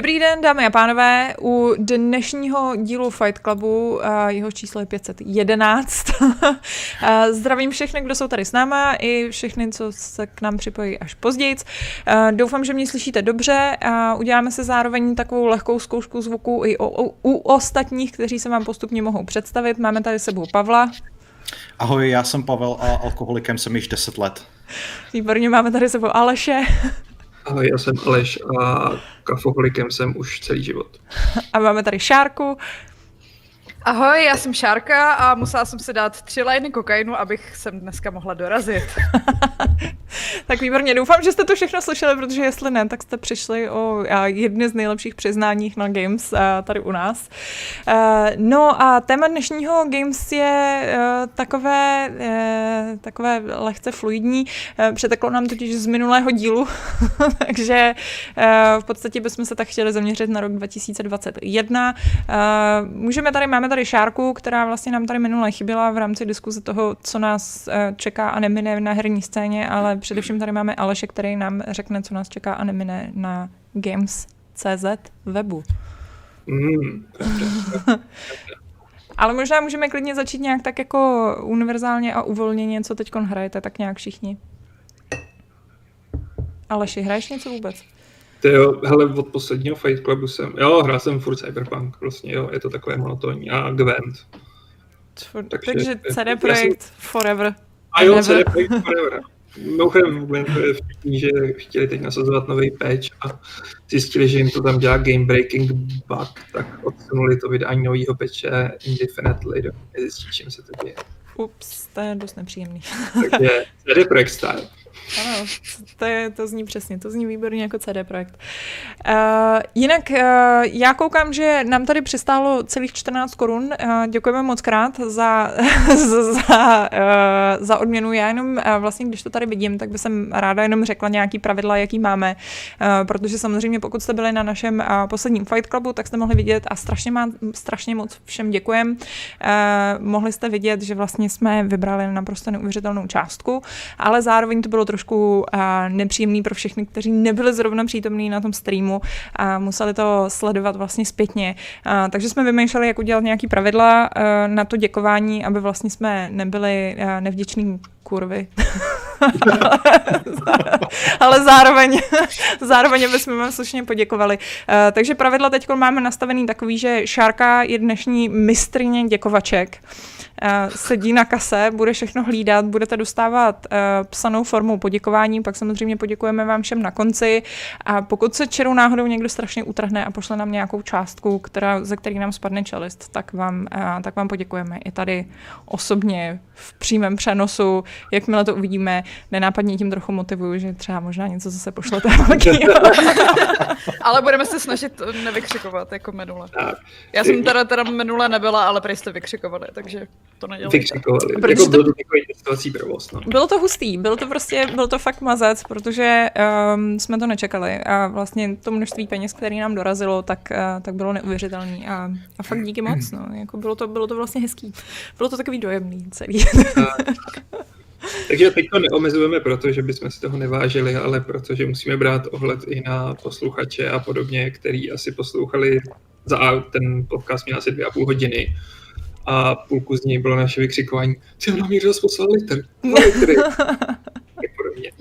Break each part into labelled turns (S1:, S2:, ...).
S1: Dobrý den, dámy a pánové. U dnešního dílu Fight Clubu, uh, jeho číslo je 511. uh, zdravím všechny, kdo jsou tady s náma, i všechny, co se k nám připojí až později. Uh, doufám, že mě slyšíte dobře. Uděláme se zároveň takovou lehkou zkoušku zvuku i u ostatních, kteří se vám postupně mohou představit. Máme tady sebou Pavla.
S2: Ahoj, já jsem Pavel a alkoholikem jsem již 10 let.
S1: Výborně, máme tady sebou Aleše.
S3: Ahoj, já jsem Aleš a kafoholikem jsem už celý život.
S1: A máme tady Šárku.
S4: Ahoj, já jsem Šárka a musela jsem si dát tři lajny kokainu, abych sem dneska mohla dorazit.
S1: tak výborně, doufám, že jste to všechno slyšeli, protože jestli ne, tak jste přišli o jedny z nejlepších přiznání na Games tady u nás. No a téma dnešního Games je e, takové, e, takové lehce fluidní. E, přeteklo nám totiž z minulého dílu, takže v podstatě bychom se tak chtěli zaměřit na rok 2021. Můžeme tady, máme tady Šárku, která vlastně nám tady minule chyběla v rámci diskuze toho, co nás čeká a nemine na herní scéně, ale především tady máme Aleše, který nám řekne, co nás čeká a nemine na Games.cz webu. Mm, ale možná můžeme klidně začít nějak tak jako univerzálně a uvolněně, co teď hrajete, tak nějak všichni. Aleši, hraješ něco vůbec?
S3: Ty jo, hele, od posledního Fight Clubu jsem, jo, hrál jsem furt Cyberpunk, vlastně, jo, je to takové monotónní a Gwent.
S1: Takže, takže CD Projekt jsem... Forever.
S3: A jo, CD Projekt Forever. Mimochodem, to je vtipný, že chtěli teď nasazovat nový patch a zjistili, že jim to tam dělá game breaking bug, tak odsunuli to vydání nového patche indefinitely, do nezjistí, čím se to děje.
S1: Ups, to je dost nepříjemný.
S3: Takže CD Projekt Style.
S1: Ano, to, je, to zní přesně, to zní výborně jako CD Projekt. Uh, jinak uh, já koukám, že nám tady přistálo celých 14 korun. Uh, děkujeme moc krát za, za, uh, za odměnu. Já jenom uh, vlastně, když to tady vidím, tak bych jsem ráda jenom řekla nějaký pravidla, jaký máme, uh, protože samozřejmě pokud jste byli na našem uh, posledním Fight Clubu, tak jste mohli vidět a strašně, má, strašně moc všem děkujem. Uh, mohli jste vidět, že vlastně jsme vybrali naprosto neuvěřitelnou částku, ale zároveň to bylo trošku trošku nepříjemný pro všechny, kteří nebyli zrovna přítomní na tom streamu a museli to sledovat vlastně zpětně. Takže jsme vymýšleli, jak udělat nějaký pravidla na to děkování, aby vlastně jsme nebyli nevděční kurvy. Ale zároveň, zároveň bychom vám slušně poděkovali. takže pravidla teď máme nastavený takový, že Šárka je dnešní mistrně děkovaček. Eh, sedí na kase, bude všechno hlídat, budete dostávat uh, psanou formou poděkování, pak samozřejmě poděkujeme vám všem na konci. A pokud se čerou náhodou někdo strašně utrhne a pošle nám nějakou částku, která, ze který nám spadne čelist, tak vám, uh, tak vám poděkujeme. I tady osobně v přímém přenosu, jakmile to uvidíme, nenápadně tím trochu motivuju, že třeba možná něco zase pošlete
S4: Ale budeme se snažit nevykřikovat jako minule. Já jsem teda, teda minule nebyla, ale prý jste vykřikovali, takže to nedělali.
S3: Vykřikovali. Protože jako byl to provoz. No.
S1: Bylo to hustý, byl to prostě, byl to fakt mazec, protože um, jsme to nečekali a vlastně to množství peněz, které nám dorazilo, tak, uh, tak bylo neuvěřitelné a, a fakt díky moc, no. Jako bylo, to, bylo to vlastně hezký. Bylo to takový dojemný celý.
S3: Takže teď to neomezujeme proto, že bychom si toho nevážili, ale protože musíme brát ohled i na posluchače a podobně, který asi poslouchali za ten podcast měl asi dvě a půl hodiny a půlku z něj bylo naše vykřikování, si nám někdo poslal litr, litry. podobně.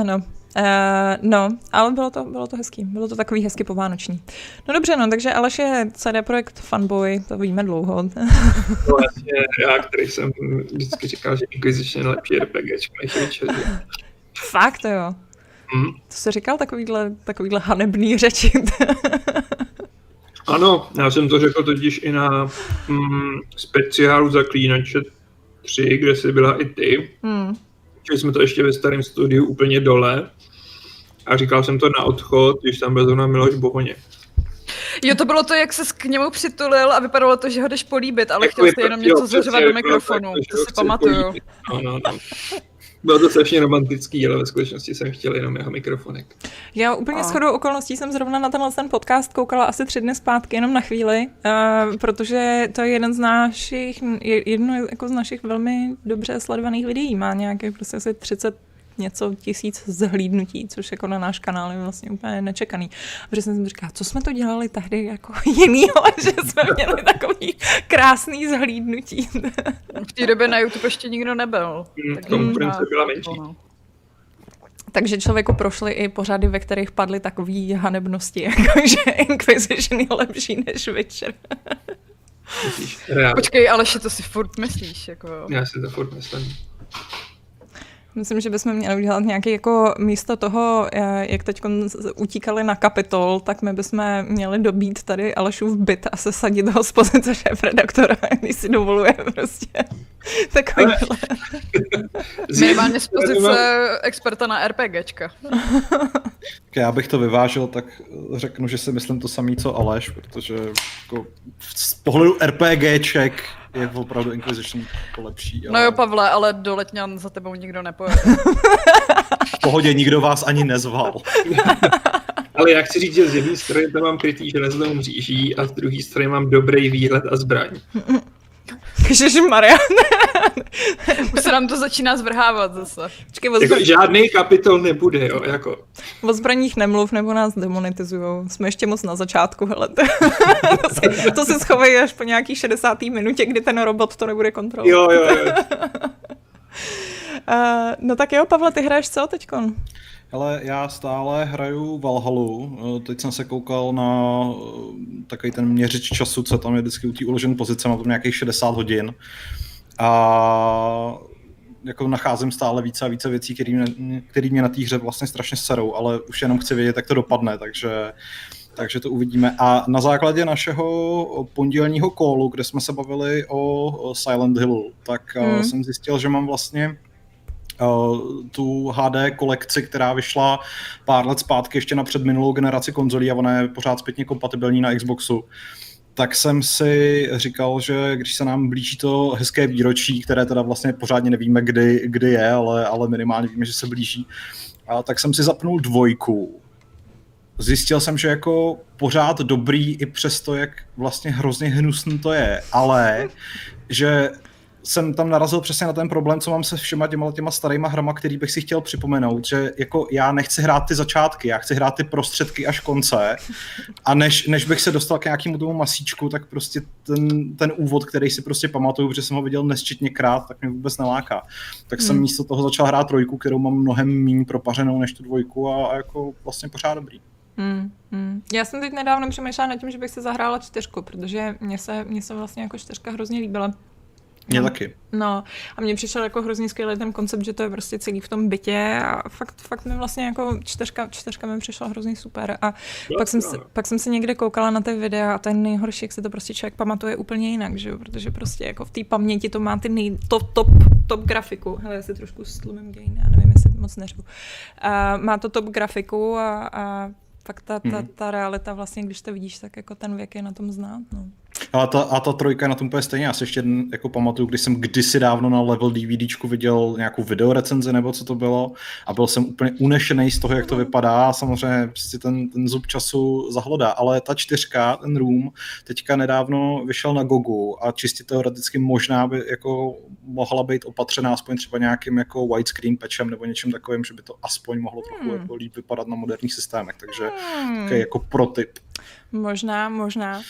S1: Ano, Uh, no, ale bylo to, bylo to hezký. Bylo to takový hezky povánoční. No dobře, no, takže Aleš je CD Projekt fanboy, to víme dlouho.
S3: no jasně, já, který jsem vždycky říkal, že Inquisition je lepší RPG než Witcher.
S1: Fakt jo. Hmm? To jsi říkal takovýhle, takovýhle hanebný řeči.
S3: Ano, já jsem to řekl totiž i na mm, speciálu Zaklínače 3, kde jsi byla i ty. Hmm. Čili jsme to ještě ve starém studiu úplně dole. A říkal jsem to na odchod, když tam byl zrovna Miloš Bohoně.
S4: Jo, to bylo to, jak se k němu přitulil a vypadalo to, že ho jdeš políbit, ale jako chtěl jsi jenom něco zařovat do mikrofonu. To, to si pamatuju. No, no, no.
S3: Bylo to strašně romantický, ale ve skutečnosti jsem chtěl jenom jeho mikrofonek.
S1: Já úplně a... shodou okolností jsem zrovna na tenhle ten podcast koukala asi tři dny zpátky, jenom na chvíli, uh, protože to je jeden z našich, jedno jako z našich velmi dobře sledovaných videí. Má nějaké prostě asi 30 něco tisíc zhlídnutí, což jako na náš kanál je vlastně úplně nečekaný. Protože jsem si říkala, co jsme to dělali tehdy jako jinýho, že jsme měli takový krásný zhlídnutí.
S4: v té době na YouTube ještě nikdo nebyl.
S3: Hmm, tak konkurence byla menší. No.
S1: Takže člověku prošly i pořady, ve kterých padly takové hanebnosti, jako že Inquisition je lepší než Witcher.
S4: Počkej, ale to si furt myslíš, jako
S3: Já si to furt myslím.
S1: Myslím, že bychom měli udělat nějaký jako místo toho, eh, jak teď utíkali na kapitol, tak my bychom měli dobít tady Alešův byt a se sadit ho z pozice šéf-redaktora, když si dovoluje prostě takovýhle.
S4: Minimálně z pozice experta na RPGčka.
S2: Já bych to vyvážil, tak řeknu, že si myslím to samé, co Aleš, protože jako z pohledu RPGček je opravdu Inquisition jako lepší.
S4: Ale... No jo, Pavle, ale do Letňan za tebou nikdo nepojede.
S2: v pohodě, nikdo vás ani nezval.
S3: ale já chci říct, že z jedné strany tam mám krytý železnou mříží a z druhé strany mám dobrý výhled a zbraň.
S1: Maria.
S4: Už se nám to začíná zvrhávat zase.
S3: Počkej, o jako žádný kapitol nebude, jo, jako.
S1: O zbraních nemluv, nebo nás demonetizujou. Jsme ještě moc na začátku, hele. to, si, to si schovají až po nějaký 60. minutě, kdy ten robot to nebude kontrolovat.
S3: Jo, jo, jo.
S1: uh, no tak jo, Pavle, ty hraješ co teďkon?
S2: Ale já stále hraju Valhalu. Eh, teď jsem se koukal na eh, takový ten měřič času, co tam je vždycky u té uložené pozice, mám tam nějakých 60 hodin. A jako nacházím stále více a více věcí, které mě na té hře vlastně strašně serou, ale už jenom chci vědět, jak to dopadne, takže takže to uvidíme. A na základě našeho pondělního kolu, kde jsme se bavili o Silent Hillu, tak mm. jsem zjistil, že mám vlastně tu HD kolekci, která vyšla pár let zpátky ještě na předminulou generaci konzolí a ona je pořád zpětně kompatibilní na Xboxu tak jsem si říkal, že když se nám blíží to hezké výročí, které teda vlastně pořádně nevíme, kdy, kdy je, ale, ale minimálně víme, že se blíží, a tak jsem si zapnul dvojku. Zjistil jsem, že jako pořád dobrý i přesto, jak vlastně hrozně hnusný to je, ale že jsem tam narazil přesně na ten problém, co mám se všema těma, těma starýma hrama, který bych si chtěl připomenout, že jako já nechci hrát ty začátky, já chci hrát ty prostředky až konce a než, než bych se dostal k nějakému tomu masíčku, tak prostě ten, ten úvod, který si prostě pamatuju, protože jsem ho viděl nesčetně krát, tak mě vůbec neláká. Tak jsem hmm. místo toho začal hrát trojku, kterou mám mnohem méně propařenou než tu dvojku a, a jako vlastně pořád dobrý.
S1: Hmm, hmm. Já jsem teď nedávno přemýšlela nad tím, že bych se zahrála čtyřku, protože mě se, mě se vlastně jako čtyřka hrozně líbila.
S2: Mě no. taky.
S1: No a mně přišel jako hrozně skvělý ten koncept, že to je prostě celý v tom bytě a fakt, fakt mi vlastně jako čtyřka, čtyřka mi přišla hrozně super a no, pak, jsem se, pak jsem se někde koukala na ty videa a ten nejhorší, jak se to prostě člověk pamatuje úplně jinak, že jo, protože prostě jako v té paměti to má ty nej, top, top, top grafiku. Hele, já si trošku slumím gain, já nevím, jestli moc neřvu. A má to top grafiku a, a fakt ta, ta, hmm. ta realita vlastně, když to vidíš, tak jako ten věk je na tom znát, no.
S2: A ta, a ta trojka je na tom úplně stejně. Já si ještě jako pamatuju, když jsem kdysi dávno na level DVDčku viděl nějakou videorecenzi nebo co to bylo a byl jsem úplně unešený z toho, jak to vypadá samozřejmě prostě ten, ten zub času zahlodá. Ale ta čtyřka, ten Room, teďka nedávno vyšel na Gogu a čistě teoreticky možná by jako mohla být opatřená aspoň třeba nějakým jako widescreen patchem nebo něčím takovým, že by to aspoň mohlo trochu hmm. jako líp vypadat na moderních systémech. Takže hmm. jako pro tip.
S1: Možná, možná.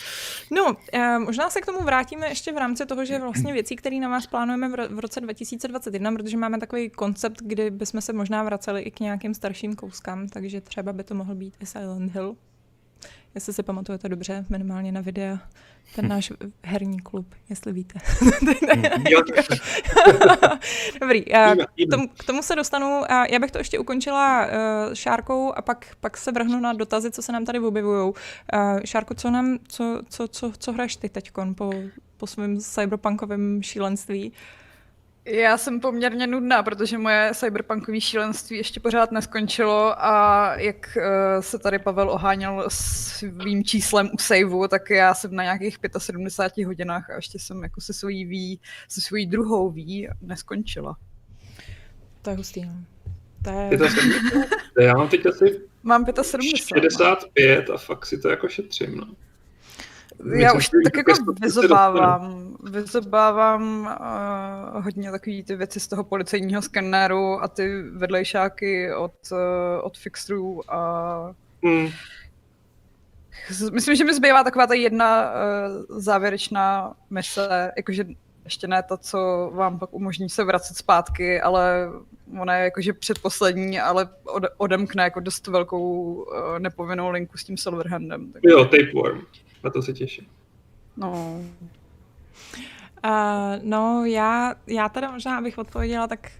S1: No, eh, možná se k tomu vrátíme ještě v rámci toho, že vlastně věcí, které na vás plánujeme v roce 2021, protože máme takový koncept, kdy bychom se možná vraceli i k nějakým starším kouskám, takže třeba by to mohl být i Silent Hill jestli si pamatujete dobře, minimálně na videa, ten náš herní klub, jestli víte. Dobrý, k tomu, k tomu se dostanu. Já bych to ještě ukončila uh, Šárkou a pak, pak se vrhnu na dotazy, co se nám tady objevují. Uh, Šárko, co, nám, co, co, co, co hraješ ty teď po, po svém cyberpunkovém šílenství? Uh,
S4: já jsem poměrně nudná, protože moje cyberpunkové šílenství ještě pořád neskončilo a jak uh, se tady Pavel oháněl svým číslem u saveu, tak já jsem na nějakých 75 hodinách a ještě jsem jako se svojí ví, se svojí druhou ví neskončila.
S1: To je hustý, no. To
S3: je... Já mám teď asi
S4: Mám 75.
S3: 65 a fakt si to jako šetřím, no.
S4: Já už tak jako
S3: se
S4: vyzobávám, vyzobávám uh, hodně takový ty věci z toho policejního skenéru a ty vedlejšáky od, uh, od fixerů a
S3: Hmm.
S4: myslím, že mi zbývá taková ta jedna uh, závěrečná mise, jakože ještě ne to, co vám pak umožní se vracet zpátky, ale ona je jakože předposlední, ale od, odemkne jako dost velkou uh, nepovinnou linku s tím Silverhandem. Tak,
S3: Jo, tapeworm. Na to se těším.
S4: no,
S1: Uh, no, já, já teda možná, abych odpověděla, tak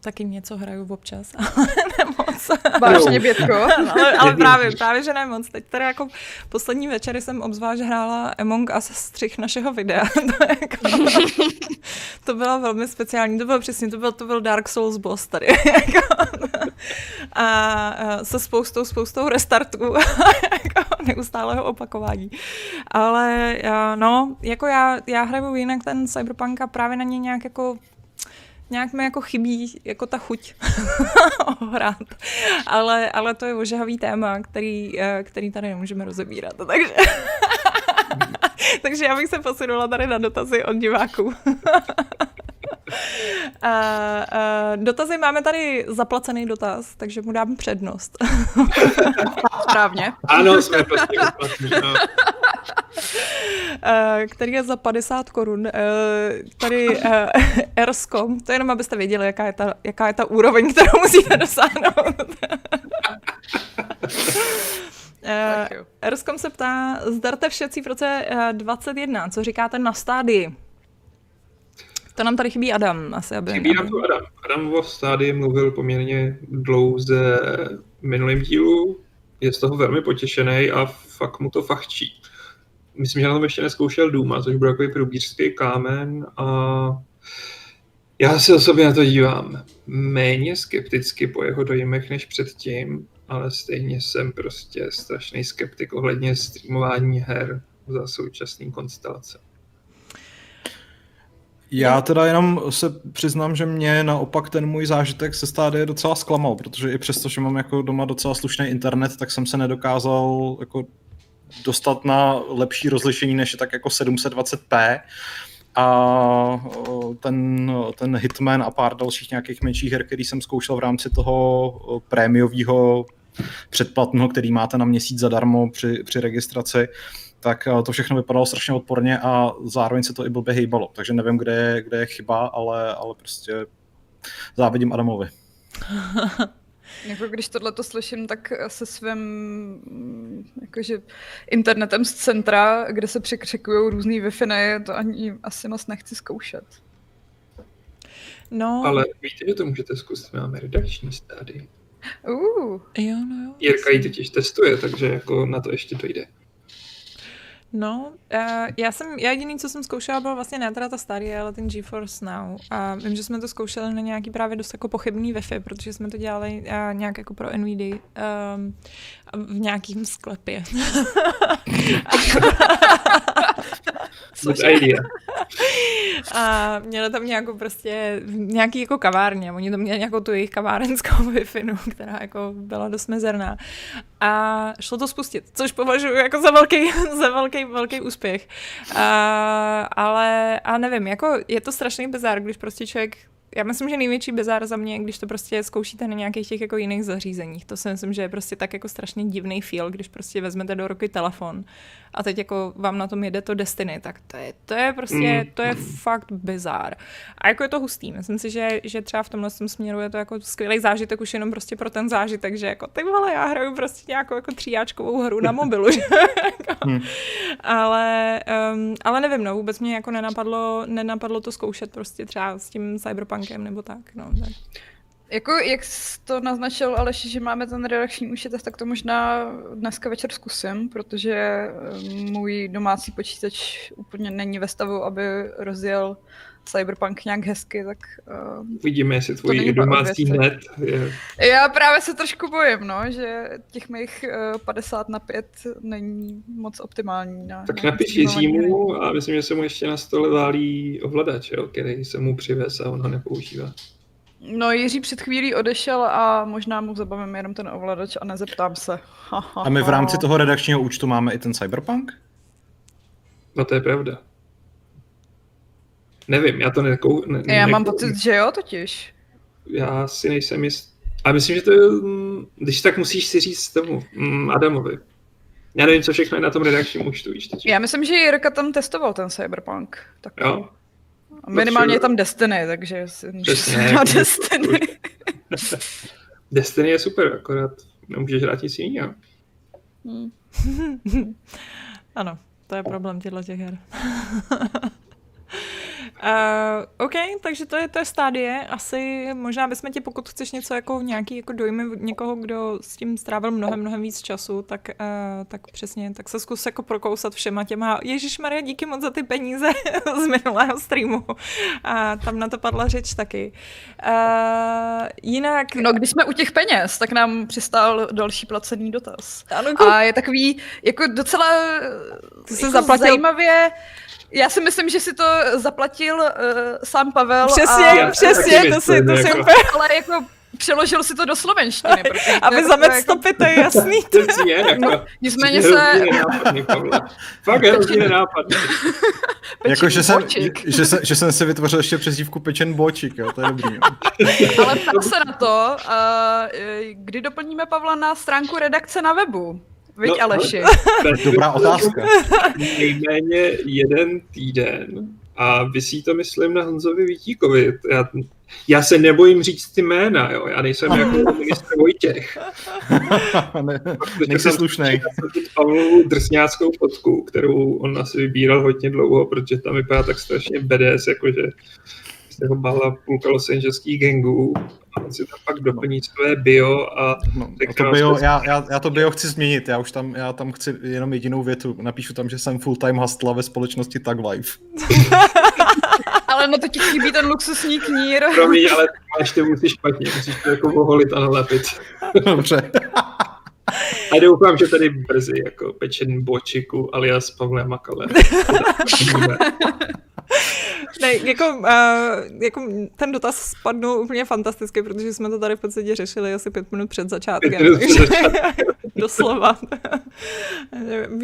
S1: taky něco hraju občas, ale nemoc.
S4: vážně, Bětko.
S1: ale, ale právě, právě, že ne moc. Teď teda jako poslední večery jsem obzvlášť hrála Among Us střih našeho videa. to, jako, to bylo velmi speciální, to bylo přesně, to byl, to byl Dark Souls boss tady. jako, a, se spoustou, spoustou restartů jako neustálého opakování. Ale a, no, jako já, já hraju jinak ten Cyberpunk a právě na něj nějak jako nějak mi jako chybí jako ta chuť ho hrát. Ale, ale to je ožahavý téma, který, eh, který tady nemůžeme rozebírat. Takže, takže já bych se posunula tady na dotazy od diváků. A, a, dotazy máme tady zaplacený dotaz, takže mu dám přednost.
S4: Správně.
S3: Ano, jsme prostě
S1: který je za 50 korun. Eh, Tady eh, Erscom, to je jenom abyste věděli, jaká je ta, jaká je ta úroveň, kterou musíte dosáhnout. Eh. Erscom se ptá, zdarte všetci v roce eh, 21, co říkáte na stádii? To nám tady chybí Adam, asi, aby...
S3: Chybí nám tu Adam. Adam o stádii mluvil poměrně dlouze v minulém dílu. Je z toho velmi potěšený a fakt mu to fachčí. Myslím, že na tom ještě neskoušel Duma, což byl takový průbířský kámen a já se osobně na to dívám méně skepticky po jeho dojmech než předtím, ale stejně jsem prostě strašný skeptik ohledně streamování her za současný konstelace.
S2: Já teda jenom se přiznám, že mě naopak ten můj zážitek se stády docela zklamal, protože i přesto, že mám jako doma docela slušný internet, tak jsem se nedokázal jako dostat na lepší rozlišení než je tak jako 720p a o, ten, ten Hitman a pár dalších nějakých menších her, který jsem zkoušel v rámci toho o, prémiového předplatného, který máte na měsíc zadarmo při, při registraci, tak eh, to všechno vypadalo strašně odporně a zároveň se to i blbě hejbalo. Takže nevím, kde je, kde je chyba, ale, ale prostě závidím Adamovi.
S4: Jako když tohle to slyším, tak se svým mm, jakože internetem z centra, kde se překřikují různý wi to ani asi moc nechci zkoušet.
S1: No,
S3: Ale víte, že to můžete zkusit, máme redakční stády.
S4: Uh,
S1: jo, no jo.
S3: Jirka ji totiž testuje, takže jako na to ještě dojde.
S1: No, uh, já jsem, já jediný, co jsem zkoušela, byl vlastně ne teda ta starý, ale ten GeForce Now. A vím, že jsme to zkoušeli na nějaký právě dost jako pochybný Wi-Fi, protože jsme to dělali uh, nějak jako pro NVD um, v nějakým sklepě.
S3: Idea.
S1: A měli tam nějakou prostě, nějaký jako kavárně, oni tam měli nějakou tu jejich kavárenskou wi která jako byla dost mezerná. A šlo to spustit, což považuji jako za velký, za velký, úspěch. A, ale, a nevím, jako je to strašný bizár, když prostě člověk já myslím, že největší bizár za mě, když to prostě zkoušíte na nějakých těch jako jiných zařízeních. To si myslím, že je prostě tak jako strašně divný feel, když prostě vezmete do ruky telefon a teď jako vám na tom jede to Destiny, tak to je, to je prostě, to je fakt bizár. A jako je to hustý. Myslím si, že, že třeba v tomhle tom směru je to jako skvělý zážitek už jenom prostě pro ten zážitek, že jako ty vole, já hraju prostě nějakou jako tříáčkovou hru na mobilu, že? jako,
S2: Hmm.
S1: ale, um, ale nevím, no, vůbec mě jako nenapadlo, nenapadlo to zkoušet prostě třeba s tím cyberpunkem nebo tak, no. Tak.
S4: Jako jak jsi to naznačil Aleš, že máme ten redakční účet, tak to možná dneska večer zkusím, protože eh, můj domácí počítač úplně není ve stavu, aby rozjel Cyberpunk nějak hezky, tak uh,
S3: Uvidíme, jestli
S4: To není
S3: tvůj domácí net je
S4: Já právě se trošku bojím, no, že těch mých uh, 50 na 5 není moc optimální. Na,
S3: Tak
S4: na
S3: napiš. Jiřímu a myslím, že se mu ještě na stole válí ovladač, jo, který se mu přivez a on ho nepoužívá.
S4: No Jiří před chvílí odešel a možná mu zabavím jenom ten ovladač a nezeptám se.
S2: A my v rámci toho redakčního účtu máme i ten Cyberpunk?
S3: No to je pravda. Nevím, já to nekou... Ne,
S4: Já mám pocit, že jo, totiž.
S3: Já si nejsem jist. A myslím, že to je, mm, když tak musíš si říct tomu, mm, Adamovi. Já nevím, co všechno je na tom redakčním účtu, víš teď.
S4: Já myslím, že Jirka tam testoval ten Cyberpunk. Tak
S3: Jo.
S4: A minimálně je tam Destiny, takže si můžeš hrát Destiny.
S3: Destiny je super, akorát nemůžeš hrát nic jiného.
S4: Hmm.
S1: Ano, to je problém těchto těch her. Uh, OK, takže to je, to je stádie. Asi možná bychom tě, pokud chceš něco jako nějaký jako dojmy někoho, kdo s tím strávil mnohem, mnohem víc času, tak, uh, tak přesně, tak se zkus jako prokousat všema těma. Ježíš Maria, díky moc za ty peníze z minulého streamu. A tam na to padla řeč taky. Uh, jinak...
S4: No, když jsme u těch peněz, tak nám přistál další placený dotaz.
S1: ano,
S4: A je takový jako docela
S1: Ty
S4: jako
S1: zaplatil-
S4: zajímavě, já si myslím, že si to zaplatil uh, sám Pavel.
S1: Přesně,
S4: a,
S1: přesně, to si, to si
S3: jako-
S1: úplně,
S4: Ale jako přeložil si to do slovenštiny. protože to je
S1: aby zamet
S4: jako-
S1: stopy, to je jasný.
S3: Přesně, jako,
S4: No, nicméně se-
S3: nenápadný, Pavle. Fakt hrozně nenápadný.
S2: Jako, že jsem, že, jsem, že jsem si vytvořil ještě přezdívku pečen bočik, jo, to je dobrý. Jo.
S4: Ale ptám se na to, uh, kdy doplníme Pavla na stránku redakce na webu. Viď,
S3: No,
S4: Aleši?
S2: Dobrá otázka.
S3: Nejméně jeden týden a vysí to, myslím, na Honzovi Vítíkovi. Já, já se nebojím říct ty jména, jo. Já nejsem jako ministr Vojtěch.
S2: ne, nejsi
S3: jsem
S2: slušnej.
S3: Pavlovu drsňáckou fotku, kterou on asi vybíral hodně dlouho, protože tam vypadá tak strašně BDS, jakože se ho bála půlka Los Angeleských gangů a on si tam pak doplní své bio a
S2: No,
S3: Tak
S2: a to bio, já, já, já to bio chci změnit, já už tam, já tam chci jenom jedinou větu. Napíšu tam, že jsem full-time hustla ve společnosti Tag Life.
S4: Ale no to ti chybí ten luxusní knír.
S3: promiň, ale ty máš ty musíš špatně, musíš to jako oholit a nalepit.
S2: Dobře.
S3: A doufám, že tady brzy jako pečen bočiku alias Pavle Makale.
S1: Ne, jako, uh, jako ten dotaz spadnul úplně fantasticky, protože jsme to tady v podstatě řešili asi pět minut před začátkem.
S3: Pět minut před
S1: takže- Doslova.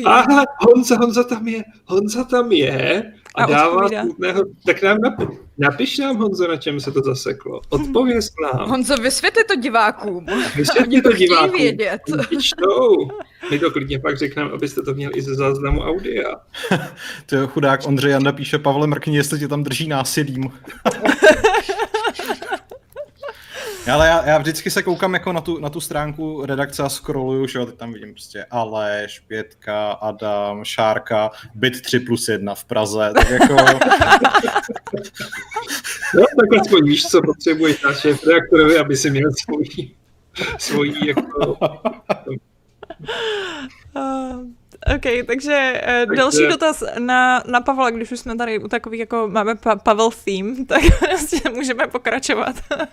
S3: Aha, Honza, Honza tam je, Honza tam je a,
S1: A
S3: dává smutného, tak nám napi, napiš nám, Honzo, na čem se to zaseklo. Odpověz nám.
S4: Honzo, vysvětli to divákům.
S3: Vysvětli to divákům.
S4: vědět.
S3: Čtou. My to klidně pak řekneme, abyste to měli i ze záznamu audia.
S2: To je chudák Ondřej Janda píše, Pavle mrkni, jestli tě tam drží násilím. Ale já, já vždycky se koukám jako na tu, na tu stránku redakce a scrolluju, že jo, teď tam vidím prostě Aleš, Pětka, Adam, Šárka, Byt 3 plus 1 v Praze, tak jako,
S3: No, tak aspoň víš, co potřebuješ na šéf reaktorovi, aby si měl svojí, svojí jako...
S1: OK, takže uh, další dotaz na, na Pavla, když už jsme tady u takových, jako máme pa- Pavel theme, tak prostě můžeme pokračovat. uh,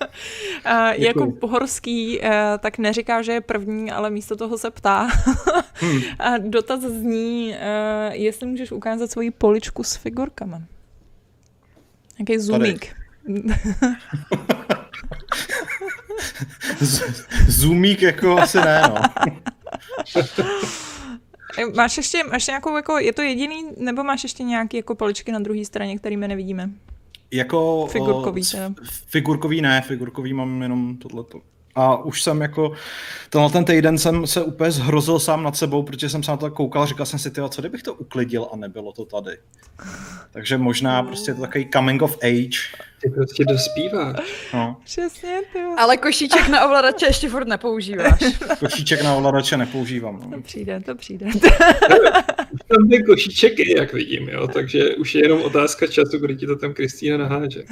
S1: jako Pohorský uh, tak neříká, že je první, ale místo toho se ptá.
S2: Hmm.
S1: A dotaz zní, uh, jestli můžeš ukázat svoji poličku s figurkama. Jaký zoomík.
S2: zoomík jako asi ne, no.
S1: Eh, Máš ještě, máš nějakou, jako, je to jediný, nebo máš ještě nějaký jako poličky na druhé straně, kterými nevidíme?
S2: Jako,
S1: Figurkový,
S2: o. Figurkový ne, figurkový mám jenom tohleto. A už jsem jako, tenhle ten týden jsem se úplně zhrozil sám nad sebou, protože jsem se na to tak koukal a říkal jsem si, tyjo, co kdybych to uklidil a nebylo to tady. Takže možná prostě je to takový coming of age.
S3: Ty prostě dospíváš.
S2: No.
S1: Přesně, ty. jo.
S4: Ale košíček na ovladače ještě furt nepoužíváš.
S2: Košíček na ovladače nepoužívám. No.
S1: To přijde, to přijde.
S3: Tam ten košíček je, jak vidím, jo, takže už je jenom otázka času, kdy ti to tam Kristýna naháže.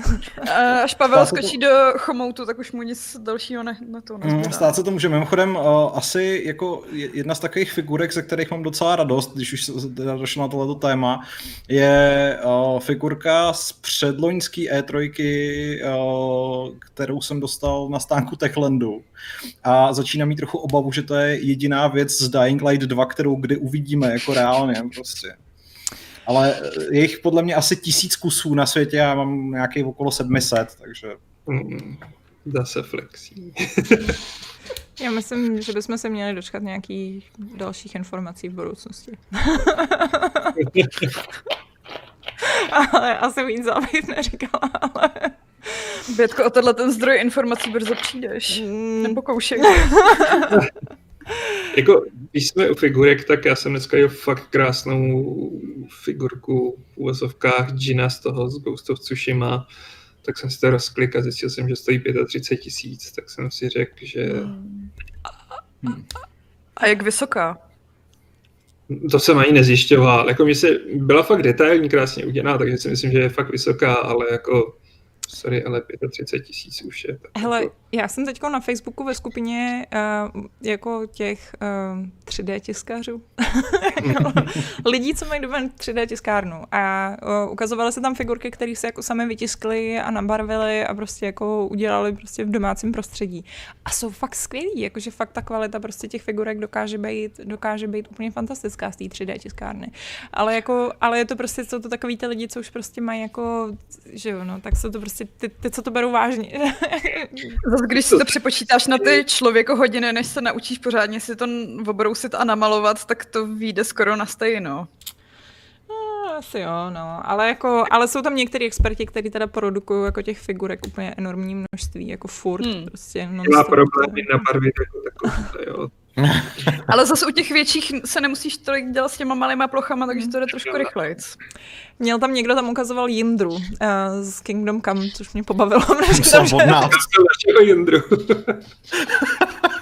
S4: A Až Pavel skočí do chomoutu, tak už mu nic dalšího ne, na to
S2: Mm,
S4: nezbývá.
S2: stát se to může. Mimochodem, uh, asi jako je- jedna z takových figurek, ze kterých mám docela radost, když už došlo na tohleto téma, je uh, figurka z předloňský E3, uh, kterou jsem dostal na stánku Techlandu. A začínám mít trochu obavu, že to je jediná věc z Dying Light 2, kterou kdy uvidíme jako reálně prostě. Ale je jich podle mě asi tisíc kusů na světě, já mám nějaký okolo 700, takže
S3: Mm, zase flexí.
S1: Já myslím, že bychom se měli dočkat nějakých dalších informací v budoucnosti. ale asi víc bych neříkala, ale...
S4: Bětko, o tenhle ten zdroj informací brzo přijdeš.
S1: Mm.
S4: Nebo koušek.
S3: Jako, když jsme u figurek, tak já jsem dneska jel fakt krásnou figurku v úvozovkách Gina z toho z Ghost of Tsushima, tak jsem si to rozklik a zjistil jsem, že stojí 35 tisíc, tak jsem si řekl, že
S4: A jak vysoká?
S3: to jsem ani nezjišťoval. Jako mi se, byla fakt detailní, krásně udělaná, takže si myslím, že je fakt vysoká, ale jako sorry, ale 35 tisíc už je. Tak
S1: Hele,
S3: jako,
S1: já jsem teď na Facebooku ve skupině uh, jako těch uh, 3D tiskařů. Jako lidí, co mají doma 3D tiskárnu. A uh, ukazovaly se tam figurky, které se jako sami vytiskly a nabarvily a prostě jako udělali prostě v domácím prostředí. A jsou fakt skvělí, jakože fakt ta kvalita prostě těch figurek dokáže být, dokáže být úplně fantastická z té 3D tiskárny. Ale jako, ale je to prostě, jsou to takový ty lidi, co už prostě mají jako, že jo, no, tak jsou to prostě ty, ty co to berou vážně.
S4: Když si to přepočítáš na ty člověkohodiny, než se naučíš pořádně si to obrousit a namalovat, tak to vyjde skoro na stejno.
S1: No, asi jo, no. Ale, jako, ale jsou tam některý experti, kteří teda produkují jako těch figurek úplně enormní množství, jako furt.
S4: Hmm.
S1: Prostě
S3: Má problémy na barvě jako takový, jo.
S4: Ale zase u těch větších se nemusíš tolik dělat s těma malýma plochama, takže to jde trošku rychlejc.
S1: Měl tam někdo tam ukazoval Jindru uh, z Kingdom Come, což mě pobavilo.
S2: Jsem
S3: našeho Jindru.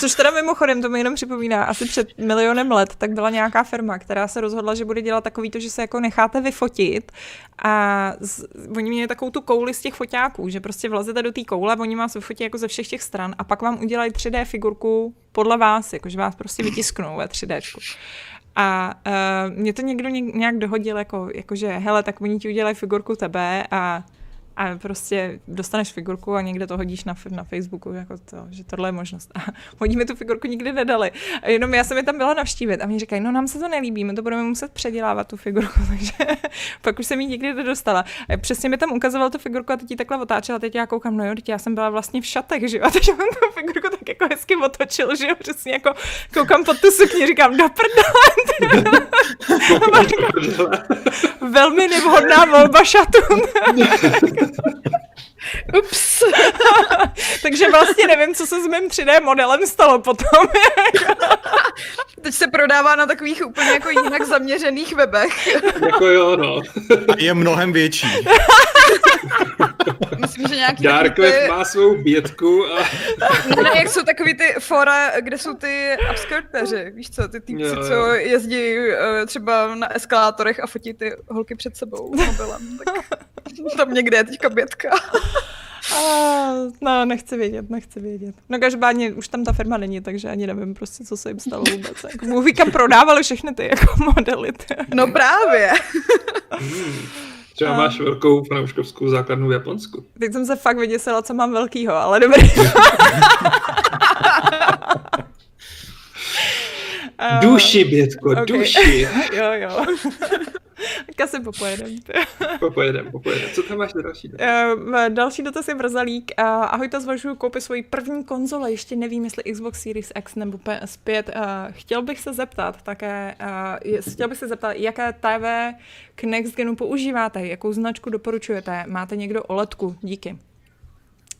S1: Což teda mimochodem, to mi jenom připomíná, asi před milionem let, tak byla nějaká firma, která se rozhodla, že bude dělat takový to, že se jako necháte vyfotit a z, oni měli takovou tu kouli z těch foťáků, že prostě vlezete do té koule, oni vás vyfotí jako ze všech těch stran a pak vám udělají 3D figurku podle vás, jakože vás prostě vytisknou ve 3D. A uh, mě to někdo něk, nějak dohodil, jako, jakože hele, tak oni ti udělají figurku tebe a a prostě dostaneš figurku a někde to hodíš na, na Facebooku, jako to, že tohle je možnost. A oni mi tu figurku nikdy nedali. A jenom já jsem je tam byla navštívit a mi říkají, no nám se to nelíbí, my to budeme muset předělávat tu figurku, takže pak už jsem ji nikdy nedostala. A přesně mi tam ukazoval tu figurku a teď ji takhle otáčela, teď já koukám, no jo, teď já jsem byla vlastně v šatech, že jo, a teď on tu figurku tak jako hezky otočil, že jo, přesně jako koukám pod tu sukni, říkám, do prdele, velmi nevhodná volba šatů.
S4: Ups.
S1: Takže vlastně nevím, co se s mým 3D modelem stalo potom.
S4: Teď se prodává na takových úplně jako jinak zaměřených webech.
S3: jako jo, no.
S2: A je mnohem větší.
S4: Myslím, že nějaký
S3: Dark
S4: ty,
S3: má svou bětku a
S4: ne, jak jsou takový ty fora, kde jsou ty upskirteři, víš co, ty týpci,
S3: Jo, jo.
S4: co jezdí uh, třeba na eskalátorech a fotí ty holky před sebou mobilem. Tak tam někde je teďka bětka.
S1: A, no, nechci vědět, nechci vědět. No každopádně už tam ta firma není, takže ani nevím prostě, co se jim stalo vůbec. Jako, Bůh ví, kam prodávali všechny ty jako modely. Ty.
S4: No právě.
S3: hmm, třeba máš velkou fanouškovskou základnu v Japonsku.
S1: Teď jsem se fakt vyděsila, co mám velkýho, ale dobrý. A-
S3: Duši, Bětko,
S1: ok.
S3: duši.
S1: jo, jo. Tak asi popojedem.
S3: Popojedem, popojedem. Co tam máš na další? dotaz?
S1: Eh, Další dotaz je Brazalík. Eh, Ahoj, to zvažuji koupit svoji první konzole. Ještě nevím, jestli Xbox Series X nebo PS5. Eh, Chtěl bych se zeptat také, je- chtěl bych se zeptat, jaké TV k Next Genu používáte? Jakou značku doporučujete? Máte někdo OLEDku? Díky.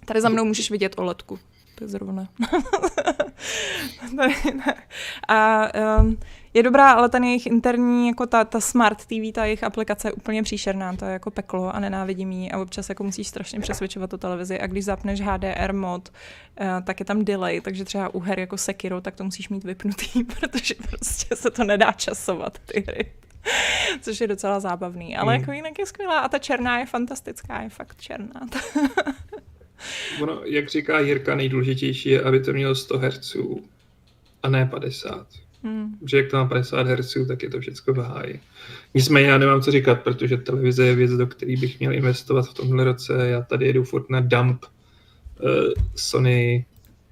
S1: Tady za mnou můžeš vidět OLEDku. To je zrovna. A um, je dobrá, ale ten jejich interní, jako ta, ta smart TV, ta jejich aplikace je úplně příšerná, to je jako peklo a nenávidím ji a občas jako musíš strašně přesvědčovat tu televizi a když zapneš HDR mod, uh, tak je tam delay, takže třeba u her jako Sekiro, tak to musíš mít vypnutý, protože prostě se to nedá časovat ty hry. Což je docela zábavný, ale
S3: Hmm.
S1: jako jinak je skvělá a ta černá je fantastická, je fakt černá.
S3: Ono, jak říká Jirka, nejdůležitější je, aby to mělo 100 Hz a ne 50.
S1: Hmm.
S3: Protože jak to má 50 Hz, tak je to všechno v háji. Nicméně já nemám co říkat, protože televize je věc, do které bych měl investovat v tomhle roce. Já tady jedu furt na dump uh, Sony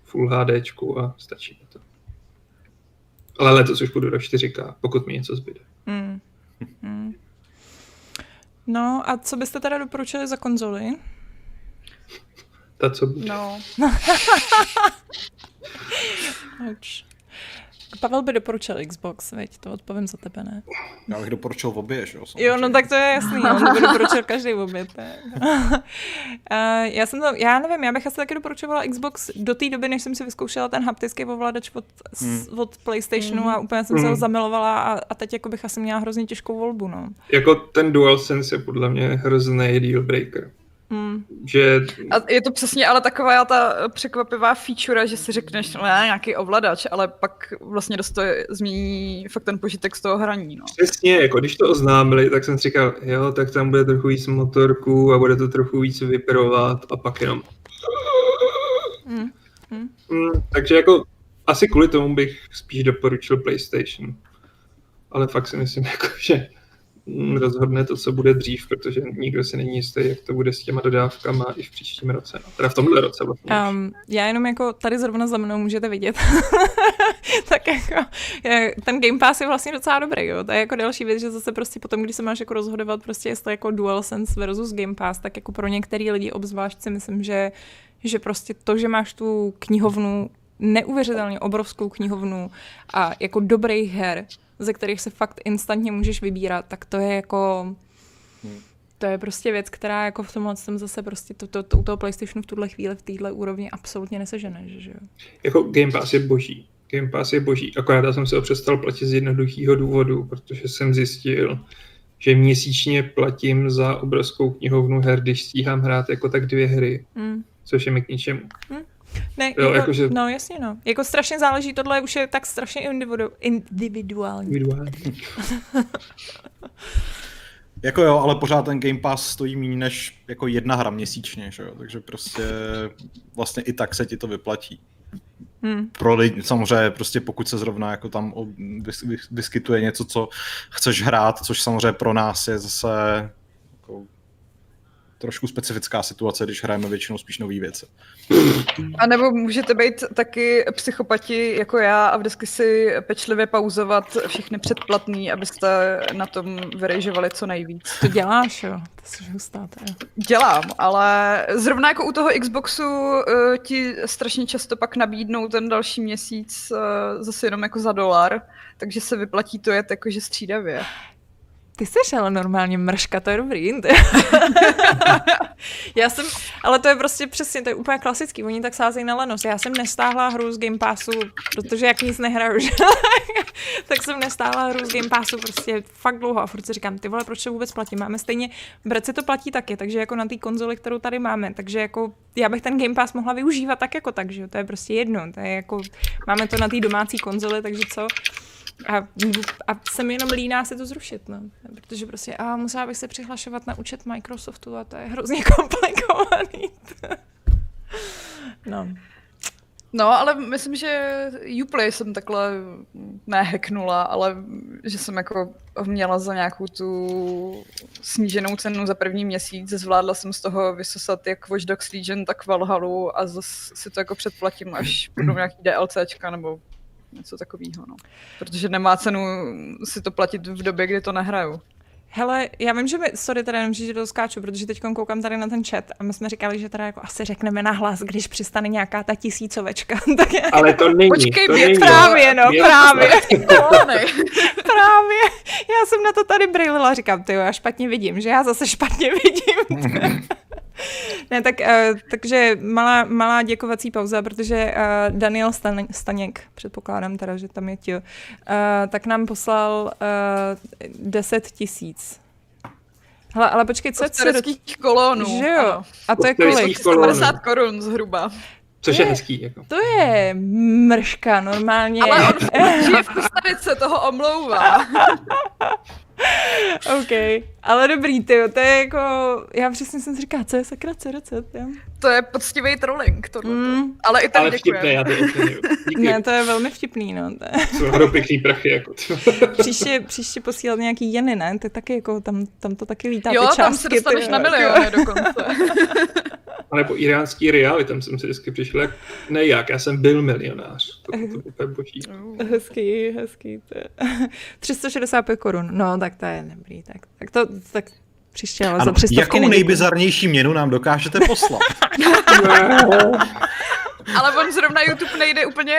S3: Full HD a stačí mi to. Ale letos už půjdu do 4K, pokud mi něco zbyde.
S1: Hmm. Hmm. No a co byste teda doporučili za konzoli?
S3: Ta, co bude.
S4: No.
S1: Pavel by doporučil Xbox, veď, to odpovím za tebe, ne?
S2: Já bych doporučil v obě, že jo?
S1: Jo, no tak to je jasný, to by doporučil každý oběd. uh, já jsem to, já nevím, já bych asi taky doporučovala Xbox do té doby, než jsem si vyzkoušela ten haptický ovladač od, hmm. od PlayStationu hmm. a úplně jsem hmm. se ho hmm. zamilovala a, a teď jako bych asi měla hrozně těžkou volbu, no.
S3: Jako ten DualSense je podle mě hrozný deal breaker. Hmm. Že...
S4: A je to přesně ale taková ta překvapivá feature, že si řekneš, no ne, nějaký ovladač, ale pak vlastně dost to změní fakt ten požitek z toho hraní. No.
S3: Přesně, jako když to oznámili, tak jsem si říkal, jo, tak tam bude trochu víc motorku a bude to trochu víc vyperovat a pak jenom... Hmm. Hmm. Hmm, takže jako asi kvůli tomu bych spíš doporučil PlayStation. Ale fakt si myslím, jako, že rozhodne to, co bude dřív, protože nikdo si není jistý, jak to bude s těma dodávkama i v příštím roce. No. Teda v tomhle roce vlastně.
S1: Um, já jenom jako tady zrovna za mnou můžete vidět. tak jako ten Game Pass je vlastně docela dobrý, jo. To je jako další věc, že zase prostě potom, když se máš jako rozhodovat prostě jestli jako DualSense versus Game Pass, tak jako pro některý lidi obzvlášť si myslím, že že prostě to, že máš tu knihovnu neuvěřitelně obrovskou knihovnu a jako dobrých her, ze kterých se fakt instantně můžeš vybírat, tak to je jako... Hmm. To je prostě věc, která jako v tomhle jsem zase prostě to, to, to, u toho PlayStationu v tuhle chvíli v téhle úrovni absolutně nesežene, že jo?
S3: Jako Game Pass je boží. Game Pass je boží. Akorát já jsem se ho přestal platit z jednoduchého důvodu, protože jsem zjistil, že měsíčně platím za obrovskou knihovnu her, když stíhám hrát jako tak dvě hry, mm. což je mi k ničemu. Mm.
S1: Ne, jo, jako, jako, že... No jasně, no. Jako strašně záleží, tohle už je tak strašně individu, individuální. individuální.
S2: jako jo, ale pořád ten Game Pass stojí méně než jako jedna hra měsíčně, že jo? takže prostě vlastně i tak se ti to vyplatí. Hmm. Pro lidi, samozřejmě prostě pokud se zrovna jako tam vyskytuje něco, co chceš hrát, což samozřejmě pro nás je zase trošku specifická situace, když hrajeme většinou spíš nové věci.
S4: A nebo můžete být taky psychopati jako já a vždycky si pečlivě pauzovat všechny předplatný, abyste na tom vyrejžovali co nejvíc.
S1: To děláš, jo? To jsi hustá,
S4: Dělám, ale zrovna jako u toho Xboxu uh, ti strašně často pak nabídnou ten další měsíc uh, zase jenom jako za dolar, takže se vyplatí to jet jakože střídavě.
S1: Ty jsi ale normálně mrška, to je dobrý. já jsem, ale to je prostě přesně, to je úplně klasický, oni tak sázejí na lenost. Já jsem nestáhla hru z Game Passu, protože jak nic nehraju, že? tak jsem nestáhla hru z Game Passu prostě fakt dlouho a furt si říkám, ty vole, proč to vůbec platím? Máme stejně, Brece to platí taky, takže jako na té konzoli, kterou tady máme, takže jako já bych ten Game Pass mohla využívat tak jako tak, že to je prostě jedno, to je jako, máme to na té domácí konzoli, takže co? A, a jsem jenom líná se to zrušit, no. Protože prostě a musela bych se přihlašovat na účet Microsoftu a to je hrozně komplikovaný. no.
S4: No, ale myslím, že Uplay jsem takhle nehacknula, ale že jsem jako měla za nějakou tu sníženou cenu za první měsíc. Zvládla jsem z toho vysosat jak Watch Dogs Legion, tak Valhalu a zase si to jako předplatím, až budou nějaký DLCčka nebo něco takového, no. Protože nemá cenu si to platit v době, kdy to nehraju.
S1: Hele, já vím, že my, sorry teda jenom, že to skáču, protože teď koukám tady na ten chat a my jsme říkali, že teda jako asi řekneme nahlas, když přistane nějaká ta tisícovečka. tak je...
S3: Ale to není.
S1: Počkej,
S3: to
S1: mě,
S3: není,
S1: právě, no, právě. právě. Já jsem na to tady brýlila, říkám, ty já špatně vidím, že já zase špatně vidím. ne, tak, uh, takže malá, malá děkovací pauza, protože uh, Daniel Stan- Staněk, předpokládám teda, že tam je ti, uh, tak nám poslal uh, 10 tisíc. Hele, ale počkej, co je
S4: to? kolonů.
S1: Že jo? Ano. A to je kolik?
S4: 150 korun zhruba.
S3: Což je, je hezký. Jako.
S1: To je mrška normálně.
S4: Ale on v se toho omlouvá.
S1: OK, ale dobrý, ty, to je jako, já přesně jsem si říká, co je sakra CRC, jo?
S4: To je poctivý trolling, to. Mm. Ale i tak
S3: Ale vtipné, já to
S1: Ne, to je velmi vtipný, no. To
S3: je... Jsou pěkný prachy, jako
S1: příště, příště posílat nějaký jeny, ne? To je taky jako, tam, tam to taky lítá
S4: jo,
S1: ty částky.
S4: Jo, tam se dostaneš ty, na miliony dokonce.
S3: Ale po iránský reály, tam jsem si vždycky přišel jak, ne jak, já jsem byl milionář. To, to, to úplně boží.
S1: Hezký, hezký. To je. 365 korun, no tak to je dobrý. Tak, tak to, tak Příště, ale
S2: Ano,
S1: za 300
S2: jakou nejbizarnější měnu nám dokážete poslat?
S4: Ale on zrovna YouTube nejde úplně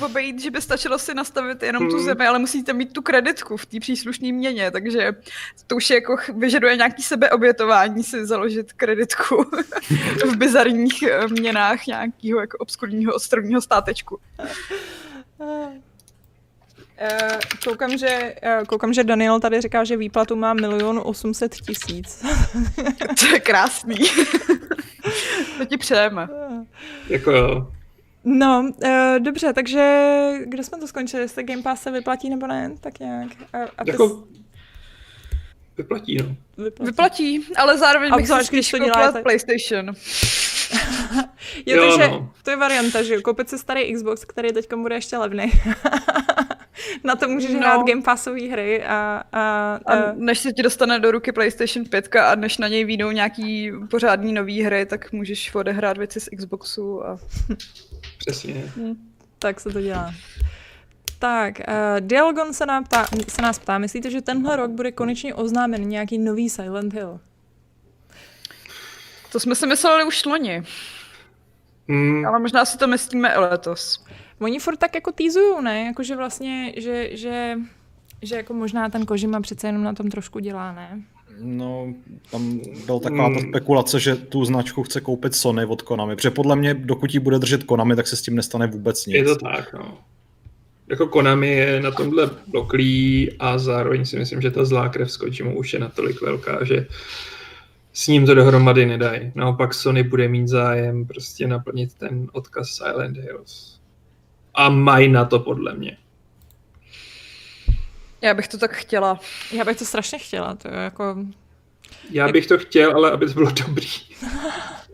S4: obejít, že by stačilo si nastavit jenom tu
S3: Hmm.
S4: zemi, ale musíte mít tu kreditku v té příslušné měně, takže to už je jako vyžaduje nějaký sebeobětování si založit kreditku v bizarních eh, měnách nějakého jako obskurního ostrovního státečku.
S1: Uh, koukám, že, uh, koukám, že Daniel tady říká, že výplatu má milion osmset tisíc.
S4: To je krásný. to ti přejeme.
S3: Jako jo.
S1: No, uh, dobře, takže kde jsme to skončili? Jestli Game Pass se vyplatí nebo ne? Tak nějak. A, a
S3: Jako vyplatí, no.
S1: vyplatí.
S4: Vyplatí, ale zároveň
S1: A
S4: bych si
S1: když
S4: spíš
S1: to
S4: koupila
S1: děláte.
S4: PlayStation.
S1: Jo,
S3: Jo,
S1: takže
S3: no.
S1: to je varianta, že jo, koupit si starý Xbox, který teď bude ještě levný. Na to můžeš
S4: No.
S1: hrát Game Passové hry a, a,
S4: A
S1: a
S4: než se ti dostane do ruky PlayStation 5 a než na něj výjdou nějaký pořádný nový hry, tak můžeš odehrát věci z Xboxu a
S3: Přesně.
S1: tak se to dělá. Tak, uh, Dialgon se, nám ptá, se nás ptá, myslíte, že tenhle rok bude konečně oznámen nějaký nový Silent Hill?
S4: to jsme si mysleli už loni,
S3: Hmm,
S4: ale možná si to myslíme i letos.
S1: Oni furt tak jako týzujou, ne? Jako, že vlastně, že, že, že jako možná ten Kojima přece jenom na tom trošku dělá, ne?
S2: No, tam byl taková ta
S3: Hmm.
S2: spekulace, že tu značku chce koupit Sony od Konami, protože podle mě, dokud ji bude držet Konami, tak se s tím nestane vůbec nic.
S3: je to tak, no. Jako Konami je na tomhle bloklý a zároveň si myslím, že ta zlá krev s Kojimou už je natolik velká, že s ním to dohromady nedají. Naopak Sony bude mít zájem prostě naplnit ten odkaz Silent Hills. A mají na to podle mě.
S4: Já bych to tak chtěla.
S1: Já bych to strašně chtěla, to je jako...
S3: Já bych to chtěl, ale aby to bylo dobrý.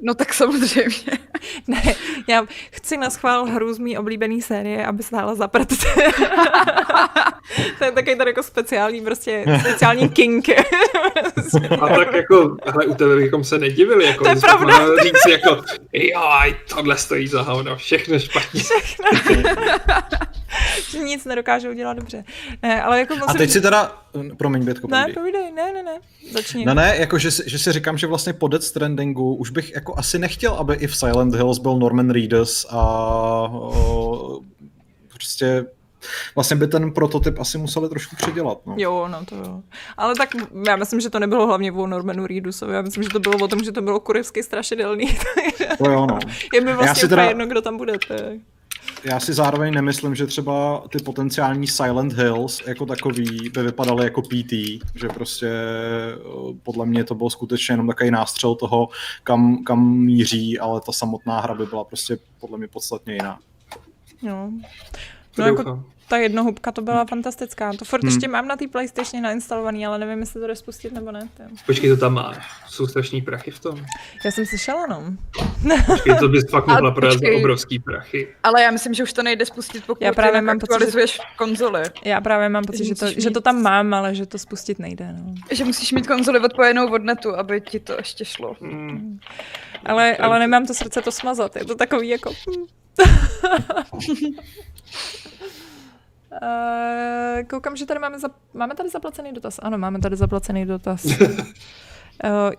S4: No tak samozřejmě.
S1: Ne, já chci na schvál hru z mý oblíbený série, aby stála za prd. to je takový tady jako speciální, prostě speciální kink.
S3: A tak jako, hele, u tebe bychom se nedivili, jako
S1: To je pravda.
S3: říct jako, joj, tohle stojí za hovno, všechno špatně.
S1: Že nic nedokážou dělat dobře. Ne, ale jako
S2: A
S1: musím...
S2: teď si teda, promiň Bětko,
S1: Ne,
S2: povídej.
S1: ne, ne, ne, začni.
S2: Ne, ne, jako že, si- že si říkám, že vlastně po Death Strandingu už bych jako asi nechtěl, aby i v Silent Hills byl Norman Reedus a o, prostě vlastně by ten prototyp asi museli trošku předělat. No.
S1: Jo, no to jo. Ale tak já myslím, že to nebylo hlavně o Normanu Reedusovi, já myslím, že to bylo o tom, že to bylo kurevsky strašidelný.
S2: To jo, no.
S1: je mi
S2: Já
S1: vlastně
S2: si
S1: úplně
S2: teda-
S1: jedno, kdo tam bude. Je...
S2: Já si zároveň nemyslím, že třeba ty potenciální Silent Hills jako takový by vypadaly jako PT, že prostě o, podle mě to byl skutečně jenom takový nástřel toho, kam, kam míří, ale ta samotná hra by byla prostě podle mě podstatně jiná.
S1: No.
S3: To
S1: No jako. Ta jednohubka to byla fantastická. To furt
S2: Hmm.
S1: ještě mám na té PlayStation nainstalovaný, ale nevím, jestli to jde spustit nebo ne. Je-
S3: Počkej, to tam máš. Jsou strašný prachy v tom.
S1: Já jsem slyšela, no.
S3: Počkej, to bys fakt mohla prodat za obrovský prachy.
S4: Ale já myslím, že už to nejde spustit, pokud
S1: Já právě mám pocit, že-
S4: konzoli.
S1: Já právě mám pocit, že to,
S4: Musíš
S1: že to
S4: mít-
S1: tam mám, ale že to spustit nejde. No.
S4: Že musíš mít konzoli odpojenou od netu, aby ti to ještě šlo.
S3: Hmm.
S1: Ale, ale nemám to srdce to smazat. Je to takový jako... Eh, koukám, že tady máme, za, máme tady zaplacený dotaz. Ano, máme tady zaplacený dotaz. uh,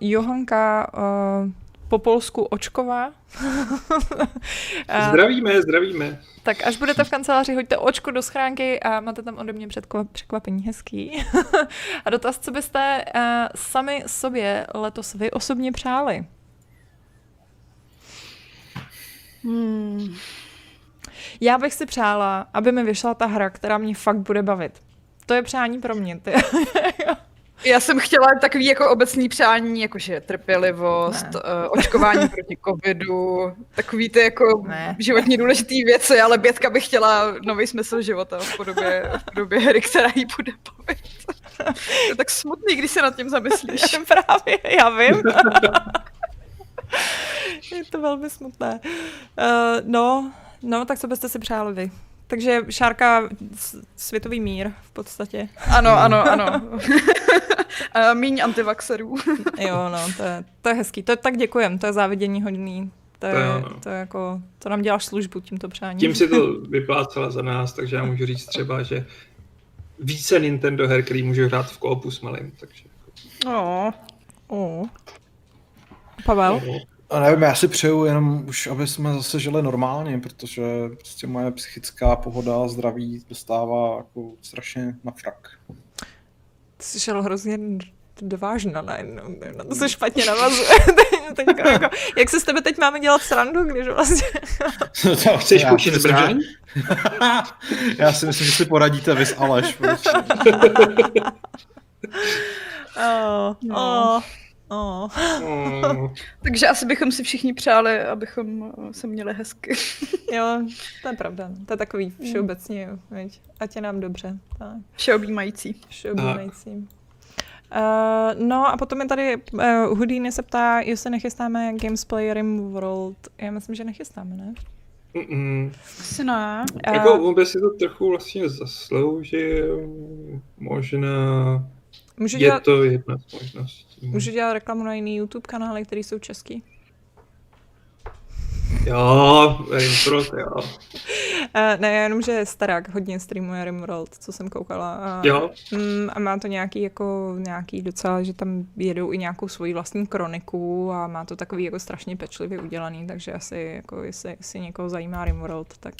S1: Johanka uh, po polsku Očková.
S3: Zdravíme, zdravíme.
S1: tak až budete v kanceláři, hoďte očko do schránky a máte tam ode mě předko- překvapení hezký. a dotaz, co byste uh, sami sobě letos vy osobně přáli?
S4: Hmm.
S1: Já bych si přála, aby mi vyšla ta hra, která mě fakt bude bavit. To je přání pro mě. Ty.
S4: Já jsem chtěla takový jako obecný přání, jakože trpělivost,
S1: Ne.
S4: uh, očkování proti covidu, takový ty jako
S1: Ne.
S4: životně důležité věci, ale Bětka by chtěla nový smysl života v podobě, v podobě hry, která jí bude bavit. to je tak smutný, když se nad tím zamyslíš.
S1: Právě, já vím. je to velmi smutné. Uh, no, no, tak co byste si přáli vy? Takže Šárka, světový mír v podstatě.
S4: Ano, ano, ano. A Míň antivaxerů.
S1: Jo, no, to je, to je hezký. To je, tak děkujem, to je závidění hodný. To je,
S3: To jo, no.
S1: to je jako, to nám děláš službu tímto přáním.
S3: Tím si to vyplácela za nás, takže já můžu říct třeba, že více Nintendo her, který můžu hrát v koopu s malým, takže
S4: No,
S1: Oh. Pavel?
S2: A nevím, já si přeju jenom už, aby jsme zase žili normálně, protože prostě moje psychická pohoda a zdraví dostává jako strašně na frak.
S1: Ty jsi šel hrozně dvážna najednou, na to se špatně navazuje. teď, jako, jak se s tebe teď máme dělat srandu, když vlastně...
S3: to, Chceš použít zbraň?
S2: já si myslím, že si poradíte vy s Aleš. Prostě.
S1: oh, oh. Oh.
S4: Oh. Takže asi bychom si všichni přáli, abychom se měli hezky.
S1: jo, to je pravda. To je takový všeobecně, veď. ať je nám dobře. Tak.
S4: Všeobjímající.
S1: Všeobjímající. Uh, no a potom je tady uh, Houdini se ptá, jestli nechystáme Games Playerim World. Já myslím, že nechystáme, ne?
S3: Mm-mm.
S4: Asi ne.
S3: Uh, jako on by si to trochu vlastně zasloužil, možná Můžu je dělat, to jedna z možností.
S1: Můžu dělat reklamu na jiný YouTube kanály, které jsou český?
S3: Jo, Rimworld, jo.
S1: Uh, ne, jenom, že Starák hodně streamuje Rimworld, co jsem koukala. A,
S3: jo.
S1: Mm, a má to nějaký, jako, nějaký docela, že tam jedou i nějakou svoji vlastní kroniku a má to takový jako strašně pečlivě udělaný, takže asi, jako, jestli, jestli někoho zajímá Rimworld, tak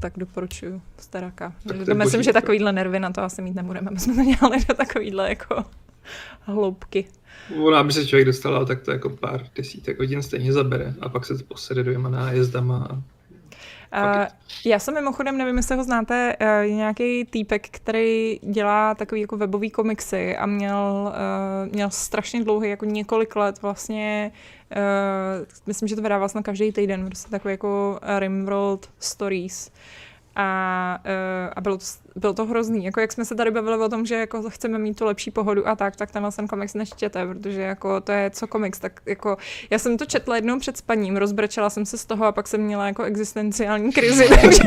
S1: tak doporučuju Staraka. To myslím, že takovýhle nervy na to asi mít nebudeme. My jsme to dělali do takovýhle jako hloubky.
S3: Ona, aby se člověk dostal, tak to jako pár desítek hodin stejně zabere a pak se to posede dvěma nájezdama a
S1: Uh, já jsem mimochodem, nevím, jestli ho znáte, uh, je nějaký týpek, který dělá takový jako webový komiksy a měl, uh, měl strašně dlouhý, jako několik let vlastně, uh, myslím, že to vydává vlastně každý týden, prostě takový jako Rimworld Stories. A, a bylo to bylo to hrozný. Jako jak jsme se tady bavili o tom, že jako chceme mít tu lepší pohodu a tak, tak tenhle ten komiks nečtěte, protože jako to je co komiks, tak jako já jsem to četla jednou před spaním, rozbrečela jsem se z toho a pak jsem měla jako existenciální krizi, takže...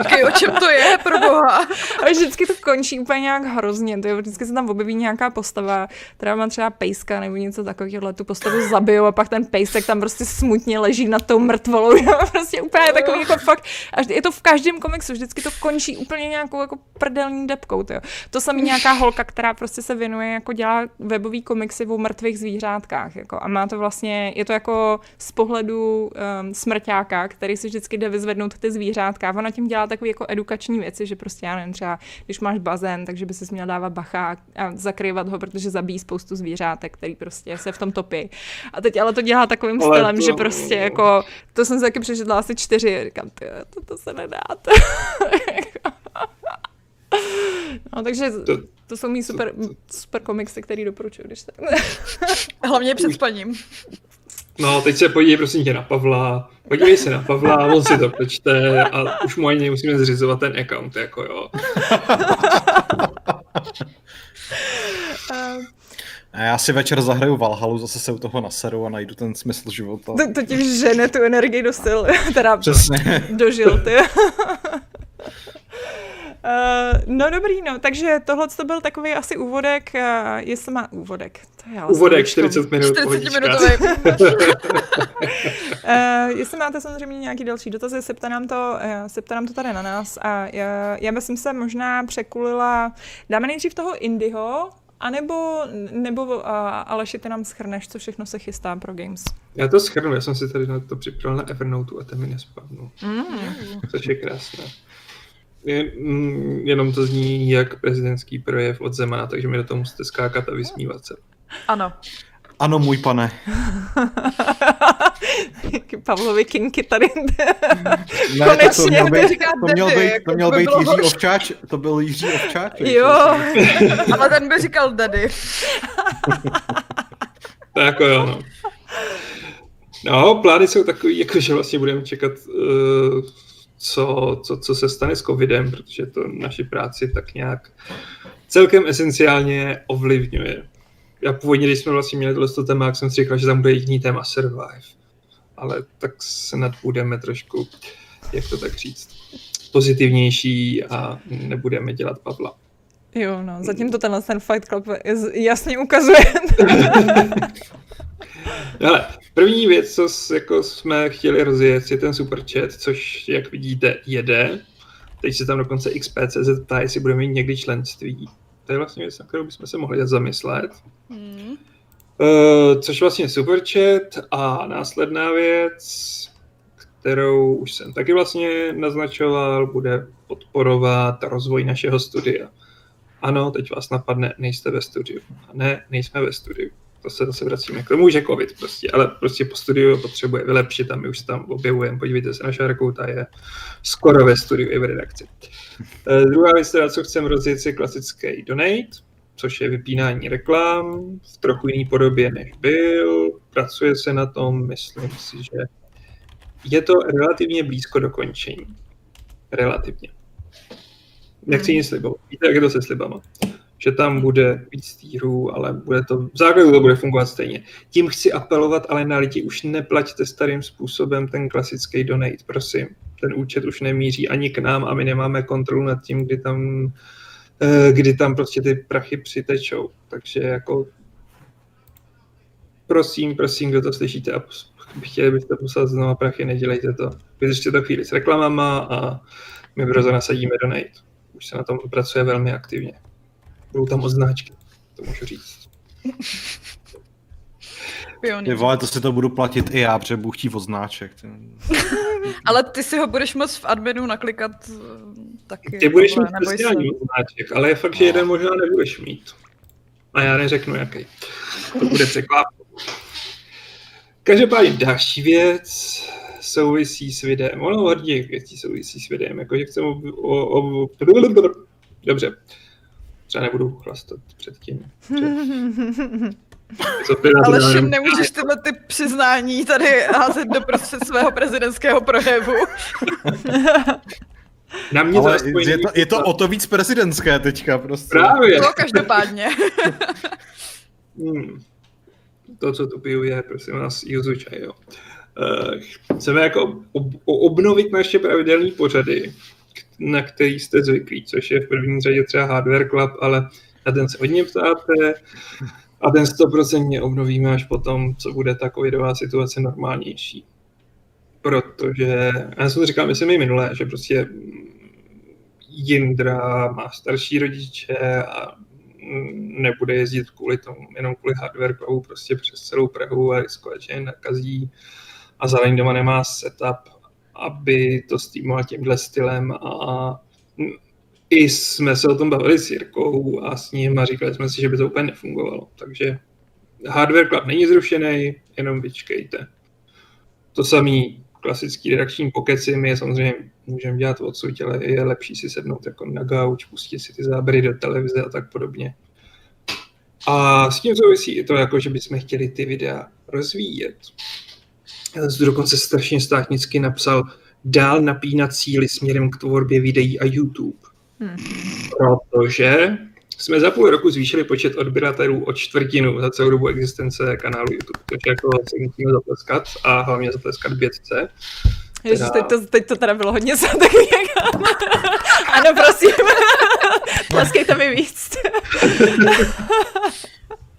S4: okay, o čem to je, pro boha?
S1: A vždycky to končí úplně nějak hrozně, to je, vždycky se tam objeví nějaká postava, která má třeba pejska nebo něco takového, tu postavu zabijou a pak ten pejsek tam prostě smutně leží nad tou mrtvolou, prostě úplně takový jako fakt, až je to v každém komiksu, vždycky to končí úplně nějakou jako prdelní depkou. Tyjo. To samý nějaká holka, která prostě se věnuje, jako dělá webový komiksy o mrtvých zvířátkách. Jako, a má to vlastně, je to jako z pohledu um, smrťáka, který si vždycky jde vyzvednout ty zvířátka. Ona tím dělá takové jako edukační věci, že prostě já nevím, třeba když máš bazén, takže by se měl dávat bacha a zakrývat ho, protože zabíjí spoustu zvířátek, který prostě se v tom topí. A teď ale to dělá takovým ale stylem, to... že prostě jako, to jsem se taky přečetla asi čtyři, říkám, to, to se nedá. No, takže to, to jsou mý super, super komiksy, který doporučuji, když se...
S4: Hlavně před spaním.
S3: No, teď se podívej prosím tě na Pavla, podívej se na Pavla, on si to přečte a už mu ani nemusíme zřizovat ten account, jako jo.
S2: A já si večer zahraju Valhalu, zase se u toho naseru a najdu ten smysl života.
S1: To, to ti žene tu energii do sil, teda Přesně. dožil, ty. Uh, no dobrý, no, takže tohle to byl takový asi úvodek, uh, jestli má úvodek. To
S3: je úvodek 40 minut.
S4: 40 minutový.
S1: uh, jestli máte samozřejmě nějaký další dotazy, septe nám to, uh, septe nám to tady na nás a já, já bych se možná překulila, dáme nejdřív toho Indyho, a nebo, nebo uh, Aleši, ty nám schrneš, co všechno se chystá pro Games.
S3: Já to schrnu, já jsem si tady na to připravil na Evernote a ten mi nespadnul. Mm. Což je krásné. Mm, jenom to zní jak prezidentský projev od Zemana, takže mi do toho musíte skákat a vysmívat se.
S4: Ano.
S2: Ano, můj pane.
S1: Pavlovi kinky tady.
S2: ne, Konečně. To měl být, to měl být, to měl být Jiří Ovčáč, to byl Jiří Ovčáč.
S1: Jo.
S4: Ale ten by říkal daddy.
S3: tak jako jo, no. No, plány jsou takový, jako že vlastně budeme čekat uh, co, co, co se stane s covidem, protože to naši práci tak nějak celkem esenciálně ovlivňuje. Já původně, když jsme vlastně měli tohle téma, jak jsem si říkal, že tam bude jediný téma Survive. Ale tak se nadbudeme trošku, jak to tak říct, pozitivnější a nebudeme dělat Pavla.
S1: Jo, no, zatím to tenhle ten Fight Club jasně ukazuje.
S3: Ale první věc, co jako jsme chtěli rozjet, je ten super chat, což, jak vidíte, jede. Teď se tam dokonce XPCZ ptá, jestli budeme mít někdy členství. To je vlastně věc, na kterou bychom se mohli zamyslet. Hmm. Uh, což vlastně super chat a následná věc, kterou už jsem taky vlastně naznačoval, bude podporovat rozvoj našeho studia. Ano, teď vás napadne, nejste ve studiu. A ne, nejsme ve studiu. To se zase vracíme k tomu, že covid prostě, ale prostě po studiu potřebuje vylepšit a my už tam objevujeme. Podívejte se, naše rekruta je skoro ve studiu i v redakci. Uh, druhá věc, teda, co chcem rozjet, je klasický donate, což je vypínání reklam v trochu jiný podobě, než byl. Pracuje se na tom, myslím si, že je to relativně blízko dokončení. Relativně. Nechci nic slibovat. Víte, jak je to se slibama. Že tam bude víc týrů, ale bude to, v základu to bude fungovat stejně. Tím chci apelovat, ale na lidi už neplaťte starým způsobem ten klasický donate, prosím. Ten účet už nemíří ani k nám a my nemáme kontrolu nad tím, kdy tam, eh, kdy tam prostě ty prachy přitečou. Takže jako prosím, prosím, kdo to slyšíte a chtěli byste poslat znovu prachy, nedělejte to. Vydržte to chvíli s reklamama a my brzo nasadíme donate. Už se na tom pracuje velmi aktivně. Budou tam označky, to můžu říct.
S2: Ty vole, to si to budu platit i já, protože budu chtít odznáček.
S4: ale ty si ho budeš moc v adminu naklikat eh, taky.
S3: Ty budeš mít speciální odznáček, ale je fakt, že jeden možná nebudeš mít. A já neřeknu jaký. To bude překvapení. Každopádně další věc souvisí s videem. Ono hodně věcí souvisí s videem, jakože chcem o, o, o, Dobře. Třeba nebudu chlastat předtím.
S4: Co Ale všem nemůžeš tyhle ty přiznání tady házet do prostě svého prezidentského projevu.
S2: Na mě Ale to je, to, je to o to víc prezidentské teďka prostě.
S3: Právě.
S4: To každopádně.
S3: hmm to, co tu piju, je prosím nás Yuzu čaj, jo. Uh, chceme jako ob, obnovit naše pravidelné pořady, na který jste zvyklí, což je v první řadě třeba Hardware Club, ale na ten se hodně ptáte a ten 100% obnovíme až potom, co bude ta covidová situace normálnější. Protože, já jsem říkal, myslím i minulé, že prostě Jindra má starší rodiče a nebude jezdit kvůli tomu, jenom kvůli hardware clubu prostě přes celou Prahu a riskovat, že je nakazí a zároveň doma nemá setup, aby to streamoval tímhle stylem a i jsme se o tom bavili s Jirkou a s ním a říkali jsme si, že by to úplně nefungovalo. Takže Hardware Club není zrušený, jenom vyčkejte. To samý klasický redakční pokeci my je samozřejmě můžeme dělat odsud, ale je lepší si sednout jako na gauč, pustit si ty záběry do televize a tak podobně. A s tím souvisí i to, jako, že bychom chtěli ty videa rozvíjet. Jsem dokonce strašně státnicky napsal dál napínat cíly směrem k tvorbě videí a YouTube. Hmm. Protože jsme za půl roku zvýšili počet odběratelů o čtvrtinu za celou dobu existence kanálu YouTube, což jako se musíme zatleskat a hlavně zatleskat bětce.
S1: Ježiš, teda... teď, to, teď to teda bylo hodně za tak jak... ano, prosím. Tleskejte mi víc.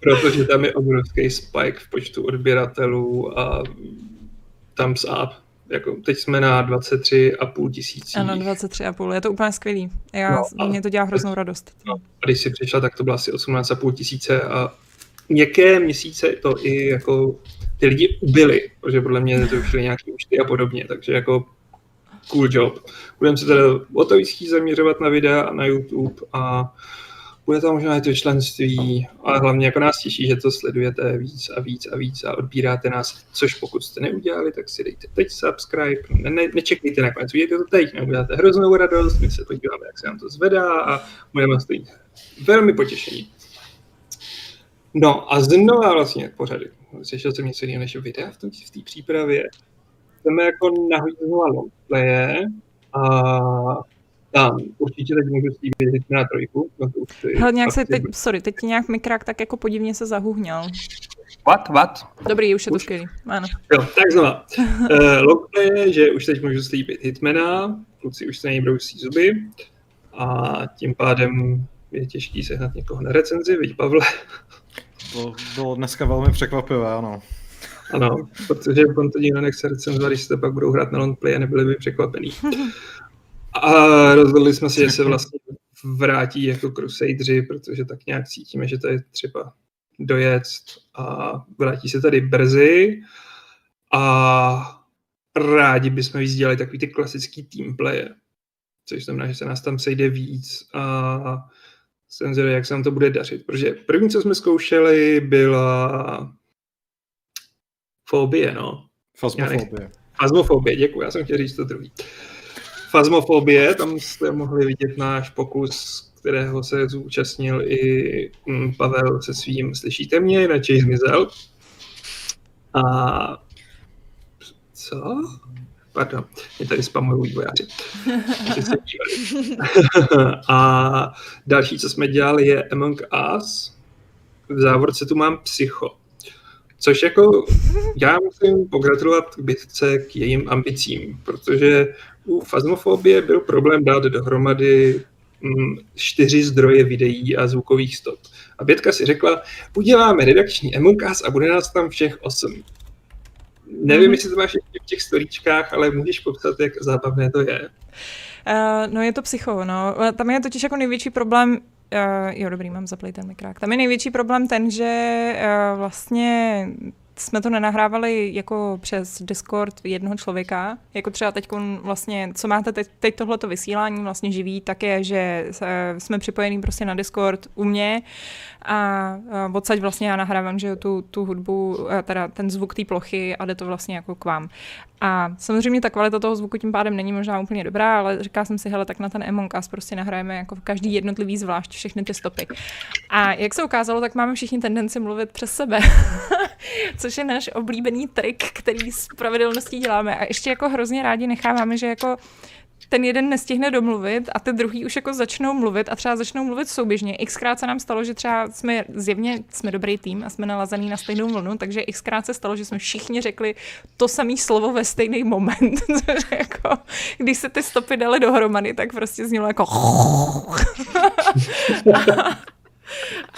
S3: Protože tam je obrovský spike v počtu odběratelů a tam up. Jako teď jsme na 23,5 tisící.
S1: Ano, 23,5, je to úplně skvělý. Já, no, mě to dělá hroznou radost.
S3: No, a když si přišla, tak to bylo asi 18,5 tisíce a něké měsíce to i jako ty lidi ubyli, protože podle mě to už nějaký účty a podobně, takže jako cool job. Budeme se teda o to víc zaměřovat na videa a na YouTube a bude tam možná i to členství, ale hlavně jako nás těší, že to sledujete víc a víc a víc a odbíráte nás, což pokud jste neudělali, tak si dejte teď subscribe, ne, ne, nečekejte nakonec, udělejte to teď, neuděláte hroznou radost, my se podíváme, jak se nám to zvedá a budeme stejně velmi potěšení. No a znova vlastně pořady. Slyšel jsem něco jiného než videa v té v přípravě. Chceme jako nahodit a tam určitě teď můžu slíbit na trojku. No to už
S1: Hele, nějak se teď, sorry, teď ti nějak mikrák tak jako podivně se zahuhněl.
S3: What, what?
S1: Dobrý, už je to skvělý, ano.
S3: Jo, tak znova. uh, longplay, že už teď můžu slíbit Hitmana, kluci už se něj brousí zuby a tím pádem je těžký sehnat někoho na recenzi, viď Pavle?
S2: To bylo dneska velmi překvapivé, ano.
S3: Ano, protože on to nikdo nechce recenzovat, když se pak budou hrát na long play a nebyli by překvapený. A rozhodli jsme si, že se vlastně vrátí jako Crusadeři, protože tak nějak cítíme, že to je třeba dojet a vrátí se tady brzy a rádi bychom víc dělali takový ty klasický teamplaye, což znamená, že se nás tam sejde víc a jsem zvědavý, jak se nám to bude dařit, protože první, co jsme zkoušeli, byla fobie, no.
S2: Fasmofobie.
S3: Fazmofobie, děkuji, já jsem chtěl říct to druhý. Fazmofobie, tam jste mohli vidět náš pokus, kterého se zúčastnil i mm, Pavel se svým Slyšíte mě, jinak zmizel. A co? Pardon, mě tady spamují vývojáři. a další, co jsme dělali, je Among Us. V závorce tu mám Psycho. Což jako já musím pogratulovat bytce k jejím ambicím, protože u fazmofobie byl problém dát dohromady mm, čtyři zdroje videí a zvukových stop. A Bětka si řekla, uděláme redakční Us a bude nás tam všech osm. Nevím, mm-hmm. jestli to máš v těch storíčkách, ale můžeš popsat, jak zábavné to je.
S1: Uh, no je to psycho, no. Tam je totiž jako největší problém, Uh, jo, dobrý, mám zaplý ten mikrák. Tam je největší problém ten, že uh, vlastně jsme to nenahrávali jako přes Discord jednoho člověka, jako třeba teď vlastně, co máte teď, teď tohleto vysílání vlastně živý, tak je, že jsme připojení prostě na Discord u mě a odsaď vlastně já nahrávám, že tu, tu hudbu, teda ten zvuk té plochy a jde to vlastně jako k vám. A samozřejmě ta kvalita toho zvuku tím pádem není možná úplně dobrá, ale říká jsem si, hele, tak na ten Among Us prostě nahrajeme jako každý jednotlivý zvlášť všechny ty stopy. A jak se ukázalo, tak máme všichni tendenci mluvit přes sebe, což je náš oblíbený trik, který s pravidelností děláme. A ještě jako hrozně rádi necháváme, že jako ten jeden nestihne domluvit a ty druhý už jako začnou mluvit a třeba začnou mluvit souběžně. Xkrát se nám stalo, že třeba jsme zjevně jsme dobrý tým a jsme nalazený na stejnou vlnu, takže xkrát se stalo, že jsme všichni řekli to samé slovo ve stejný moment. jako, když se ty stopy daly dohromady, tak prostě znělo jako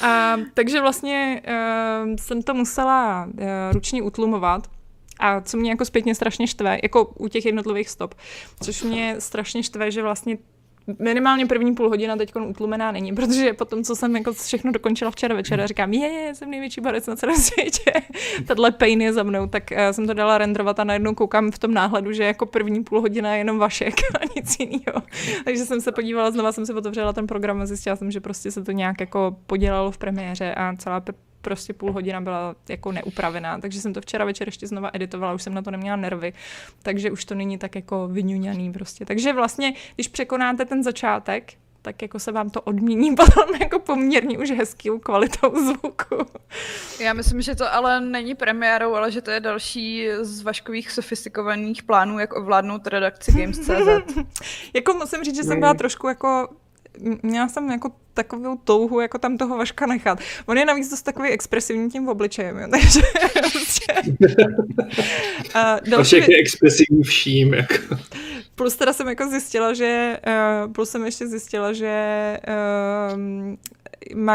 S1: a, takže vlastně uh, jsem to musela uh, ručně utlumovat, a co mě jako zpětně strašně štve, jako u těch jednotlivých stop, což mě strašně štve, že vlastně minimálně první půl hodina teď utlumená není, protože potom, co jsem jako všechno dokončila včera večer a říkám, je, je, jsem největší barec na celém světě, tahle pain je za mnou, tak uh, jsem to dala renderovat a najednou koukám v tom náhledu, že jako první půl hodina je jenom vašek a nic jiného. Takže jsem se podívala, znova jsem si otevřela ten program a zjistila jsem, že prostě se to nějak jako podělalo v premiéře a celá prostě půl hodina byla jako neupravená, takže jsem to včera večer ještě znova editovala, už jsem na to neměla nervy, takže už to není tak jako vyňuňaný prostě. Takže vlastně, když překonáte ten začátek, tak jako se vám to odmění potom jako poměrně už hezkou kvalitou zvuku.
S4: Já myslím, že to ale není premiérou, ale že to je další z vaškových sofistikovaných plánů, jak ovládnout redakci Games.cz.
S1: jako musím říct, že jsem byla trošku jako měla jsem jako takovou touhu, jako tam toho Vaška nechat. On je navíc dost takový expresivní tím obličejem, jo, takže prostě...
S3: a další... je expresivní vším, jako.
S1: Plus teda jsem jako zjistila, že, uh, plus jsem ještě zjistila, že uh,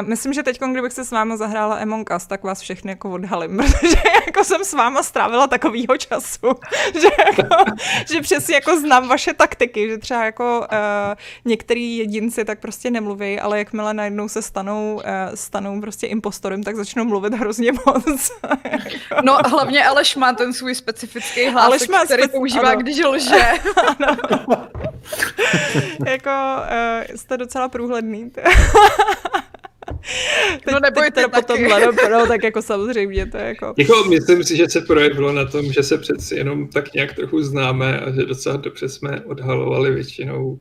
S1: myslím, že teď, kdybych se s váma zahrála Among Us, tak vás všechny jako odhalím, protože jako jsem s váma strávila takovýho času, že, jako, že přesně jako znám vaše taktiky, že třeba jako uh, některý jedinci tak prostě nemluví, ale jakmile najednou se stanou, uh, stanou prostě impostorem, tak začnou mluvit hrozně moc.
S4: no hlavně Aleš má ten svůj specifický hlas, Aleš má který speci- používá, ano. když lže. ano.
S1: jako uh, jste docela průhledný.
S4: teď, no nebojte teď
S1: potom no, tak jako samozřejmě to je jako...
S3: jako... Myslím si, že se projevilo na tom, že se přeci jenom tak nějak trochu známe a že docela dobře jsme odhalovali většinou,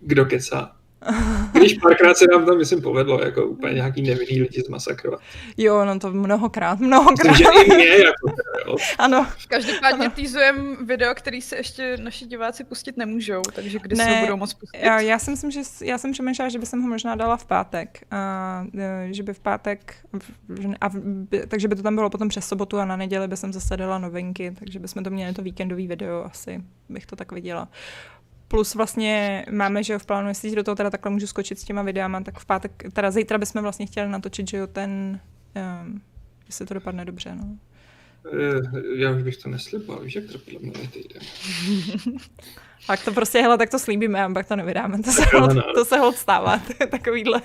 S3: kdo kecá. Když párkrát se nám tam, myslím, povedlo jako úplně nějaký nevinný lidi zmasakrovat.
S1: Jo, no to mnohokrát, mnohokrát.
S3: Myslím, že i mě, jako jo.
S1: Ano.
S4: Každopádně týzujem video, který se ještě naši diváci pustit nemůžou, takže kdy ne, se ho budou moc pustit?
S1: Já, já si myslím, že já jsem přemýšlela, že bych ho možná dala v pátek. A, e, že by v pátek, a, takže by to tam bylo potom přes sobotu a na neděli by jsem zase dala novinky, takže bychom to měli to víkendový video, asi bych to tak viděla. Plus vlastně máme, že v plánu, jestli do toho teda takhle můžu skočit s těma videama, tak v pátek, teda zítra bychom vlastně chtěli natočit, že jo, ten, um, jestli to dopadne dobře, no.
S3: Eh, já už bych to nesliboval, víš, jak to podle mě týden.
S1: Tak to prostě, hele, tak to slíbíme a pak to nevydáme. To se, hod,
S3: ano,
S1: to se hod stává. takovýhle,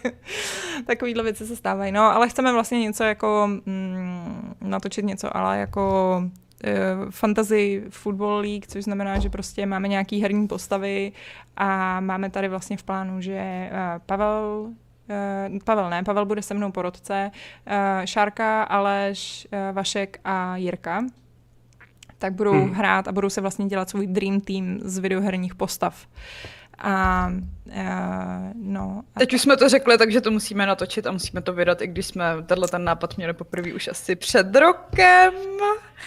S1: takovýhle věci se stávají. No, ale chceme vlastně něco jako mm, natočit něco, ale jako fantasy Football League, což znamená, že prostě máme nějaký herní postavy a máme tady vlastně v plánu, že uh, Pavel Uh, Pavel ne, Pavel bude se mnou porodce, Šárka, Aleš, Vašek a Jirka tak budou hmm. hrát a budou se vlastně dělat svůj dream team z videoherních postav. A, uh, no. A
S4: Teď už jsme to řekli, takže to musíme natočit a musíme to vydat, i když jsme tenhle ten nápad měli poprvé už asi před rokem.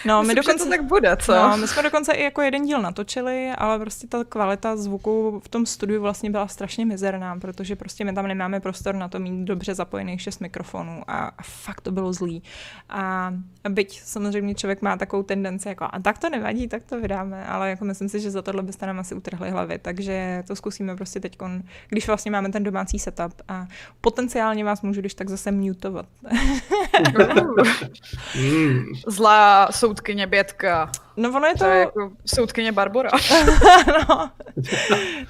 S1: No,
S4: Myslím,
S1: my dokonce,
S4: že to tak bude, co?
S1: No, my jsme dokonce i jako jeden díl natočili, ale prostě ta kvalita zvuku v tom studiu vlastně byla strašně mizerná, protože prostě my tam nemáme prostor na to mít dobře zapojených šest mikrofonů a, a fakt to bylo zlý. A byť samozřejmě člověk má takovou tendenci jako a tak to nevadí, tak to vydáme, ale jako myslím si, že za tohle byste nám asi utrhli hlavy, takže to zkusíme prostě teď, když vlastně máme ten domácí setup a potenciálně vás můžu když tak zase mutovat.
S4: Zlá soudkyně Bětka.
S1: No ono je
S4: To
S1: to...
S4: je jako soudkyně Barbora.
S1: no.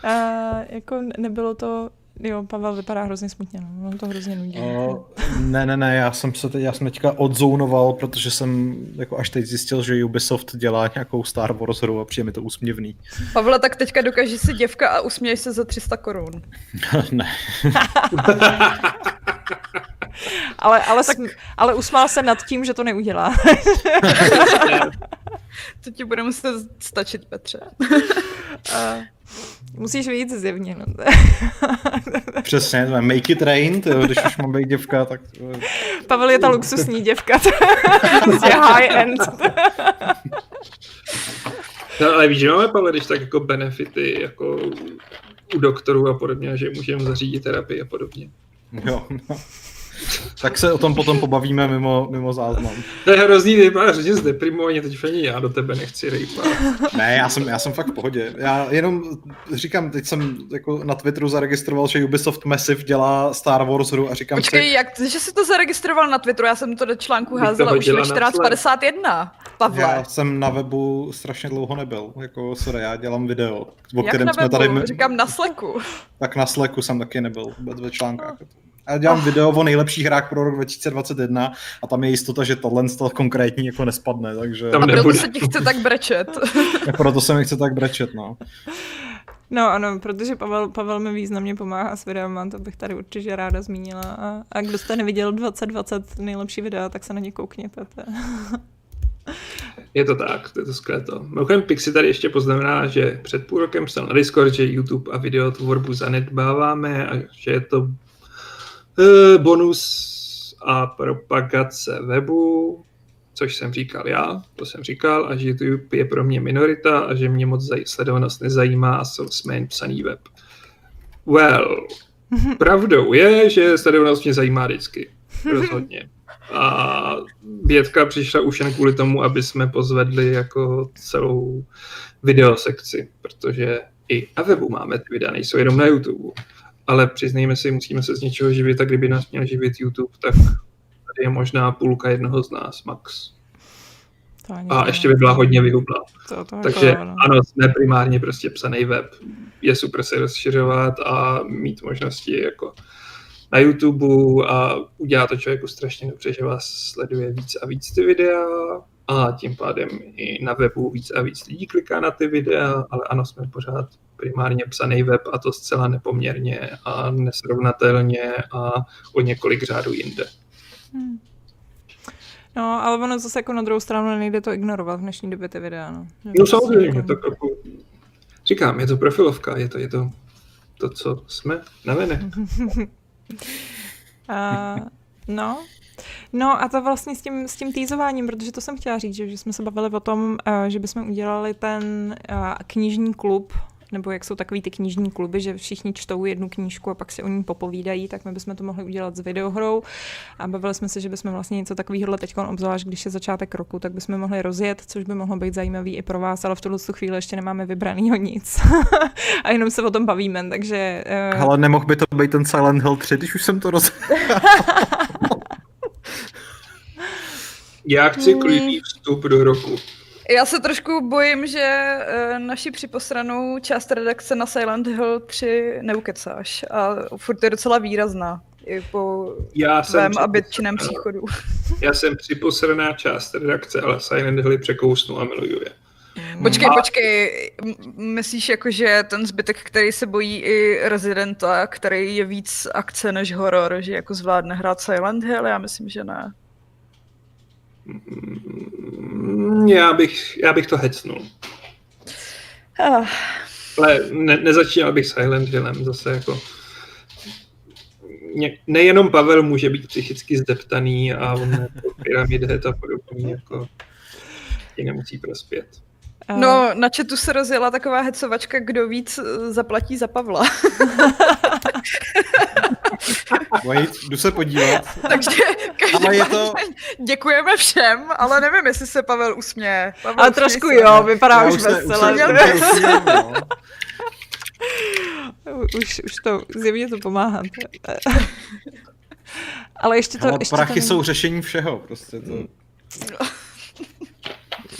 S1: uh, jako nebylo to... Jo, Pavel vypadá hrozně smutně, no. On to hrozně nudí.
S2: O, ne, ne, ne, já jsem se teď, já jsem teďka odzounoval, protože jsem jako až teď zjistil, že Ubisoft dělá nějakou Star Wars hru a přijde mi to úsměvný.
S4: Pavle, tak teďka dokážeš si děvka a usměj se za 300 korun.
S2: ne.
S1: ale, ale, tak... ale usmál se nad tím, že to neudělá.
S4: To ti bude muset stačit, Petře.
S1: uh, musíš vyjít zjevně. No.
S2: Přesně, to je make it rain, tyjo, když už mám být děvka, tak...
S1: Pavel je ta luxusní děvka. je high end.
S3: No, ale víš, že máme, Pavel, když tak jako benefity, jako u doktorů a podobně, že můžeme zařídit terapii a podobně.
S2: Jo, no. Tak se o tom potom pobavíme mimo, mimo záznam.
S3: To je hrozný, vypadá hrozně zdeprimovaně, teď ani já do tebe nechci rejpat.
S2: Ne, já jsem, já jsem fakt v pohodě. Já jenom říkám, teď jsem jako na Twitteru zaregistroval, že Ubisoft Massive dělá Star Wars hru a říkám
S4: Počkej,
S2: si...
S4: jak, že jsi to zaregistroval na Twitteru, já jsem to do článku házela už ve
S3: na
S4: 14.51. Pavle,
S2: Já jsem na webu strašně dlouho nebyl, jako sorry, já dělám video, o
S4: jak
S2: kterém
S4: na
S2: jsme
S4: webu?
S2: tady...
S4: Říkám na Slacku.
S2: Tak na Slacku jsem taky nebyl vůbec ve článkách. Já dělám video o nejlepších hrách pro rok 2021 a tam je jistota, že tohle z toho konkrétní jako nespadne, takže
S3: Tam
S4: A proto se ti chce tak brečet.
S2: proto se mi chce tak brečet, no.
S1: No ano, protože Pavel, Pavel mi významně pomáhá s videama, to bych tady určitě ráda zmínila. A, a kdo jste neviděl 2020 nejlepší videa, tak se na ně koukněte. To je-
S3: Je to tak, to je to skvělé to. Mimochodem Pixi tady ještě poznamená, že před půl rokem psal na Discord, že YouTube a videotvorbu zanedbáváme a že je to bonus a propagace webu, což jsem říkal já, to jsem říkal, a že YouTube je pro mě minorita a že mě moc sledovanost nezajímá a jsou jsme jen psaný web. Well, pravdou je, že sledovanost mě zajímá vždycky. Rozhodně. A Bětka přišla už jen kvůli tomu, aby jsme pozvedli jako celou videosekci, protože i na webu máme ty videa, nejsou jenom na YouTube. Ale přiznejme si, musíme se z něčeho živit a kdyby nás měl živit YouTube, tak tady je možná půlka jednoho z nás, max.
S1: to
S3: A ještě by byla hodně vyhubla.
S1: To, to
S3: Takže
S1: jako, no.
S3: ano, jsme primárně prostě psaný web. Je super se rozšiřovat a mít možnosti jako na YouTube a udělá to člověku strašně dobře, že vás sleduje víc a víc ty videa a tím pádem i na webu víc a víc lidí kliká na ty videa, ale ano, jsme pořád primárně psaný web a to zcela nepoměrně a nesrovnatelně a o několik řádů jinde.
S1: Hmm. No, ale ono zase jako na druhou stranu nejde to ignorovat v dnešní době ty videa, no.
S3: No
S1: prostě
S3: samozřejmě,
S1: jako-
S3: tak jako, říkám, je to profilovka, je to, je to to, co jsme navenek.
S1: A, no. No a to vlastně s tím, s tím týzováním, protože to jsem chtěla říct, že, že jsme se bavili o tom, uh, že bychom udělali ten uh, knižní klub, nebo jak jsou takový ty knižní kluby, že všichni čtou jednu knížku a pak si o ní popovídají, tak my bychom to mohli udělat s videohrou. A bavili jsme se, že bychom vlastně něco takového teď, obzvlášť když je začátek roku, tak bychom mohli rozjet, což by mohlo být zajímavý i pro vás, ale v tuhle chvíli ještě nemáme vybranýho nic. a jenom se o tom bavíme, takže... Uh,
S2: Ale nemohl by to být ten Silent Hill 3, když už jsem to roz...
S3: Já chci klidný vstup do roku.
S4: Já se trošku bojím, že uh, naši připosranou část redakce na Silent Hill 3 neukecáš a furt je docela výrazná i po
S3: Já jsem
S4: tvém a
S3: připosraná-
S4: bytčinem příchodu.
S3: Já jsem připosraná část redakce, ale Silent Hill překousnu a miluju je.
S4: Počkej,
S3: A-
S4: počkej, myslíš jako, že ten zbytek, který se bojí i Residenta, který je víc akce než horor, že jako zvládne hrát Silent Hill? Já myslím, že ne.
S3: Mm, Já bych, já bych to hecnul.
S4: Ah,
S3: Ale ne, nezačínal bych Silent Hillem zase jako... Ně, nejenom Pavel může být psychicky zdeptaný a on Pyramid a podobně jako ti nemusí prospět.
S4: No, na chatu se rozjela taková hecovačka, kdo víc eh, zaplatí za Pavla.
S2: Wait, jdu se podívat.
S4: Takže
S2: Ale je to-
S4: děkujeme všem, ale nevím, jestli se Pavel usměje. Pavel,
S1: ale
S4: usměj
S1: trošku
S4: se.
S1: jo, vypadá
S2: Já
S1: už
S2: se- už se- už se no.
S1: už, už to, zjevně to pomáhá. Ale ještě to...
S2: Ale
S1: ještě
S2: prachy
S1: to
S2: jsou řešení všeho, prostě to.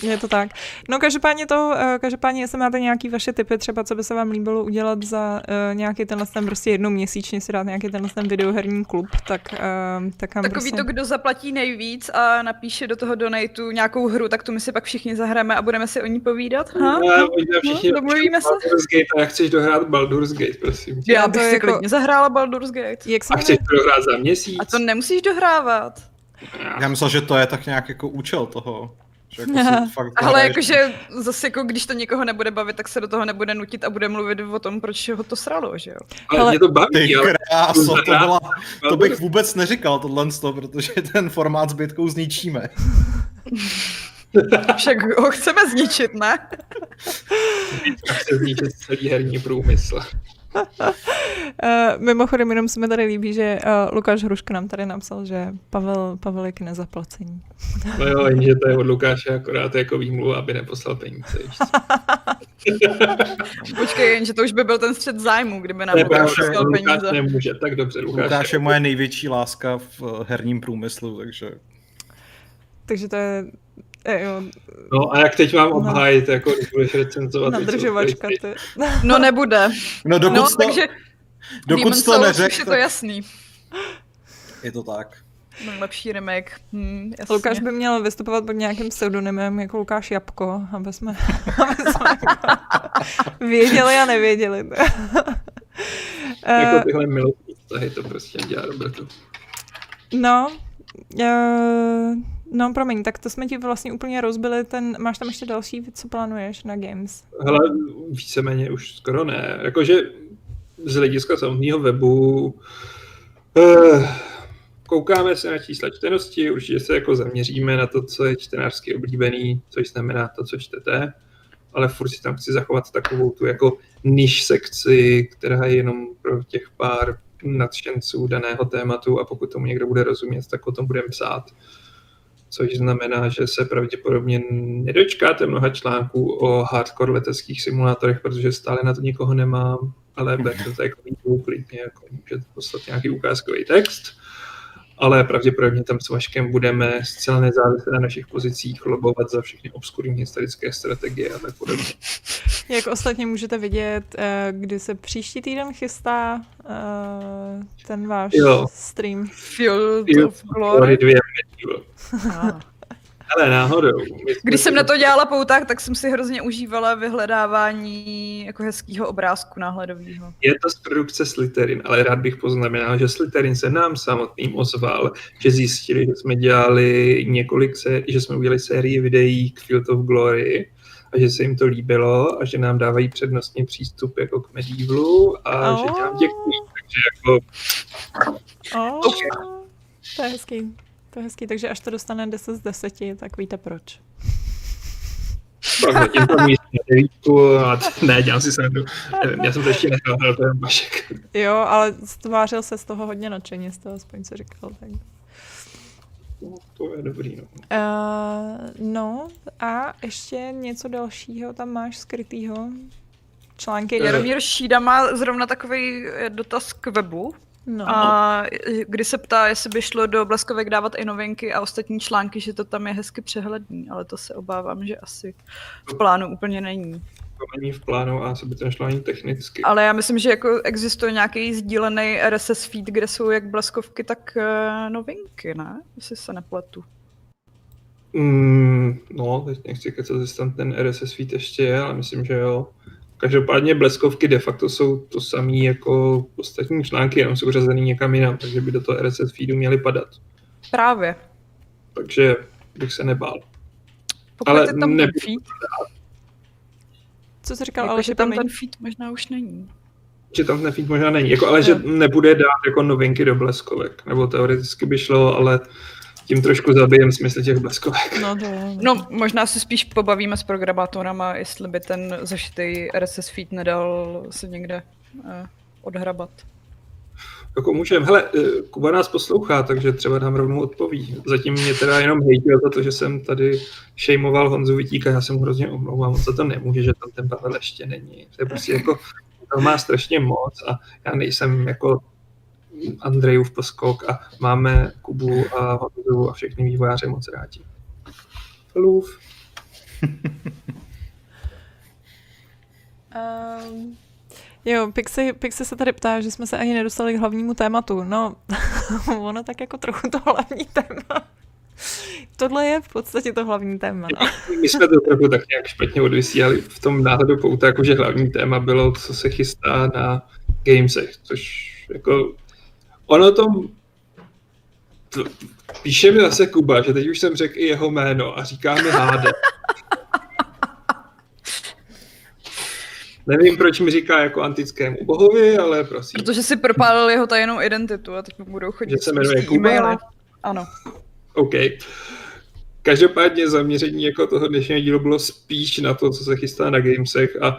S1: Je to tak. No každopádně to, eh, každopádně jestli máte nějaký vaše typy, třeba co by se vám líbilo udělat za uh, nějaký tenhle ten prostě jednou měsíčně si dát nějaký tenhle ten videoherní klub, tak, uh, tak
S4: Takový
S1: prostě...
S4: to, kdo zaplatí nejvíc a napíše do toho donatu nějakou hru, tak tu my si pak všichni zahrajeme a budeme si o ní povídat. Ha?
S3: A možná všichni
S4: No, domluvíme se?
S3: Baldur's Gate a jak chceš dohrát Baldur's Gate, prosím.
S4: Já
S1: to
S4: bych si
S1: jako-
S4: klidně zahrála Baldur's Gate.
S1: Jak
S3: A chceš to dohrát za měsíc?
S4: A to nemusíš dohrávat.
S2: Já myslel, že to je tak nějak jako účel toho. Že jako si fakt
S4: Ale jakože zase jako když to někoho nebude bavit, tak se do toho nebude nutit a bude mluvit o tom, proč ho to sralo, že jo?
S3: Ale
S1: Ale-
S3: mě to
S2: Ty
S3: baví, ale
S2: kráso, to, byla, to bych vůbec neříkal tohle, protože ten formát zbytkou zničíme.
S4: Však ho chceme zničit, ne?
S3: chce zničit celý herní průmysl.
S1: Uh, mimochodem, jenom se mi tady líbí, že uh, Lukáš Hruška nám tady napsal, že Pavel, Pavel je k nezaplacení.
S3: No jo, jenže to je od Lukáše akorát jako výmluva, aby neposlal peníze.
S4: Počkej, jenže to už by byl ten střed zájmu, kdyby nám Lukáš poslal
S3: Lukáš
S4: peníze.
S3: nemůže, tak dobře, Lukáš.
S2: Lukáš je moje největší láska v eh, herním průmyslu, takže
S1: Takže to je eh, jo,
S3: No a jak teď mám obhájit, jako když budeš recenzovat
S1: nadržovačka. Ty.
S4: No nebude.
S2: No dokud
S4: No,
S2: to,
S4: takže
S2: dokud to neřekl,
S4: už je to
S2: tak
S4: jasný.
S2: je to tak.
S4: Lepší remake. Hm, jasně.
S1: Lukáš by měl vystupovat pod nějakým pseudonymem jako Lukáš Jabko, aby jsme, aby jsme věděli a nevěděli.
S3: Jako tyhle milostní vztahy to prostě dělá Robertu.
S1: No, uh, no promiň, tak to jsme ti vlastně úplně rozbili ten, máš tam ještě další, co plánuješ na Games?
S3: Hele, víceméně už skoro ne. Jakože z hlediska samotného webu eh, koukáme se na čísla čtenosti, určitě se jako zaměříme na to, co je čtenářsky oblíbený, což znamená to, co čtete, ale furt si tam chci zachovat takovou tu jako niž sekci, která je jenom pro těch pár nadšenců daného tématu a pokud tomu někdo bude rozumět, tak o tom budeme psát. Což znamená, že se pravděpodobně nedočkáte mnoha článků o hardcore leteckých simulátorech, protože stále na to nikoho nemám, ale berete to jako klidně jako můžete poslat nějaký ukázkový text. Ale pravděpodobně tam s Vaškem budeme zcela nezávisle na našich pozicích lobovat za všechny obskurní historické strategie a tak podobně.
S1: Jak ostatně můžete vidět, eh, kdy se příští týden chystá eh, ten váš
S3: Jo.
S1: stream.
S4: Field
S3: Field
S4: of Glory.
S3: Medieval.
S4: Ah.
S3: Ale náhodou.
S4: Když jsem na to dělala pouták, tak jsem si hrozně užívala vyhledávání jako hezkého obrázku náhledového.
S3: Je to z produkce Slytherin, ale rád bych poznamenal, že Slytherin se nám samotným ozval, že zjistili, že jsme dělali několik sé- že jsme udělali sérii videí k Field of Glory a že se jim to líbilo a že nám dávají přednostně přístup jako k Medievalu a
S1: Oh.
S3: že nám děkují. Takže jako
S1: Oh, to je hezký. To je hezký, takže až to dostane 10 z 10, tak víte proč.
S3: zatím to na devítku a t- ne, dělám si srandu. Nevím, já jsem to ještě nehrál, to je Vašek.
S1: Jo, ale stvářil se z toho hodně nadšeně, z toho aspoň co říkal. Tak.
S3: No, To je dobrý, no.
S1: Uh, no a ještě něco dalšího tam máš skrytýho? Články?
S3: Eh,
S4: Jaromír Šída má zrovna takový dotaz k webu.
S1: No.
S4: A kdy se ptá, jestli by šlo do Bleskovek dávat i novinky a ostatní články, že to tam je hezky přehledný, ale to se obávám, že asi v plánu úplně není.
S3: To není v plánu a asi by to nešlo ani technicky.
S4: Ale já myslím, že jako existuje nějaký sdílený RSS feed, kde jsou jak bleskovky, tak uh, novinky, ne? Jestli se nepletu.
S3: Mm, no, teď nechci kecat, jestli tam ten RSS feed ještě je, ale myslím, že jo. Každopádně bleskovky de facto jsou to samé jako ostatní články, jenom jsou řazený někam jinam, takže by do toho RSS feedu měly padat.
S4: Právě.
S3: Takže bych se nebál.
S4: Pokud
S3: Ale
S4: je tam
S3: ne-
S4: ten feed,
S1: Co jsi říkal,
S4: jako,
S1: ale
S4: že
S1: že
S4: tam
S1: tam
S4: ten feed možná už není.
S3: Že tam ten feed možná není, jako, ale že nebude dát jako novinky do bleskovek, nebo teoreticky by šlo, ale tím trošku zabijem smysl těch bleskovek.
S1: No to jo.
S4: No, možná se spíš pobavíme s programátorama, jestli by ten zašitý RSS feed nedal se někde eh, odhrabat.
S3: Jako můžem. Hele, eh, Kuba nás poslouchá, takže třeba nám rovnou odpoví. Zatím mě teda jenom hejtil za to, že jsem tady šejmoval Honzu Vitíka, já se mu hrozně omlouvám, on za to nemůže, že tam ten Pavel ještě není. To je prostě jako, to má strašně moc a já nejsem jako Andrejův poskok a máme Kubu a Honzu a všechny vývojáře moc rádi. Lův.
S1: Um, jo, Pixie, Pixie se tady ptá, že jsme se ani nedostali k hlavnímu tématu. No, ono tak jako trochu to hlavní téma. Tohle je v podstatě to hlavní téma. No.
S3: My jsme to trochu tak nějak špatně odvysílali v tom náhledu pouta, jako že hlavní téma bylo, co se chystá na gamesech, což jako ono to to, píše mi zase Kuba, že teď už jsem řekl i jeho jméno a říká mi Háde. Nevím, proč mi říká jako antickému bohovi, ale prosím.
S4: Protože si propálil jeho tajnou identitu a teď mu budou chodit
S3: Že se jmenuje Kuba?
S4: e-maily. Ano.
S3: OK. Každopádně zaměření jako toho dnešního dílu bylo spíš na to, co se chystá na Gamesech a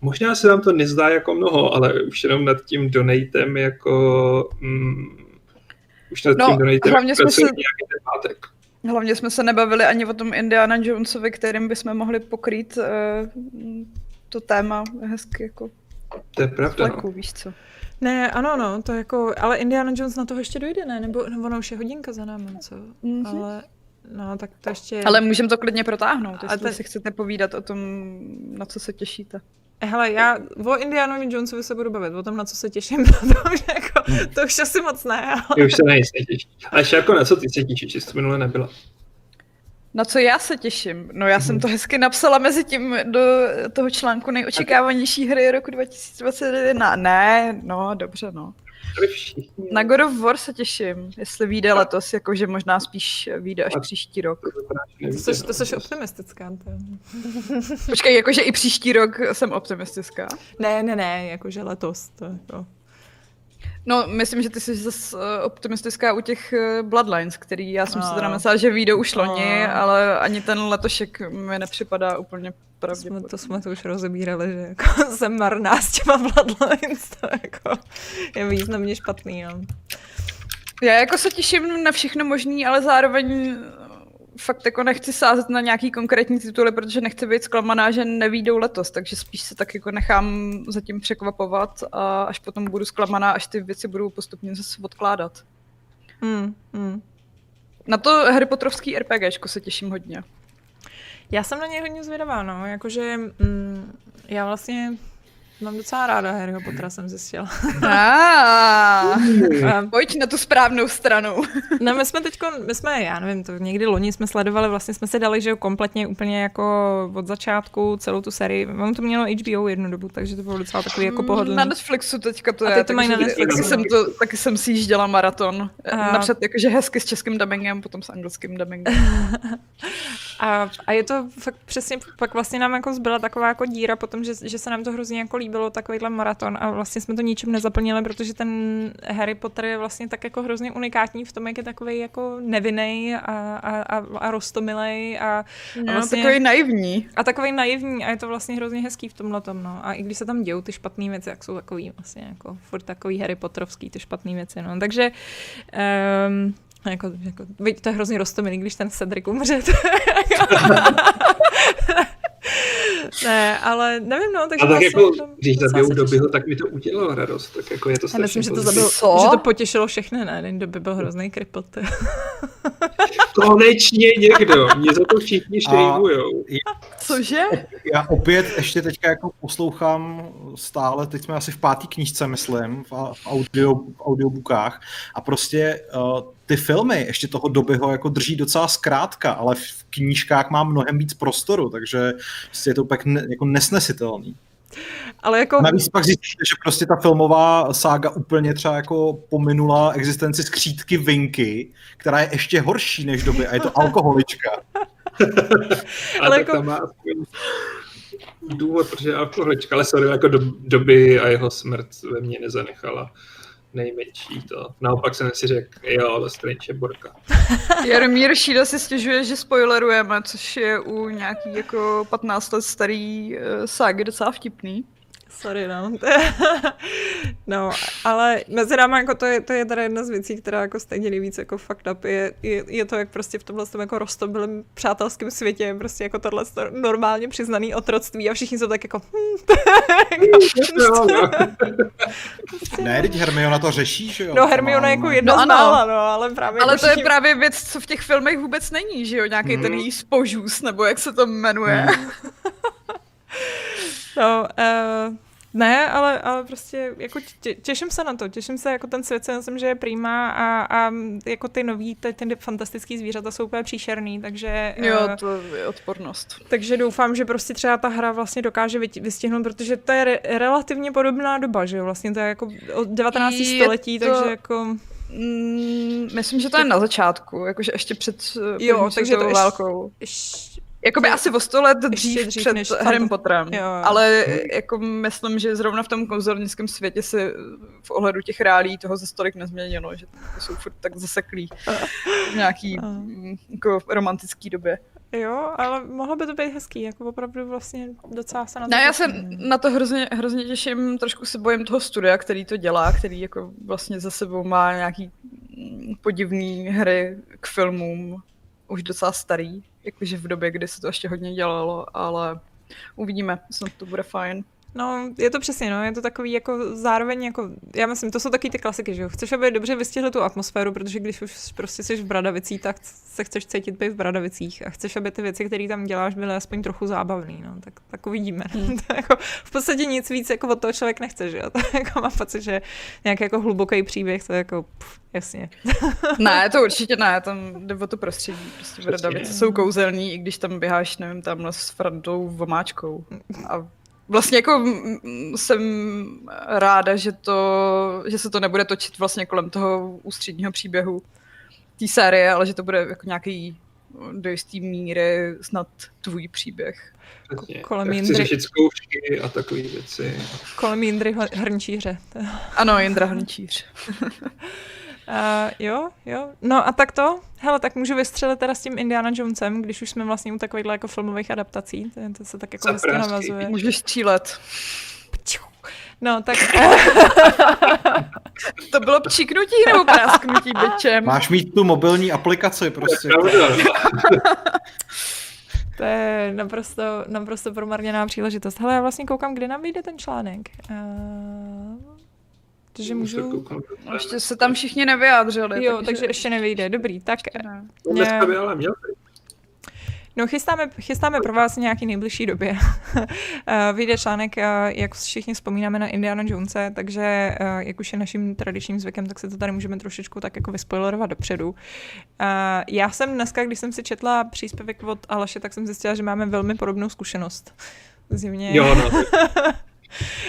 S3: možná se vám to nezdá jako mnoho, ale už jenom nad tím donatem jako... Mm, už nad
S4: No,
S3: tím donatem
S4: hlavně jsme se-
S3: nějaký.
S4: Hlavně jsme se nebavili ani o tom Indiana Jonesovi, kterým bychom mohli pokrýt uh, to téma hezky jako
S3: To je pravda. No.
S4: fleku, víš co.
S1: Ne, ano, no, to jako, ale Indiana Jones na toho ještě dojde, ne? Nebo no, ono už je hodinka za námi, co?
S4: Mhm.
S1: Ale, no, tak to ještě...
S4: Ale můžeme to klidně protáhnout,
S1: A
S4: jestli
S1: ten-
S4: si chcete povídat o tom, na co se těšíte.
S1: Hele, já o Indianovi Jonesovi se budu bavit, o tom, na co se těším, protože jako, to už asi moc ne, ale...
S3: Ty už se nic netěšíš. Ale jako na co ty se těšíš, že jsi to minule nebyla?
S4: Na co já se těším? No já jsem to hezky napsala mezi tím do toho článku nejočekávanější hry roku 2021. Ne, no dobře no. Na God of War se těším, jestli vyjde letos, jakože možná spíš vyjde až příští rok.
S3: To
S1: To jsi, to jsi optimistická. To...
S4: Počkej, jakože i příští rok jsem optimistická.
S1: Ne, ne, ne, jakože letos. To jako...
S4: No, myslím, že ty jsi zase eh, optimistická u těch eh, Bloodlines, který já jsem si teda
S1: No.
S4: myslela, že vyjdou už loni,
S1: No.
S4: ale ani ten letošek mi nepřipadá úplně
S1: To jsme,
S4: pravděpodobný.
S1: to jsme to už rozebírali, že jako jsem marná s těma Bloodlines, to jako je významně špatný. No.
S4: Já jako se těším na všechno možný, ale zároveň fakt jako nechci sázet na nějaký konkrétní tituly, protože nechci být zklamaná, že nevídou letos, takže spíš se tak jako nechám zatím překvapovat a až potom budu zklamaná, až ty věci budou postupně zase odkládat.
S1: Mm, mm.
S4: Na to Harry Potterovský RPGčko se těším hodně.
S1: Já jsem na něj hodně zvědavá, no, jakože mm, já vlastně mám docela ráda Harryho Pottera, jsem zjistila.
S4: Ah,
S1: A-
S4: pojď na tu správnou stranu.
S1: No my jsme teďko, my jsme, já nevím, to někdy loni jsme sledovali, vlastně jsme si dali, že jo, kompletně úplně jako od začátku celou tu sérii. Mám to mělo HBO jednu dobu, takže to bylo docela takový jako pohodlný.
S4: Na Netflixu teďka to
S1: A
S4: je.
S1: teď to mají na
S3: Netflixu.
S4: Taky jsem, to, taky jsem si jížděla maraton.
S1: A-
S4: Napřed jakože hezky s českým dubbingem, potom s anglickým dubbingem.
S1: A, a je to fakt přesně, pak vlastně nám jako zbyla taková jako díra potom, že, že se nám to hrozně jako líbilo, takovýhle maraton a vlastně jsme to ničím nezaplnili, protože ten Harry Potter je vlastně tak jako hrozně unikátní v tom, jak je takový jako nevinný a, a, a, a rostomilej a, a
S4: No,
S1: vlastně...
S4: takový naivní.
S1: A takový naivní a je to vlastně hrozně hezký v tomhle tom, no. A i když se tam dějou ty špatné věci, jak jsou takový vlastně jako furt takový Harry Potterovský ty špatné věci, no. Takže um, jako, jako, to je hrozně roztomilý, když ten Cedric umře. ne, ale nevím, no, takže
S3: A tak
S1: vlastně
S3: jako,
S1: tam
S3: když zabijou dobyho, tak mi to udělalo radost. Tak jako je to
S1: Já
S3: strašně
S1: myslím, že to, zabil, že to potěšilo všechny, ne? Ten doby byl hrozný kripl.
S3: Konečně někdo. Mě za to všichni štrýmujou.
S4: Cože?
S2: Já opět ještě teďka jako poslouchám stále, teď jsme asi v pátý knížce, myslím, v, v, audio, v audiobookách a prostě uh, ty filmy ještě toho dobyho jako drží docela zkrátka, ale v knížkách má mnohem víc prostoru, takže prostě je to pak ne, jako nesnesitelný.
S1: Ale jako,
S2: Navíc pak zjistíte, že prostě ta filmová sága úplně třeba jako pominula existenci skřídky Vinky, která je ještě horší než doby a je to alkoholička.
S1: Ale
S3: tak
S1: jako-
S3: tam má důvod, protože je alkoholička, ale sorry, jako do, doby a jeho smrt ve mně nezanechala nejmenší to. Naopak jsem si řekl, jo, ale Strange je borka.
S4: Jaromír Šída si stěžuje, že spoilerujeme, což je u nějaký jako 15 let starý uh, ságy docela vtipný.
S1: Sorry, no. no, ale mezi námi jako to je, to je teda jedna z věcí, která jako stejně nejvíc jako fucked up, je, je, je to, jak prostě v tomhle tom jako roztobilém přátelském světě je prostě jako tohle to normálně přiznaný otroctví a všichni jsou tak jako je.
S2: Ne, teď Hermiona to řeší, že jo?
S1: No Hermiona je jako jedna
S4: No
S1: z
S4: ano.
S1: mála, no, ale právě
S4: Ale
S1: jako
S4: to je
S1: všichni-
S4: právě věc, co v těch filmech vůbec není, že jo? Nějaký ten
S3: Mhm.
S4: její spožůs, nebo jak se to jmenuje.
S1: No, uh, ne, ale, ale prostě jako tě, těším se na to, těším se, jako ten svět si myslím, že je prýma a, a jako ty nový, ty, ty fantastický zvířata jsou úplně příšerný, takže,
S4: Jo,
S1: eh,
S4: to je odpornost.
S1: takže doufám, že prostě třeba ta hra vlastně dokáže vystihnout, protože to je re, relativně podobná doba, že jo, vlastně to je jako od 19.
S4: Je
S1: století,
S4: to-
S1: takže jako,
S4: Mm, myslím, že to je na začátku, jakože ještě před eh,
S1: Jo, takže to
S4: světovou
S1: ještě-
S4: válkou. Jakoby asi o sto let dřív,
S1: dřív
S4: před
S1: než
S4: Harrym
S1: fanta-
S4: Potterem.
S1: Jo, jo.
S4: Ale jako myslím, že zrovna v tom kouzelnickém světě se v ohledu těch reálí toho za stolik nezměnilo, že to jsou furt tak zaseklí v nějaký jako romantický době.
S1: jo, ale mohlo by to být hezký, jako opravdu vlastně docela se na to
S4: Ne, já se na to hrozně, hrozně těším, trošku se bojím toho studia, který to dělá, který jako vlastně za sebou má nějaký mm, podivný hry k filmům, už docela starý, jakože v době, kdy se to ještě hodně dělalo, ale uvidíme, snad to bude fajn.
S1: No, je to přesně, no, je to takový jako zároveň jako, já myslím, to jsou taky ty klasiky, že jo, chceš, aby dobře vystihli tu atmosféru, protože když už prostě jsi v Bradavicích, tak se chceš cítit být v Bradavicích a chceš, aby ty věci, které tam děláš, byly aspoň trochu zábavný, no, tak, tak uvidíme.
S4: Hmm.
S1: to jako, v podstatě nic víc jako od toho člověk nechce, že jo, to jako mám pocit, že nějaký jako hluboký příběh, to je jako, pff, jasně.
S4: Ne, to určitě ne, tam jde o to prostředí, prostě. Bradavice jsou kouzelní, i když tam běháš, nevím, tamhle s Frandou vomáčkou. A vlastně jako jsem ráda, že, to, že se to nebude točit vlastně kolem toho ústředního příběhu té série, ale že to bude jako nějaký do jistý míry snad tvůj příběh.
S3: Přesně.
S1: kolem
S3: chci
S1: Jindry.
S3: řešit zkoušky a takové věci.
S1: Kolem Jindry Hr- Hrnčíře.
S4: Ano, Jindra Hrnčíř.
S1: Uh, jo, jo. No a tak to, hele, tak můžu vystřelit teda s tím Indiana Jonesem, když už jsme vlastně u takovýchhle jako filmových adaptací, to, to se tak jako hezky navazuje.
S4: Můžeš střílet.
S1: No, tak
S4: To bylo pčíknutí nebo prásknutí byčem?
S2: Máš mít tu mobilní aplikaci prostě.
S1: To je naprosto, naprosto promarněná příležitost. Hele, já vlastně koukám, kde nám vyjde ten článek. Uh, takže můžu...
S4: No, ještě se tam všichni nevyjádřili.
S1: Jo, takže ještě nevyjde. Dobrý, tak
S4: ne.
S3: Ale měl být.
S1: No, chystáme, chystáme pro vás v nějaký nejbližší době. Eh, Vyjde článek, eh, jak všichni vzpomínáme na Indiana Jonese, takže eh, jak už je naším tradičním zvykem, tak se to tady můžeme trošičku tak jako vyspoilerovat dopředu. Eh, Já jsem dneska, když jsem si četla příspěvek od Aleše, tak jsem zjistila, že máme velmi podobnou zkušenost. Zjevně.
S3: Jo, no.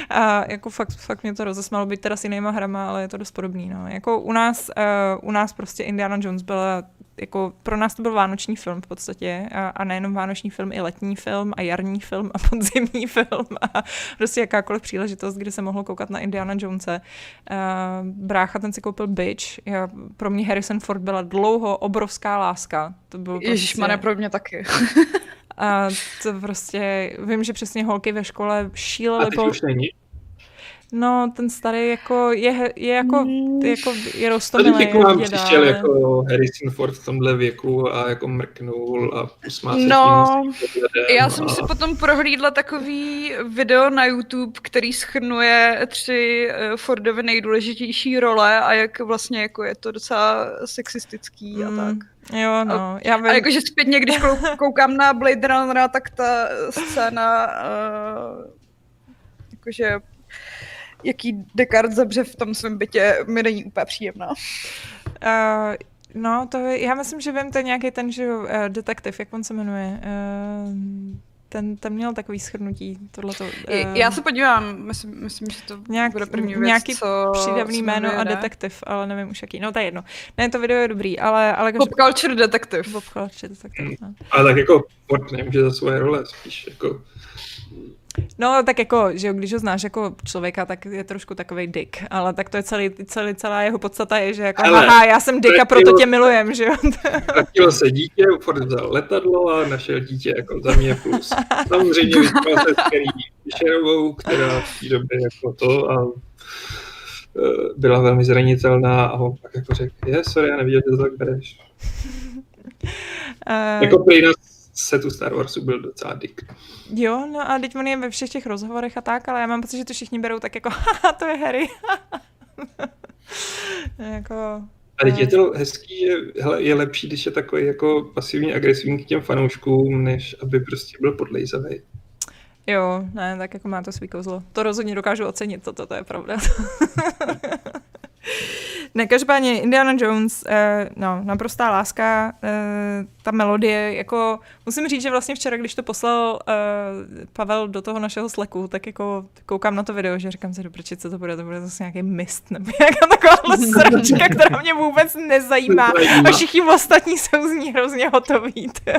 S1: A jako fakt, fakt mě to rozesmálo být teda s jinýma hrama, ale je to dost podobný. No. Jako u nás, uh, u nás prostě Indiana Jones byla jako pro nás to byl vánoční film v podstatě a, a nejenom vánoční film, i letní film a jarní film a podzimní film a prostě jakákoliv příležitost, kdy se mohlo koukat na Indiana Jonese. Uh, brácha ten si koupil Bitch. Já, pro mě Harrison Ford byla dlouho obrovská láska. To bylo
S4: Ježíš,
S1: prostě...
S4: pro mě taky.
S1: A to prostě, vím, že přesně holky ve škole
S3: A
S1: šílely
S3: teď
S1: po...
S3: už není.
S1: No, ten starý jako je, je jako,
S4: Mm.
S1: jako je
S3: Tady
S1: rostomilý.
S3: jako vám přišel jako Harrison Ford v tomhle věku a jako mrknul a usmál se
S4: No,
S3: tím
S4: Já jsem
S3: a...
S4: si potom prohlídla takový video na YouTube, který schrnuje tři eh, Fordovy nejdůležitější role a jak vlastně jako je to docela sexistický a
S1: Mm,
S4: tak.
S1: Jo, no, já vím.
S4: A jakože zpětně, když kou- koukám na Blade Runnera, tak ta scéna, uh, jakože jaký Descartes zabře v tom svém bytě, mi není úplně příjemná.
S1: Uh, no, to je, já myslím, že vím, to je nějaký ten, že uh, detektiv, jak on se jmenuje. Uh, ten, ten měl takový schrnutí, tohleto.
S4: Uh, já se podívám, myslím, myslím že to
S1: nějak-
S4: bude první věc,
S1: nějaký
S4: co
S1: Přídavný
S4: co
S1: jméno a detektiv, ale nevím už jaký. No to je jedno. Ne, to video je dobrý, ale, ale
S4: Pop culture detektiv.
S1: Bob Culture, detektiv, no.
S3: Ale tak jako Ford nemůže za svoje role, spíš jako...
S1: No, tak jako, že když ho znáš jako člověka, tak je trošku takový dick, ale tak to je celý, celý celá jeho podstata je, že jako,
S3: Ale
S1: haha, já jsem dick a proto tě milujem, že jo.
S3: Ztratilo se dítě, Ford vzal letadlo a našel dítě jako za mě plus. Samozřejmě vyspal se s Fisherovou, která v té době jako to a eh, byla velmi zranitelná a on pak jako řekl, je, sorry, já nevěděl, že to tak bereš.
S1: Uh,
S3: Jako prý na setu Star Warsu byl docela dick.
S1: Jo, no a teď on je ve všech těch rozhovorech a tak, ale já mám pocit, že to všichni berou tak jako, haha, to je Harry. jako,
S3: A teď je to hezký, že hele, je lepší, když je takový jako pasivně agresivní k těm fanouškům, než aby prostě byl podlejzavý.
S1: jo, ne, tak jako má to svý kouzlo. To rozhodně dokážu ocenit, toto, to je pravda. Ne, každopádně Indiana Jones, eh, no, naprostá láska, eh, ta melodie, jako musím říct, že vlastně včera, když to poslal eh, Pavel do toho našeho sleku, tak jako koukám na to video, že říkám si, dobře, co to bude, to bude zase nějaký mist, nebo nějaká taková sračka, která mě vůbec nezajímá a všichni ostatní jsou z ní hrozně hotoví.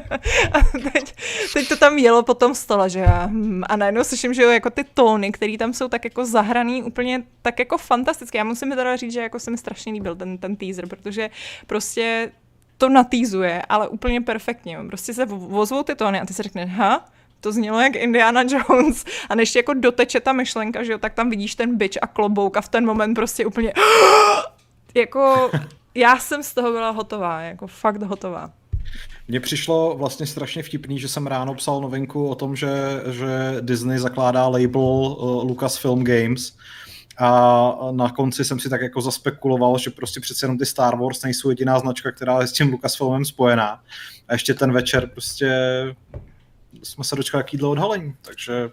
S1: a teď, teď, to tam jelo po tom stole, že já, hm, a najednou slyším, že jo, jako ty tóny, které tam jsou tak jako zahraný úplně tak jako fantasticky. Já musím teda říct, že jako se mi strašně líbil ten, ten teaser, protože prostě to natýzuje, ale úplně perfektně. Prostě se vozvou ty tóny a ty si řekne, ha, to znělo jak Indiana Jones. A než jako doteče ta myšlenka, že jo, tak tam vidíš ten byč a klobouk a v ten moment prostě úplně jako já jsem z toho byla hotová, jako fakt hotová.
S2: Mně přišlo vlastně strašně vtipný, že jsem ráno psal novinku o tom, že, že Disney zakládá label uh, Lucasfilm Games a na konci jsem si tak jako zaspekuloval, že prostě přece jenom ty Star Wars nejsou jediná značka, která je s tím Lucasfilmem spojená. A ještě ten večer prostě jsme se dočkali jaký odhalení, takže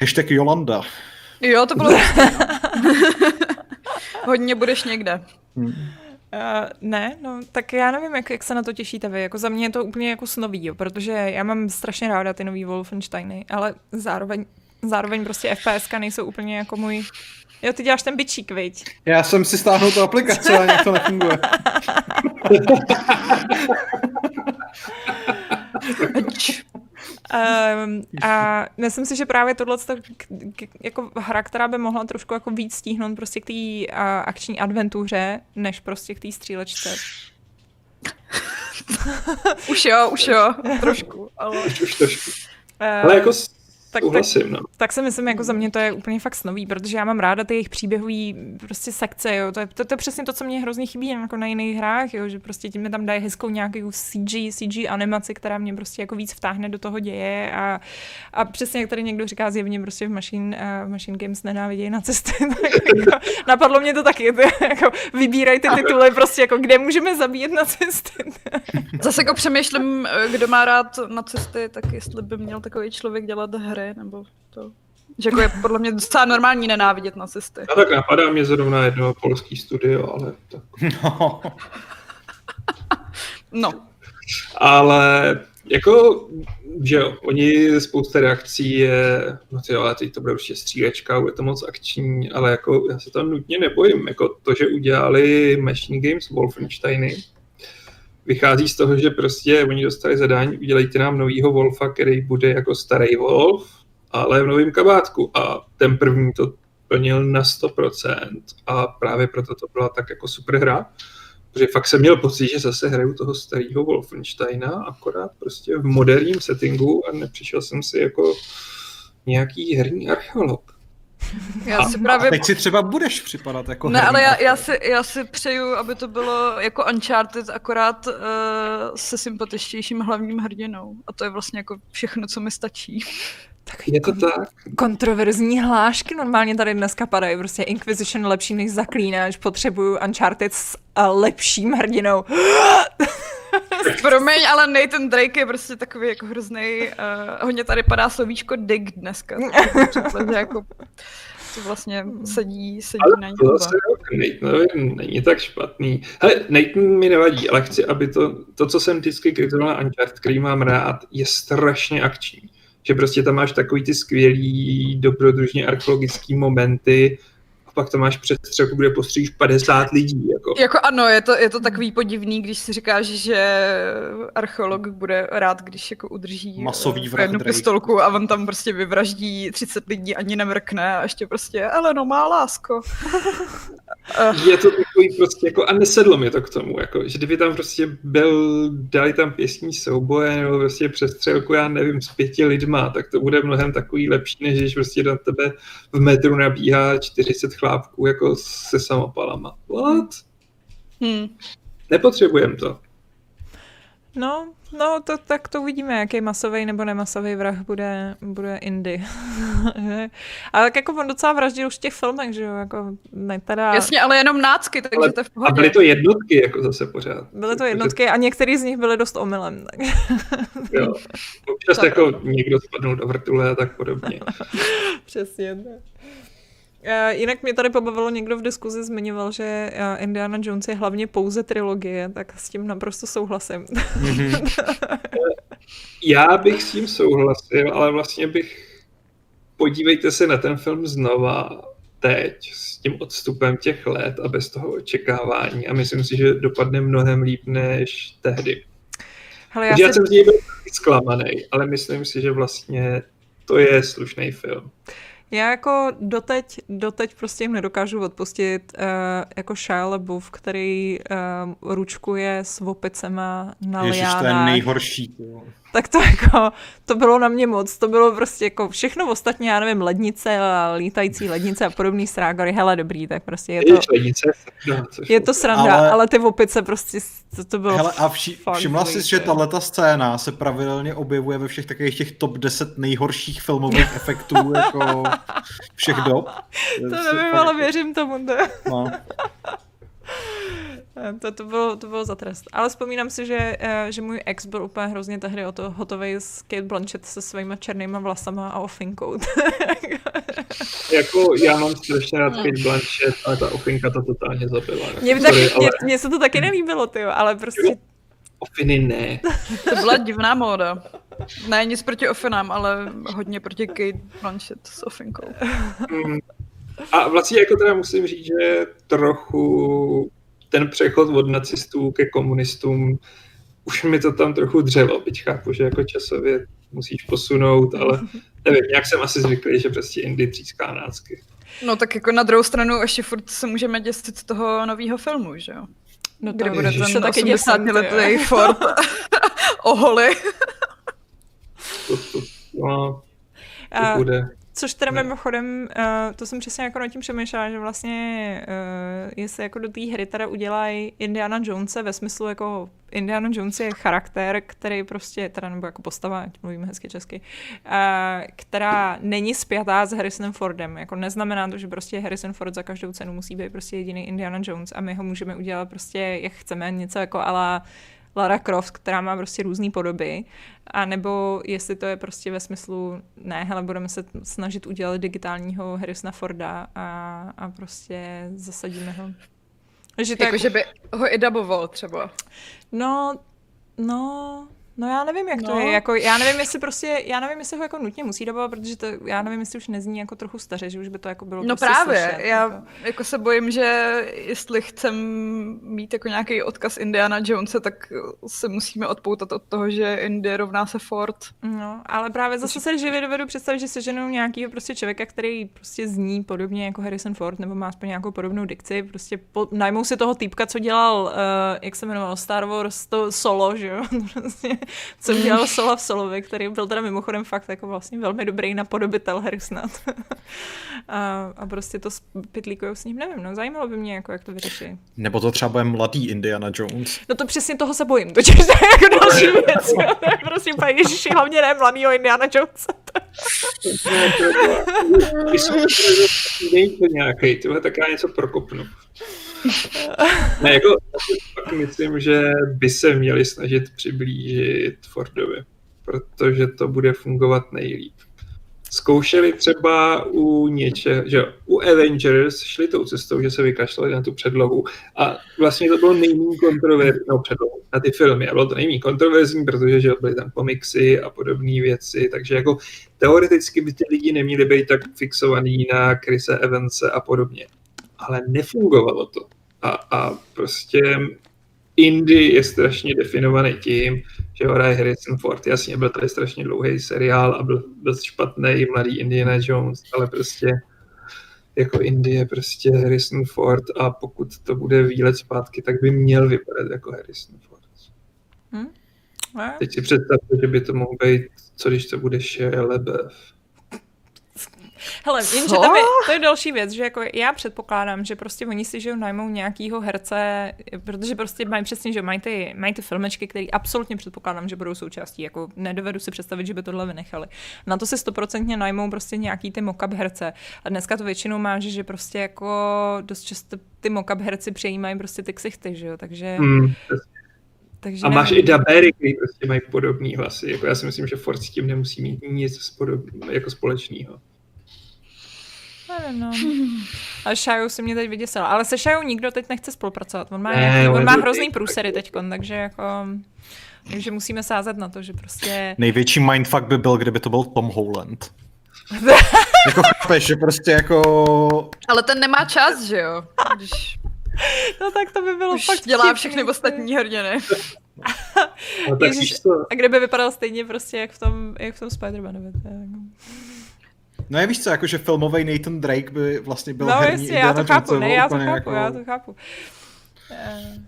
S2: hashtag Jolanda.
S4: Jo, to bylo. Hodně budeš někde.
S2: Hmm.
S1: Uh, ne, no, tak já nevím, jak, jak se na to těšíte vy. Jako za mě je to úplně jako snový, jo, protože já mám strašně ráda ty nový Wolfensteiny, ale zároveň, zároveň prostě FPSka nejsou úplně jako můj... Jo, ty děláš ten bičík, viď?
S2: Já jsem si stáhnul tu aplikaci, ale nějak to nefunguje.
S1: Um, a myslím si, že právě tohle je jako hra, která by mohla trošku jako víc stíhnout prostě k té uh, akční adventuře, než prostě k té střílečce.
S4: Už jo, už jo, trošku, ale...
S3: Už, už trošku.
S1: Uh,
S3: Ale jako
S1: tak, tak,
S3: no.
S1: tak si myslím, jako za mě to je úplně fakt snový, protože já mám ráda ty jejich příběhový prostě sekce, jo. To je, to, to je přesně to, co mě hrozně chybí jako na jiných hrách, jo, že prostě tím mi tam dají hezkou nějakou CG, CG animaci, která mě prostě jako víc vtáhne do toho děje a, a přesně jak tady někdo říká zjevně prostě v Machine, uh, v Machine Games nenávidějí na cesty, tak jako, napadlo mě to taky, to, jako vybírají ty tituly prostě jako kde můžeme zabíjet na cesty.
S4: Zase jako přemýšlím, kdo má rád na cesty, tak jestli by měl takový člověk dělat hry, nebo to... Že jako je podle mě docela normální nenávidět na cesty.
S3: A tak napadá mě zrovna jedno polský studio, ale tak.
S2: No.
S4: No,
S3: Ale jako, že jo, oni spousta reakcí je, no ty jo, ale teď to bude určitě střílečka, bude to moc akční, ale jako já se tam nutně nebojím, jako to, že udělali Machine Games Wolfensteiny, vychází z toho, že prostě oni dostali zadání, udělejte nám novýho Wolfa, který bude jako starý Wolf, ale v novém kabátku a ten první to plnil na 100% a právě proto to byla tak jako super hra, protože fakt jsem měl pocit, že zase hraju toho starého Wolfensteina, akorát prostě v moderním settingu a nepřišel jsem si jako nějaký herní archeolog.
S4: Já si
S2: A
S4: právě...
S2: teď si třeba budeš připadat jako
S4: Ne, ale já, já, si, já si přeju, aby to bylo jako Uncharted, akorát uh, se sympatičtějším hlavním hrdinou. A to je vlastně jako všechno, co mi stačí.
S3: Je to tak?
S1: Kontroverzní hlášky normálně tady dneska padají. Prostě Inquisition lepší než Zaklínač, potřebuju Uncharted s lepším hrdinou.
S4: Promiň, ale Nathan Drake je prostě takový jako hrozný. Uh, hodně tady padá slovíčko dig dneska. Takže jako to vlastně sedí, sedí na něj.
S3: To zase Nathanovi není tak špatný. Hele, Nathan mi nevadí, ale chci, aby to, to co jsem vždycky kritizoval na Uncharted, který mám rád, je strašně akční. Že prostě tam máš takový ty skvělý dobrodružně archeologický momenty pak tam máš přestřelku, kde postříš 50 lidí. Jako.
S4: Jako ano, je to, je to takový podivný, když si říkáš, že archeolog bude rád, když jako udrží
S2: Masový
S4: eh,
S2: vrah
S4: jednu pistolku a on tam prostě vyvraždí 30 lidí, ani nemrkne a ještě prostě, ale no má lásko.
S3: Je to takový prostě jako, a nesedlo mi to k tomu, jako, že kdyby tam prostě byl, dali tam pěstní souboje nebo prostě přestřelku, já nevím, s pěti lidma, tak to bude mnohem takový lepší, než když prostě do tebe v metru nabíhá 40 chlápků jako se samopalama. What?
S4: Hmm.
S3: Nepotřebujem to.
S1: No, no to, tak to uvidíme, jaký masový nebo nemasový vrah bude, bude Indy. ale tak jako on docela vraždil už v těch filmech, že jo, jako ne teda...
S4: Jasně, ale jenom nácky, takže
S3: Ale-
S4: to je v
S3: A
S4: pohodě.
S3: byly to jednotky jako zase pořád.
S1: Byly to jednotky a některý z nich byly dost omylem. Tak.
S3: Jo. Občas
S4: Tak.
S3: jako někdo spadnul do vrtule a tak podobně.
S1: Přesně. tak. Eh, Jinak mě tady pobavilo, někdo v diskuzi zmiňoval, že eh, Indiana Jones je hlavně pouze trilogie, tak s tím naprosto souhlasím.
S2: Mhm.
S3: Já bych s tím souhlasil, ale vlastně bych... Podívejte se na ten film znova teď s tím odstupem těch let a bez toho očekávání a myslím si, že dopadne mnohem líp než tehdy.
S1: Hele,
S3: Já, já jsem z něj byl zklamaný, ale myslím si, že vlastně to je slušný film.
S1: Já jako doteď, doteď prostě jim nedokážu odpustit uh, jako Shia LaBeouf, který uh, ručkuje s opicema na
S2: Ježiš, to je
S1: liánách.
S2: nejhorší.
S1: Tak to jako, to bylo na mě moc, to bylo prostě jako všechno ostatně, já nevím, lednice a lítající lednice a podobný strágory, hele dobrý, tak prostě je to,
S3: Je členice, no,
S1: je to sranda, ale,
S2: Ale-
S1: ty opice prostě, to, to bylo
S2: Hele, a vši,
S1: fakt
S2: všimla jsi, že tahle scéna se pravidelně objevuje ve všech takových těch top 10 nejhorších filmových efektů jako všech dob.
S1: To nevím, ale věřím tomu. To,
S2: No.
S1: to, to, bylo, to bylo za trest. Ale vzpomínám si, že, eh, že můj ex byl úplně hrozně tehdy o to hotový s Kate Blanchett se svýma černýma vlasama a ofinkou.
S3: Jako já mám strašně rád Kate Blanchett, ale ta ofinka to totálně zabila. Jako,
S1: Mně,
S3: ale
S1: mě, se to taky nelíbilo, tyjo, ale prostě
S3: ofiny ne.
S4: To byla divná móda. Ne, nic proti ofinám, ale hodně proti Kate Blanchett s ofinkou.
S3: Mm. A vlastně jako teda musím říct, že trochu ten přechod od nacistů ke komunistům už mi to tam trochu dřelo, byť chápu, že jako časově musíš posunout, ale nevím, nějak jsem asi zvyklý, že prostě Indy tříská nácky.
S4: No tak jako na druhou stranu ještě furt se můžeme děsit toho nového filmu, že jo?
S1: no to
S4: bude
S3: ježiš.
S4: ten
S1: se taky děsím,
S4: 80
S1: tyjo.
S4: letý Ford oholi.
S3: To, to, no, to bude.
S1: Což teda
S3: Ne.
S1: mimochodem, uh, to jsem přesně jako nad tím přemýšlela, že vlastně, uh, jestli jako do té hry teda udělají Indiana Jonese ve smyslu jako Indiana Jones je charakter, který prostě, teda nebo jako postava, ať mluvíme hezky česky, uh, která není spjatá s Harrisonem Fordem. Jako neznamená to, že prostě Harrison Ford za každou cenu musí být prostě jediný Indiana Jones a my ho můžeme udělat prostě jak chceme, něco jako ala Lara Croft, která má prostě různé podoby, a nebo jestli to je prostě ve smyslu, ne, hele, budeme se snažit udělat digitálního Harrisona Forda a, a prostě zasadíme ho. Že to
S4: Jako, že by ho i daboval třeba.
S1: No, no, no já nevím, jak to
S4: No.
S1: je. Jako, já nevím, jestli prostě, já nevím, jestli ho jako nutně musí dobovat, protože to, já nevím, jestli už nezní jako trochu staře, že už by to jako bylo
S4: No
S1: prostě
S4: právě,
S1: slyšet,
S4: já
S1: jako.
S4: jako se bojím, že jestli chcem mít jako nějaký odkaz Indiana Jonese, tak se musíme odpoutat od toho, že Indy rovná se Ford.
S1: No, ale právě zase se živě dovedu představit, že seženou nějakýho prostě člověka, který prostě zní podobně jako Harrison Ford, nebo má aspoň nějakou podobnou dikci, prostě po, najmou si toho týpka, co dělal, uh, jak se jmenoval, Star Wars, to solo, že jo, prostě co dělal Sola v Solovi, který byl teda mimochodem fakt jako vlastně velmi dobrý napodobitel Harrisona. a, a prostě to pitlíkujou s ním, nevím, no zajímalo by mě, jako, jak to vyřeší.
S2: Nebo to třeba bude mladý Indiana Jones.
S1: No to přesně toho se bojím, to je jako další věc. prostě úplně Ježiši, hlavně ne mladýho Indiana Jonesa.
S3: Není to nějaký, tyhle, tak já něco prokopnu. Ne, jako pak myslím, že by se měli snažit přiblížit Fordovi, protože to bude fungovat nejlíp. Zkoušeli třeba u něče, že u Avengers šli tou cestou, že se vykašlali na tu předlohu a vlastně to bylo nejméně kontroverzní, no předlohu, na ty filmy a bylo to nejméně kontroverzní, protože že byly tam komiksy a podobné věci, takže jako teoreticky by ty lidi neměli být tak fixovaný na Krise Evanse a podobně ale nefungovalo to. A, a prostě Indy je strašně definovaný tím, že ho hraje Harrison Ford. Jasně, byl tady strašně dlouhý seriál a byl dost špatný mladý Indiana Jones, ale prostě jako Indy je prostě Harrison Ford a pokud to bude výlet zpátky, tak by měl vypadat jako Harrison Ford. Hmm? Teď si představte, že by to mohl být, co když to bude Shia LaBeouf.
S1: Hele, jenže tam je, to je další věc, že jako já předpokládám, že prostě oni si že najmou nějakýho herce, protože prostě mají přesně, že mají ty, mají ty filmečky, které absolutně předpokládám, že budou součástí. Jako nedovedu si představit, že by tohle vynechali. Na to si stoprocentně najmou prostě nějaký ty mock herce. A dneska to většinou má, že, že prostě jako dost často ty mock herci přejímají prostě ty ksichty, že jo, takže... Hmm.
S3: Takže a máš nevím. i dabery, který prostě mají podobný hlasy. Jako já si myslím, že Ford s tím nemusí mít nic spodob, jako společného.
S1: Nevím, no. A Shaju si mě teď vyděsil. Ale se Shaju nikdo teď nechce spolupracovat. On má, ne, nějaký, on má hrozný průsery teď, takže jako... Takže musíme sázet na to, že prostě...
S2: Největší mindfuck by byl, kdyby to byl Tom Holland. jako chápeš, že prostě jako...
S4: Ale ten nemá čas, že jo? Když...
S1: No tak to by bylo
S4: Už
S1: fakt
S4: dělá vtipný. všechny ostatní hrdiny.
S3: no, Ježiš,
S1: a kdyby vypadal stejně prostě jak v tom, jak v tom Spider-Manovi.
S2: No je víš co, jakože filmový Nathan Drake by vlastně byl
S1: no,
S2: herní
S1: jestli, já to chápu, ne, já to chápu, jako... já to chápu. Uh...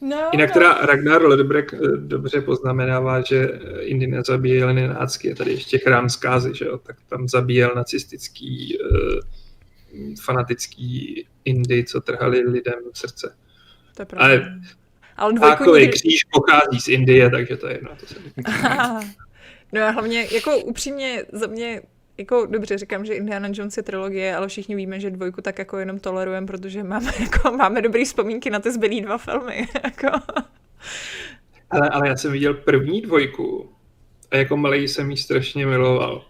S3: No, Jinak teda Ragnar Lodbrek eh, dobře poznamenává, že Indy nezabíjel nenácky, je tady ještě chrám zkázy, že jo? tak tam zabíjel nacistický fanatický Indy, co trhali lidem v srdce.
S1: To je pravda. Ale,
S3: Ale dvojku nikdy... kříž pochází z Indie, takže to je jedno. To se
S1: No a hlavně, jako upřímně, za mě jako dobře říkám, že Indiana Jones je trilogie, ale všichni víme, že dvojku tak jako jenom tolerujeme, protože máme, jako, máme dobrý vzpomínky na ty zbylý dva filmy. Jako.
S3: Ale, ale já jsem viděl první dvojku a jako malý jsem ji strašně miloval.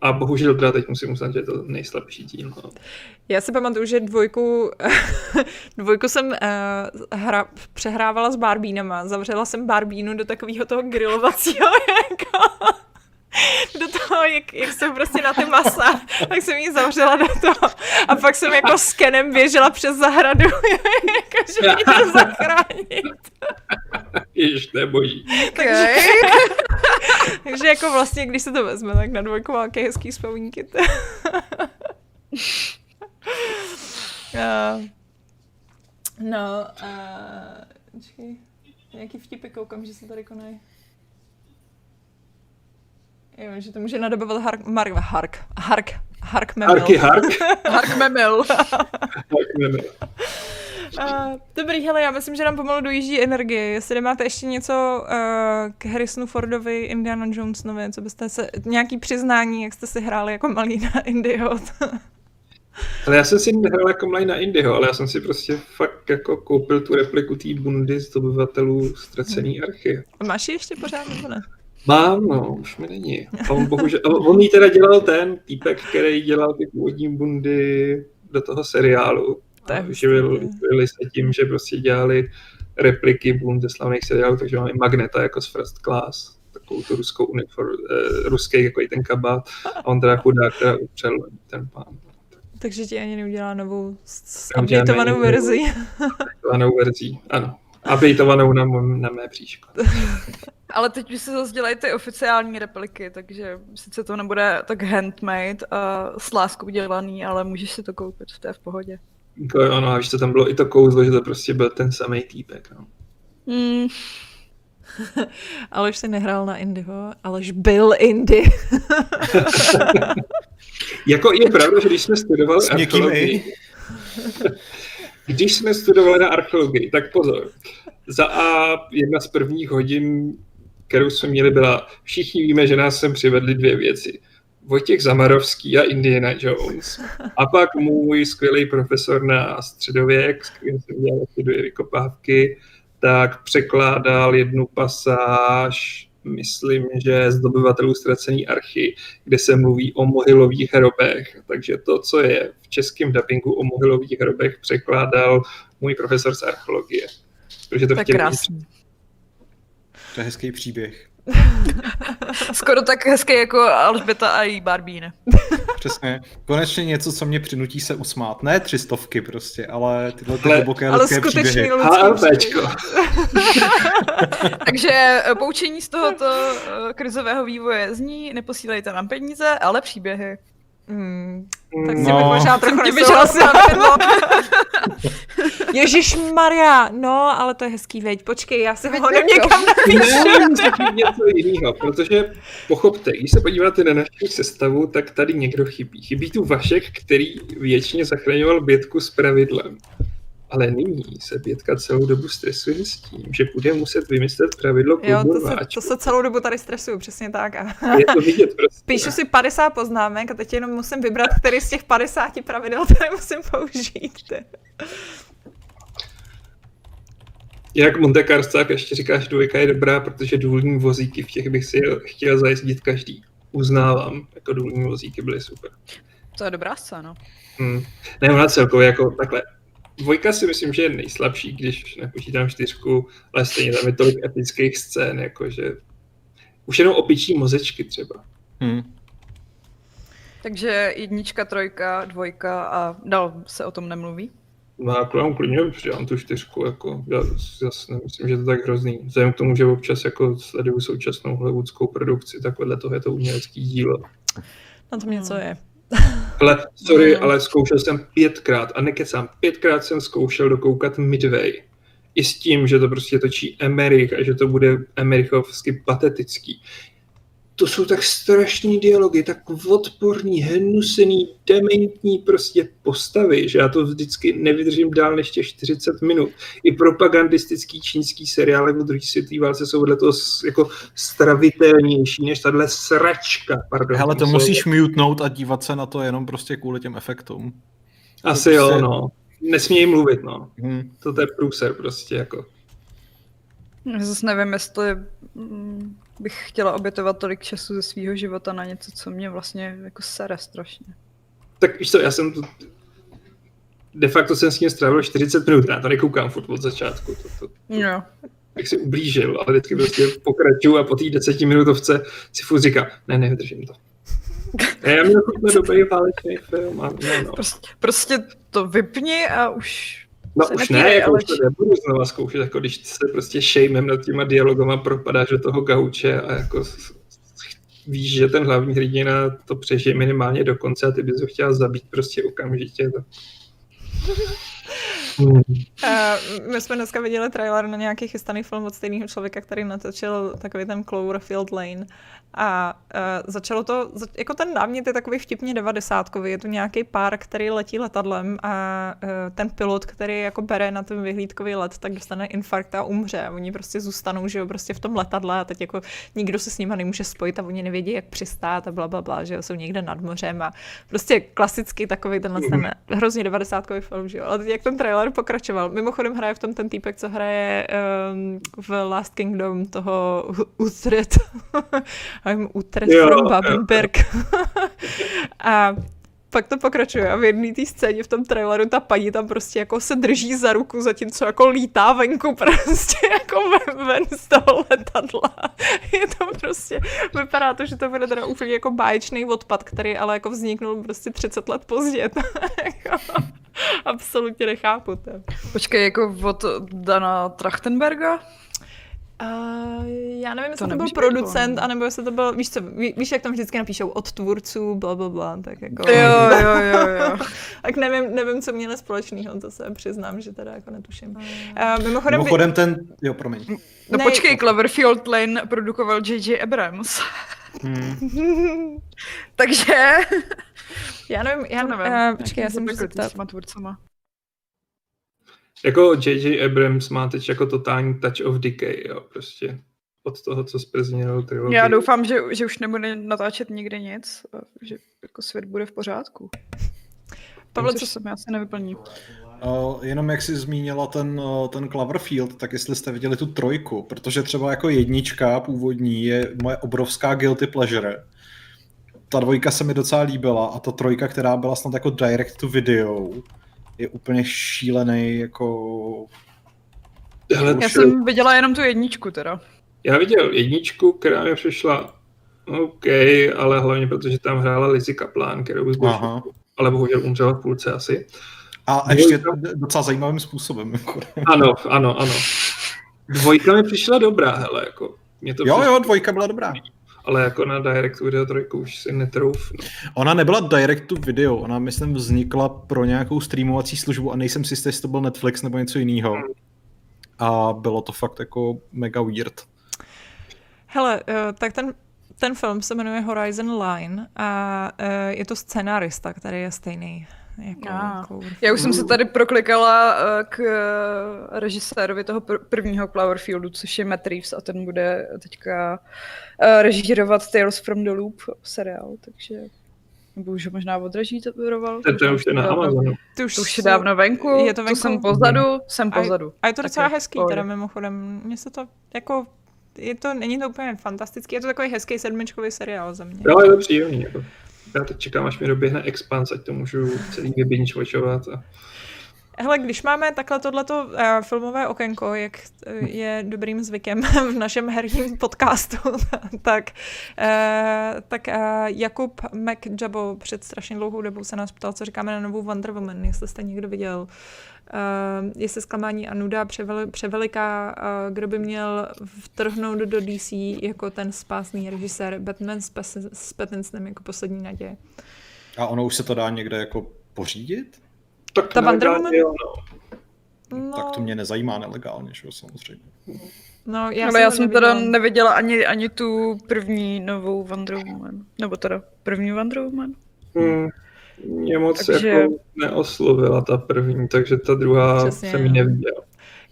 S3: A bohužel teda teď musím uznat, že je to nejslabší díl. No.
S1: Já si pamatuju, že dvojku, dvojku jsem uh, hra, přehrávala s barbínama. Zavřela jsem barbínu do takového toho grilovacího jako do toho, jak, jak jsem prostě na ty masa, tak jsem ji zavřela do toho. A pak jsem jako s Kenem běžela přes zahradu, jako, že mě to zachránit.
S3: Ježiš, to je boží.
S1: Okay. Takže, jako vlastně, když se to vezme, tak na dvojku velké hezký vzpomínky. uh, no, uh, čekaj, nějaký vtipy koukám, že se tady konají. Jo, že to může nadobovat Hark, Mark, Hark, Hark, Hark Memel.
S3: Harky Hark?
S1: Hark Memel.
S3: Hark Memel.
S1: Uh, dobrý, hele, já myslím, že nám pomalu dojíždí energie. Jestli nemáte ještě něco uh, k Harrisonu Fordovi, Indiana Jonesovi, co byste se, nějaký přiznání, jak jste si hráli jako malý na Indio.
S3: ale já jsem si nehrál jako malý na Indio, ale já jsem si prostě fakt jako koupil tu repliku té bundy z obyvatelů ztracený archy.
S1: Máš ji ještě pořád, nebo ne?
S3: Mám, no, už mi není. A on, bohužel, on jí teda dělal ten týpek, který dělal ty původní bundy do toho seriálu. Živili se tím, že prostě dělali repliky bund ze slavných seriálů, takže máme Magneta jako z First Class, takovou tu ruskou uniform, eh, ruský jako i ten kabát. A on teda chudák teda upřel ten pán.
S1: Takže ti ani neudělá novou updateovanou verzi.
S3: Updateovanou verzi, ano. Updateovanou na, na mé příško.
S4: Ale teď už se zase dělají ty oficiální repliky, takže sice to nebude tak handmade a s láskou dělaný, ale můžeš si to koupit, to je v pohodě.
S3: Jako, ano, a víš, to tam bylo i to kouzlo, že to prostě byl ten samý týpek, no.
S4: Mm.
S1: Aleš si nehrál na Indyho, Aleš byl Indy.
S3: jako je pravda, že když jsme studovali archeologii, když jsme studovali na archeologii, tak pozor. Za A jedna z prvních hodin, kterou jsme měli, byla, všichni víme, že nás sem přivedli dvě věci. Vojtěch Zamarovský a Indiana Jones. A pak můj skvělý profesor na středověk, s kterým jsem dělal dvě vykopávky, tak překládal jednu pasáž, myslím, že z dobyvatelů ztracený archy, kde se mluví o mohylových hrobech. Takže to, co je v českém dubbingu o mohylových hrobech, překládal můj profesor z archeologie.
S1: Takže to, to je krásný.
S2: To je hezký příběh.
S4: Skoro tak hezké jako Alžbeta a její Barbie, ne?
S2: Přesně. Konečně něco, co mě přinutí se usmát. Ne tři stovky prostě, ale tyhle ty hluboké ale lidské příběhy.
S4: Takže eh, poučení z tohoto eh, krizového vývoje zní, neposílejte nám peníze, ale příběhy.
S1: Hmm, tak si no. bych možná trochu nesouhlasil. Ježíš Maria, no, ale to je hezký, veď, počkej, já si ho někam napíšu.
S3: Ne, něco jiného, protože pochopte, když se podíváte na naši sestavu, tak tady někdo chybí. Chybí tu Vašek, který většině zachraňoval Bětku s pravidlem. Ale nyní se Bětka celou dobu stresuje s tím, že bude muset vymyslet pravidlo
S1: Jo, to se, to se celou dobu tady stresuju, přesně tak.
S3: A je to vidět prostě.
S1: Píšu si 50 poznámek a teď jenom musím vybrat, který z těch 50 pravidel tady musím použít.
S3: Jak Monte Carlo, ještě říkáš, dvojka je dobrá, protože důlní vozíky v těch bych si chtěl zajezdit každý. Uznávám, jako důlní vozíky byly super.
S4: To je dobrá scéna.
S3: Hmm. Ne, ona celkově jako takhle. Dvojka si myslím, že je nejslabší, když nepočítám čtyřku, ale stejně tam je tolik epických scén, jakože už jenom opičí mozečky třeba. Hmm.
S4: Takže jednička, trojka, dvojka a dál se o tom nemluví?
S3: No já klidně, klidně přidám tu čtyřku, jako, já zase nemyslím, že je to tak hrozný. Vzhledem k tomu, že občas jako sleduju současnou hollywoodskou produkci, tak vedle toho je to umělecký dílo.
S1: Na tom něco je.
S3: Ale sorry, ale zkoušel jsem pětkrát a nekecám, pětkrát jsem zkoušel dokoukat Midway. I s tím, že to prostě točí Emerich a že to bude Emerichovsky patetický to jsou tak strašní dialogy, tak odporní, hnusený, dementní prostě postavy, že já to vždycky nevydržím dál než těch 40 minut. I propagandistický čínský seriály o druhé světové válce jsou vedle toho jako stravitelnější než tahle sračka. Pardon,
S2: Ale to musíš mutnout a dívat se na to jenom prostě kvůli těm efektům.
S3: Asi prostě... jo, no. Nesmějí mluvit, no. Hmm. To je průser prostě, jako.
S4: Zase nevím, jestli bych chtěla obětovat tolik času ze svého života na něco, co mě vlastně jako sere strašně.
S3: Tak víš co, já jsem tu... De facto jsem s ním strávil 40 minut, já to nekoukám furt od začátku. To, to, to,
S4: jo.
S3: Jak si ublížil, ale vždycky prostě pokračuju a po té desetiminutovce si furt říká, ne, nevydržím to. Já měl dobrý válečný film. A, no, no.
S4: Prostě, prostě to vypni a už
S3: No už ne, jako ale... už to nebudu znova zkoušet, jako když se prostě šejmem nad těma dialogama propadáš do toho gauče a jako víš, že ten hlavní hrdina to přežije minimálně do konce a ty bys ho chtěla zabít prostě okamžitě. To...
S1: Uh, my jsme dneska viděli trailer na nějaký chystaný film od stejného člověka, který natočil takový ten Cloverfield Lane. A uh, začalo to, jako ten námět je takový vtipně devadesátkový, je tu nějaký pár, který letí letadlem a uh, ten pilot, který jako bere na ten vyhlídkový let, tak dostane infarkt a umře. A oni prostě zůstanou, že jo, prostě v tom letadle a teď jako nikdo se s nima nemůže spojit a oni nevědí, jak přistát a bla, bla, bla že jo, jsou někde nad mořem a prostě klasický takový tenhle ten hrozně devadesátkový film, že jo. Ale teď jak ten trailer pokračoval. Mimochodem hraje v tom ten týpek, co hraje um, v Last Kingdom toho Utrecht. I'm Utrecht jo, from Babenberg. a pak to pokračuje a v jedné té scéně v tom traileru ta paní tam prostě jako se drží za ruku, zatímco jako lítá venku prostě jako ven, ven z toho letadla. Je to prostě, vypadá to, že to bude teda úplně jako báječný odpad, který ale jako vzniknul prostě 30 let později. Jako absolutně nechápu to.
S4: Počkej, jako od Dana Trachtenberga?
S1: Uh, já nevím, jestli
S4: To
S1: to, byl producent, anebo jestli to byl, víš co, ví, víš, jak tam vždycky napíšou od tvůrců, bla, bla, bla, tak jako...
S4: Jo, jo, jo, jo.
S1: tak nevím, nevím, co měli společného, to se přiznám, že teda jako netuším. Uh, mimochodem,
S2: Mimochodem ten, jo, promiň.
S4: No
S1: Ne,
S4: počkej, Cloverfield Lane produkoval J.J. Abrams.
S2: Hmm.
S4: Takže...
S1: já nevím, já nevím, uh, počkej, já se
S4: zapeklitý
S1: zeptat.
S4: s těma tvůrcema.
S3: Jako J.J. Abrams má teď jako totální touch of decay, jo, prostě. Od toho, co zprznil trilogii.
S4: Já doufám, že, že už nebude natáčet nikdy nic, a že jako svět bude v pořádku.
S1: Pavle, co,
S4: se mi asi nevyplní.
S2: Uh, jenom jak jsi zmínila ten, uh, ten Cloverfield, tak jestli jste viděli tu trojku, protože třeba jako jednička původní je moje obrovská guilty pleasure. Ta dvojka se mi docela líbila a ta trojka, která byla snad jako direct to video, je úplně šílený jako...
S3: Hele,
S4: Já jsem viděla jenom tu jedničku teda.
S3: Já viděl jedničku, která mi přišla OK, ale hlavně protože tam hrála Lizzie Kaplan, kterou zbožňuji. Ale bohužel umřela v půlce asi.
S2: A ještě docela zajímavým způsobem.
S3: Ano, ano, ano. Dvojka mi přišla dobrá, hele, jako. Mě to
S2: Jo,
S3: přišlo,
S2: jo, dvojka byla dobrá.
S3: Ale jako na Direct Video trojku už si netroufnu.
S2: Ona nebyla direct to video, ona myslím vznikla pro nějakou streamovací službu a nejsem si jistý, jestli to byl Netflix nebo něco jiného. A bylo to fakt jako mega weird.
S1: hele, uh, tak ten, ten film se jmenuje Horizon Line a uh, je to scenárista, který je stejný. Jako
S4: Ah.
S1: Cloverfield.
S4: Já už jsem se tady proklikala eh, k eh, režisérovi toho pr- prvního Cloverfieldu, což je Matt Reeves a ten bude teďka eh, režírovat Tales from the Loop seriál, takže nebo už ho možná odrežíroval.
S3: Ten, ten už je na Amazonu.
S1: Ty už
S4: To už je dávno venku,
S1: Je to
S4: to,
S1: venku?
S4: jsem pozadu, jsem
S1: A je-
S4: pozadu.
S1: A je to docela hezký
S4: pohodě.
S1: teda mimochodem. Mně se to jako je to, není to úplně fantastický, je to takový hezký sedmičkový seriál za mě.
S3: Jo, je to příjemný. Jako. Já teď čekám, až mi doběhne Expans, ať to můžu celý vybinč watchovat. A...
S1: Hele, když máme takhle tohleto uh, filmové okénko, jak uh, je dobrým zvykem v našem herním podcastu, tak, uh, tak uh, Jakub McJabo před strašně dlouhou dobou se nás ptal, co říkáme na novou Wonder Woman, jestli jste někdo viděl. Uh, jestli zklamání a nuda převel, převeliká, uh, kdo by měl vtrhnout do DC jako ten spásný režisér Batman s, s Pattinsonem jako poslední naděje.
S2: A ono už se to dá někde jako pořídit?
S3: Tak
S1: Ta Wonder
S3: jo, no.
S1: No,
S2: Tak to mě nezajímá nelegálně, že jo, samozřejmě.
S1: no,
S4: Já Ale já jsem teda
S1: neviděla.
S4: ani, ani tu první novou Wonder Woman. Nebo teda první Wonder Woman.
S3: Hmm. Mě moc
S4: Takže-
S3: jako neoslovila ta první, takže ta druhá
S1: Přesně,
S3: se mi
S1: no.
S3: neviděla.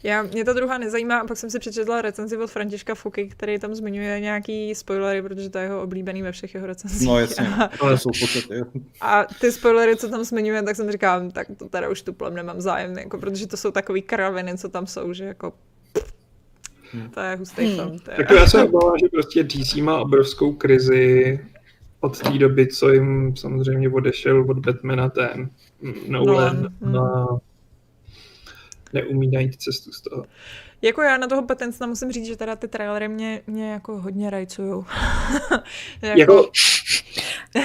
S1: Já, mě ta druhá nezajímá a pak jsem si přečetla recenzi od Františka Fuky, který tam zmiňuje nějaký spoilery, protože to je jeho oblíbený ve všech jeho recenzích.
S2: No jasně,
S1: A,
S2: ale jsou
S1: a ty spoilery, co tam zmiňuje, tak jsem říkala, tak to teda už tuplem nemám zájem, jako, protože to jsou takový kraviny, co tam jsou, že jako
S2: Hmm.
S1: to je hustý
S4: Hmm.
S1: film. Je...
S3: Jako já se obávám, že prostě DC má obrovskou krizi od té doby, co jim samozřejmě odešel od Batmana ten Nolan
S1: Nolan, hmm.
S3: na neumí najít cestu z toho.
S1: Jako já na toho Pattinsona musím říct, že teda ty trailery mě, mě jako hodně rajcujou. jako,
S3: Jako,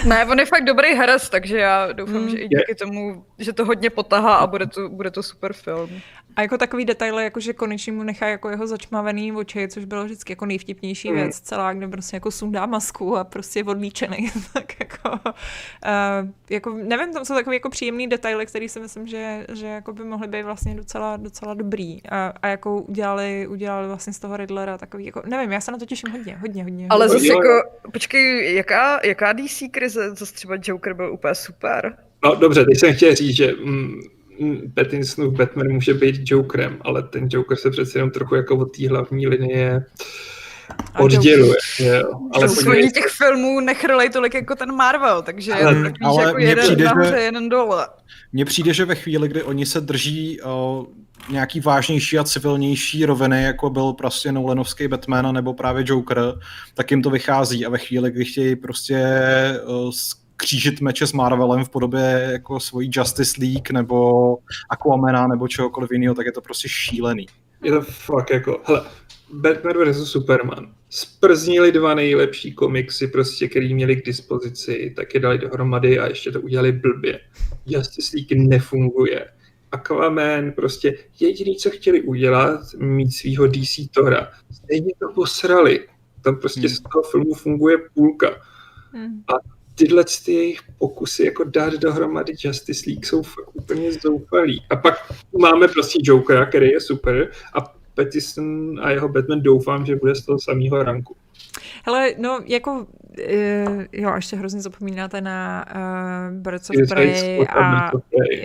S4: Ne, on je fakt dobrý herec, takže já doufám,
S1: Mm.
S4: že i díky tomu, že to hodně potahá a bude to, bude to super film.
S1: A jako takový detaily, jako že konečně mu nechá jako jeho začmavený oči, což bylo vždycky jako nejvtipnější
S3: Mm.
S1: věc celá, kde prostě jako sundá masku a prostě je odlíčený. tak jako, uh, jako, nevím, tam jsou takový jako příjemný detaily, který si myslím, že, že jako by mohly být vlastně docela, docela dobrý. A, a jako udělali, udělali vlastně z toho Riddlera takový, jako, nevím, já se na to těším hodně, hodně, hodně.
S4: Ale
S1: hodně.
S4: zase jako, počkej, jaká, jaká DC krize? Zase třeba Joker byl úplně super.
S3: no dobře, teď jsem chtěl říct, že mm, Pattinsonův Batman může být Jokerem, ale ten Joker se přece jenom trochu jako od té hlavní linie odděluje. Ale podívej
S4: těch filmů nechrlej tolik jako ten Marvel, takže je
S3: Ale-
S4: to takový,
S2: ale
S4: jako jeden
S2: přijde,
S4: nahoře,
S2: že-
S4: jeden dole.
S2: Mně přijde, že ve chvíli, kdy oni se drží uh, nějaký vážnější a civilnější roviny, jako byl prostě Nolanovský Batman nebo právě Joker, tak jim to vychází a ve chvíli, kdy chtějí prostě uh, křížit meče s Marvelem v podobě jako svojí Justice League nebo Aquamana nebo čehokoliv jiného, tak je to prostě šílený.
S3: je to fakt jako, hele, Batman vs. Superman. Sprznili dva nejlepší komiksy, prostě, který měli k dispozici, tak je dali dohromady a ještě to udělali blbě. Justice League nefunguje. Aquaman, prostě jediný, co chtěli udělat, mít svého DC Tora. Stejně to posrali. Tam prostě
S2: Hmm.
S3: z toho filmu funguje půlka.
S1: Hmm.
S3: A tyhle ty jejich pokusy jako dát dohromady Justice League jsou fakt úplně zoufalý. A pak máme prostě Jokera, který je super a Pattinson a jeho Batman doufám, že bude z toho samého ranku.
S1: Hele, no jako, uh, jo, ještě hrozně zapomínáte na uh, Birds of Prey
S3: a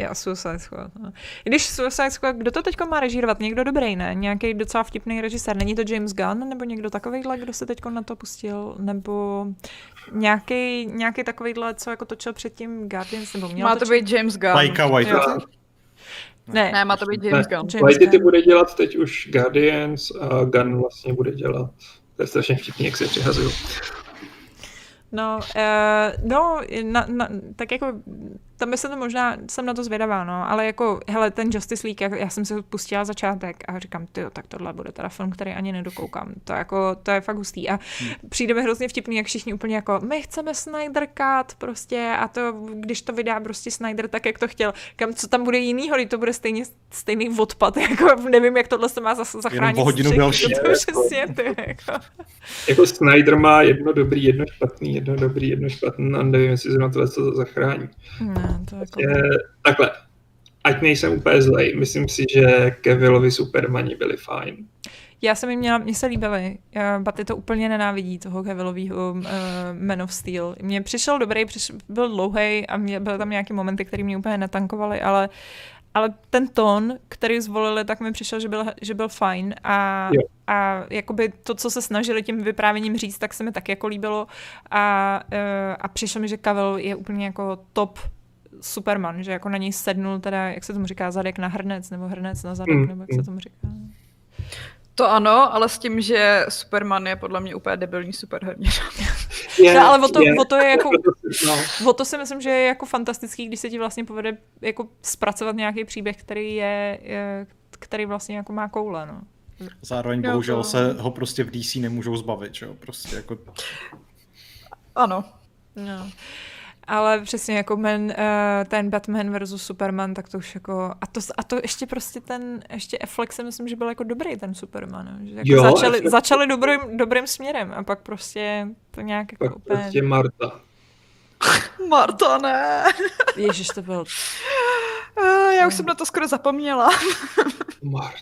S1: a, Suicide Squad. No. I když Suicide Squad, kdo to teď má režírovat? Někdo dobrý, ne? Nějaký docela vtipný režisér. Není to James Gunn nebo někdo takovýhle, kdo se teď na to pustil? Nebo nějaký, nějaký takovýhle, co jako točil předtím Guardians? Nebo měl
S4: Má to
S1: točit?
S4: být James Gunn.
S2: Taika Waititi?
S1: Jo. Ne,
S4: Ne, má to být James Gunn.
S1: James Gunn.
S3: bude dělat teď už Guardians a Gunn vlastně bude dělat. To je strašně vtipný, jak se přihazují.
S1: No, uh, no, na, na, tak jako, tam by se to možná, jsem na to zvědavá, no, ale jako, hele, ten Justice League, já, jsem si pustila začátek a říkám, ty tak tohle bude teda film, který ani nedokoukám. To, jako, to je fakt hustý a přijde mi hrozně vtipný, jak všichni úplně jako, my chceme Snyder Cut prostě a to, když to vydá prostě Snyder tak, jak to chtěl, kam, co tam bude jinýho, když to bude stejně, stejný odpad, jako nevím, jak tohle se má zas, zachránit.
S2: o hodinu delší.
S1: To, to přesně, ty, jako.
S3: Jako Snyder má jedno dobrý, jedno špatný, jedno dobrý, jedno špatný a nevím, jestli se na tohle to zachrání.
S1: Ne, to jako...
S3: Je, takhle, ať nejsem úplně zlej, myslím si, že Kevillovi Supermani byli fajn.
S1: Já jsem jim měla, mně se líbily, Baty to úplně nenávidí, toho Cavillovýho uh, Man of Steel. Mně přišel dobrý, přiš, byl dlouhý a mě, byly tam nějaké momenty, které mě úplně netankovaly, ale, ale ten tón, který zvolili, tak mi přišel, že byl, že byl fajn a,
S3: Jo.
S1: a jakoby to, co se snažili tím vyprávěním říct, tak se mi taky jako líbilo a, uh, a přišlo mi, že Cavill je úplně jako top Superman, že jako na něj sednul teda, jak se tomu říká, zadek na hrnec, nebo hrnec na zadek,
S3: Mm,
S1: nebo jak
S3: mm.
S1: se tomu říká.
S4: To ano, ale s tím, že Superman je podle mě úplně debilní superhrdina.
S3: Je,
S1: No, ale o to, o to je jako,
S3: no,
S1: o to si myslím, že je jako fantastický, když se ti vlastně povede jako zpracovat nějaký příběh, který je, je který vlastně jako má koule, no.
S2: Zároveň
S4: Jo,
S2: bohužel
S4: to-
S2: se ho prostě v DC nemůžou zbavit, že jo? Prostě jako
S4: Ano.
S1: no. Ale přesně jako man, uh, ten Batman versus Superman, tak to už jako, a to, a to ještě prostě ten, ještě Affleck si myslím, že byl jako dobrý ten Superman, že jako
S3: Jo,
S1: začali,
S3: Affleck-
S1: začali dobrým, dobrým směrem a pak prostě to nějak jako
S3: pak
S1: úplně,
S3: prostě Marta.
S4: Marta, ne.
S1: ježiš, to byl,
S4: Eh, Já už jsem na to skoro zapomněla.
S3: Marta.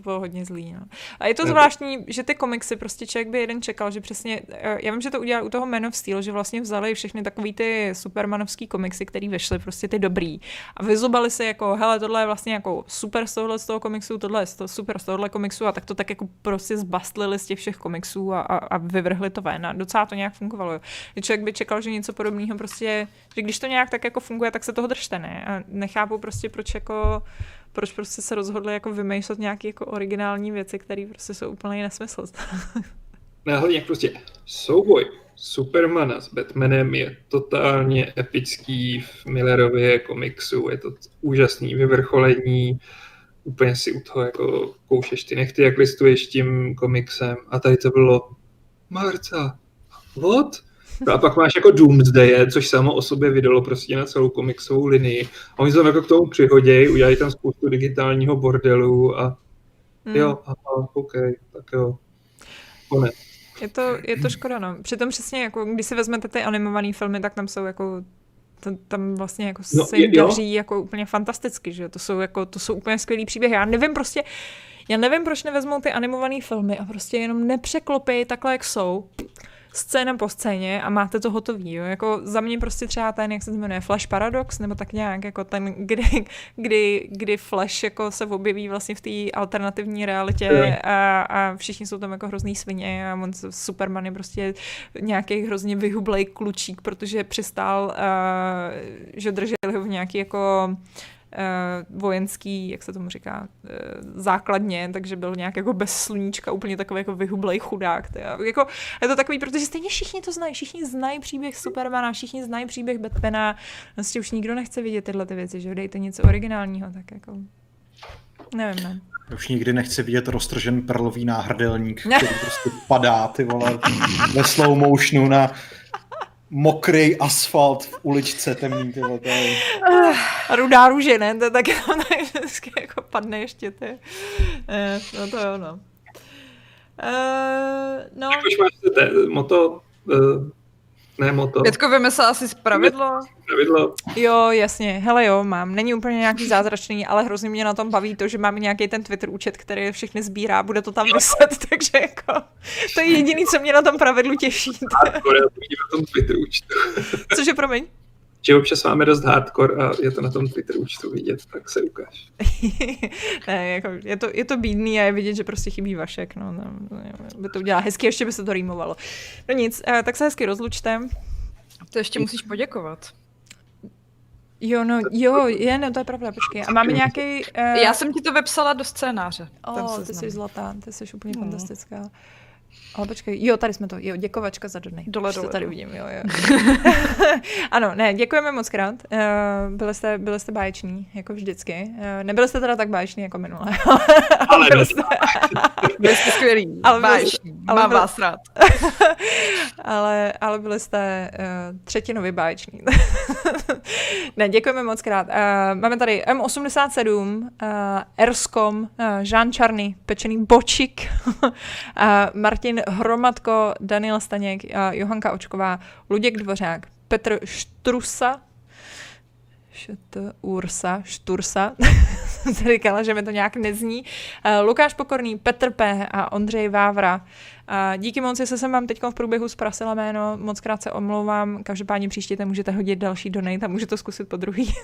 S1: To bylo hodně zlý, no. A je to zvláštní, že ty komiksy, prostě člověk by jeden čekal, že přesně, eh, já vím, že to udělali u toho Man of Steel, že vlastně vzali všechny takový ty supermanovský komiksy, který vyšly, prostě ty dobrý. A vyzobali se jako, hele, tohle je vlastně jako super z tohohle z toho komiksu, tohle je z toho- super z tohohle komiksu a tak to tak jako prostě zbastlili z těch všech komiksů a, a, a vyvrhli to ven a docela to nějak fungovalo. jo. Že člověk by čekal, že něco podobného prostě, že když to nějak tak jako funguje, tak se toho držte, ne? A nechápu prostě, proč jako proč prostě se rozhodli jako vymýšlet nějaké jako originální věci, které prostě jsou úplný nesmysl.
S3: Ne, hlavně jak prostě souboj Supermana s Batmanem je totálně epický v Millerově komiksu, je to úžasný vyvrcholení, úplně si u toho jako koušeš ty nechty, jak listuješ tím komiksem a tady to bylo Marta, what? No a pak máš jako Doomsday, což samo o sobě vydalo prostě na celou komiksovou linii. A oni se tam jako k tomu přihodějí, udělají tam spoustu digitálního bordelu a
S1: Hmm.
S3: jo, aha, OK, tak jo. Konec.
S1: Je to, je to škoda, no. Přitom přesně, jako, když si vezmete ty animované filmy, tak tam jsou jako tam, tam vlastně jako
S3: No,
S1: se jim daří jako úplně fantasticky, že to jsou jako, to jsou úplně skvělý příběhy. Já nevím prostě, já nevím, proč nevezmou ty animované filmy a prostě jenom nepřeklopí takhle, jak jsou scéna po scéně a máte to hotový, jo. Jako za mě prostě třeba ten, jak se to jmenuje, Flash Paradox, nebo tak nějak, jako ten, kdy, kdy, kdy Flash jako se objeví vlastně v té alternativní realitě a, a všichni jsou tam jako hrozný svině a on Superman je prostě nějaký hrozně vyhublej klučík, protože přistál, uh, že drželi ho v nějaký jako uh, vojenský, jak se tomu říká, uh, základně, takže byl nějak jako bez sluníčka, úplně takový jako vyhublej chudák. Tyjo. Jako, je to takový, protože stejně všichni to znají, všichni znají příběh Supermana, všichni znají příběh Batmana, prostě už nikdo nechce vidět tyhle ty věci, že dejte něco originálního, tak jako nevím, ne.
S2: už nikdy nechci vidět roztržen perlový náhrdelník, který prostě padá, ty vole, ve slow motionu na mokrý asfalt v uličce temný, ty je...
S1: A rudá růže, ne? To je taky tam tak vždycky jako padne ještě, ty. Eh, no to jo, no. Uh, no.
S3: Jak už máš moto, uh, ne moto.
S4: Pětko vymyslel asi pravidlo.
S3: Pravidlo.
S1: Jo, jasně. Hele jo, mám. Není úplně nějaký zázračný, ale hrozně mě na tom baví to, že máme nějaký ten Twitter účet, který všechny sbírá, bude to tam vyset, takže jako to je jediný, co mě na tom pravidlu těší.
S3: Na tom Twitter účtu.
S1: Cože, promiň?
S3: Že občas máme dost hardcore a je to na tom Twitter účtu vidět, tak se ukáž.
S1: ne, jako, je, to, je to bídný a je vidět, že prostě chybí Vašek. No, no, by to udělala hezky, ještě by se to rýmovalo. No nic, eh, tak se hezky rozlučte.
S4: To ještě musíš poděkovat.
S1: Jo, no, jo, je, no, to je pravda, počkej. A máme nějaký... Uh...
S4: Já jsem ti to vepsala do scénáře.
S1: Oh, ty jsi zlatá, ty jsi úplně no. fantastická. Ale počkej, jo, tady jsme to, jo, děkovačka za dodnej.
S4: Dole, dole.
S1: tady vidím, jo, jo. ano, ne, děkujeme moc krát. Uh, byli, jste, byli jste báječní, jako vždycky. Uh, nebyli jste teda tak báječní jako minule.
S3: ale byli
S4: jste... byli jste skvělí, ale báječní, ale mám byli... vás rád.
S1: ale, ale byli jste uh, třetinově báječní. ne, děkujeme moc krát. Uh, máme tady M87, uh, Erskom, uh, Jean Čarny, pečený bočik, uh, Martin Hromadko, Daniel Staněk, Johanka Očková, Luděk Dvořák, Petr Štrusa, Št, Ursa, Štursa, jsem si říkala, že mi to nějak nezní, Lukáš Pokorný, Petr P. a Ondřej Vávra. A díky moc, že jsem vám teď v průběhu zprasila jméno, moc krát se omlouvám, každopádně příště můžete hodit další donate a můžete to zkusit po druhý.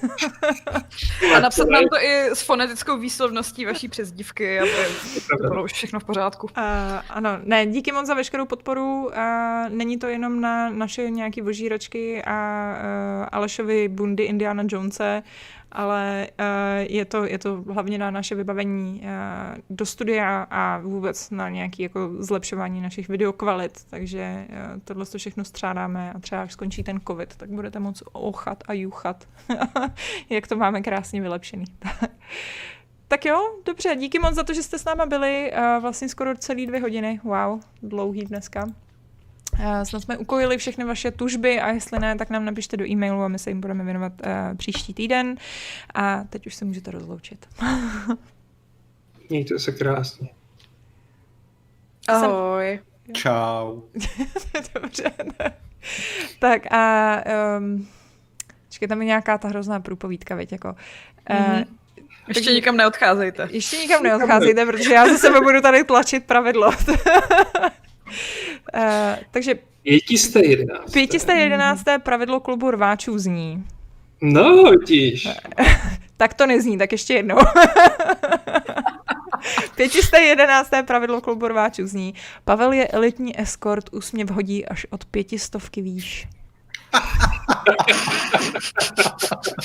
S4: a napsat nám to i s fonetickou výslovností vaší přezdívky, aby to bylo už všechno v pořádku. Uh,
S1: ano, ne, díky moc za veškerou podporu. Uh, není to jenom na naše nějaké vožíračky a uh, Alešovi Bundy Indiana Jonese, ale uh, je, to, je to hlavně na naše vybavení uh, do studia a vůbec na nějaké jako zlepšování našich videokvalit, takže uh, tohle to všechno střádáme a třeba až skončí ten covid, tak budete moc ochat a juchat, jak to máme krásně vylepšený. tak jo, dobře, díky moc za to, že jste s náma byli, vlastně skoro celý dvě hodiny, wow, dlouhý dneska. Uh, snad jsme ukojili všechny vaše tužby a jestli ne, tak nám napište do e-mailu a my se jim budeme věnovat uh, příští týden. A teď už se můžete rozloučit.
S3: Mějte se krásně.
S4: Ahoj.
S2: Čau.
S1: Dobře. Ne. Tak a um, čekaj, tam je nějaká ta hrozná průpovídka, veď, jako.
S4: Mm-hmm. Uh, ještě takže, nikam neodcházejte.
S1: Ještě nikam neodcházejte, protože já za sebe budu tady tlačit pravidlo. Uh, takže
S3: 511.
S1: 511. pravidlo klubu rváčů zní.
S3: No, tíž.
S1: tak to nezní, tak ještě jednou. 511. pravidlo klubu rváčů zní. Pavel je elitní escort, úsměv hodí až od pětistovky výš.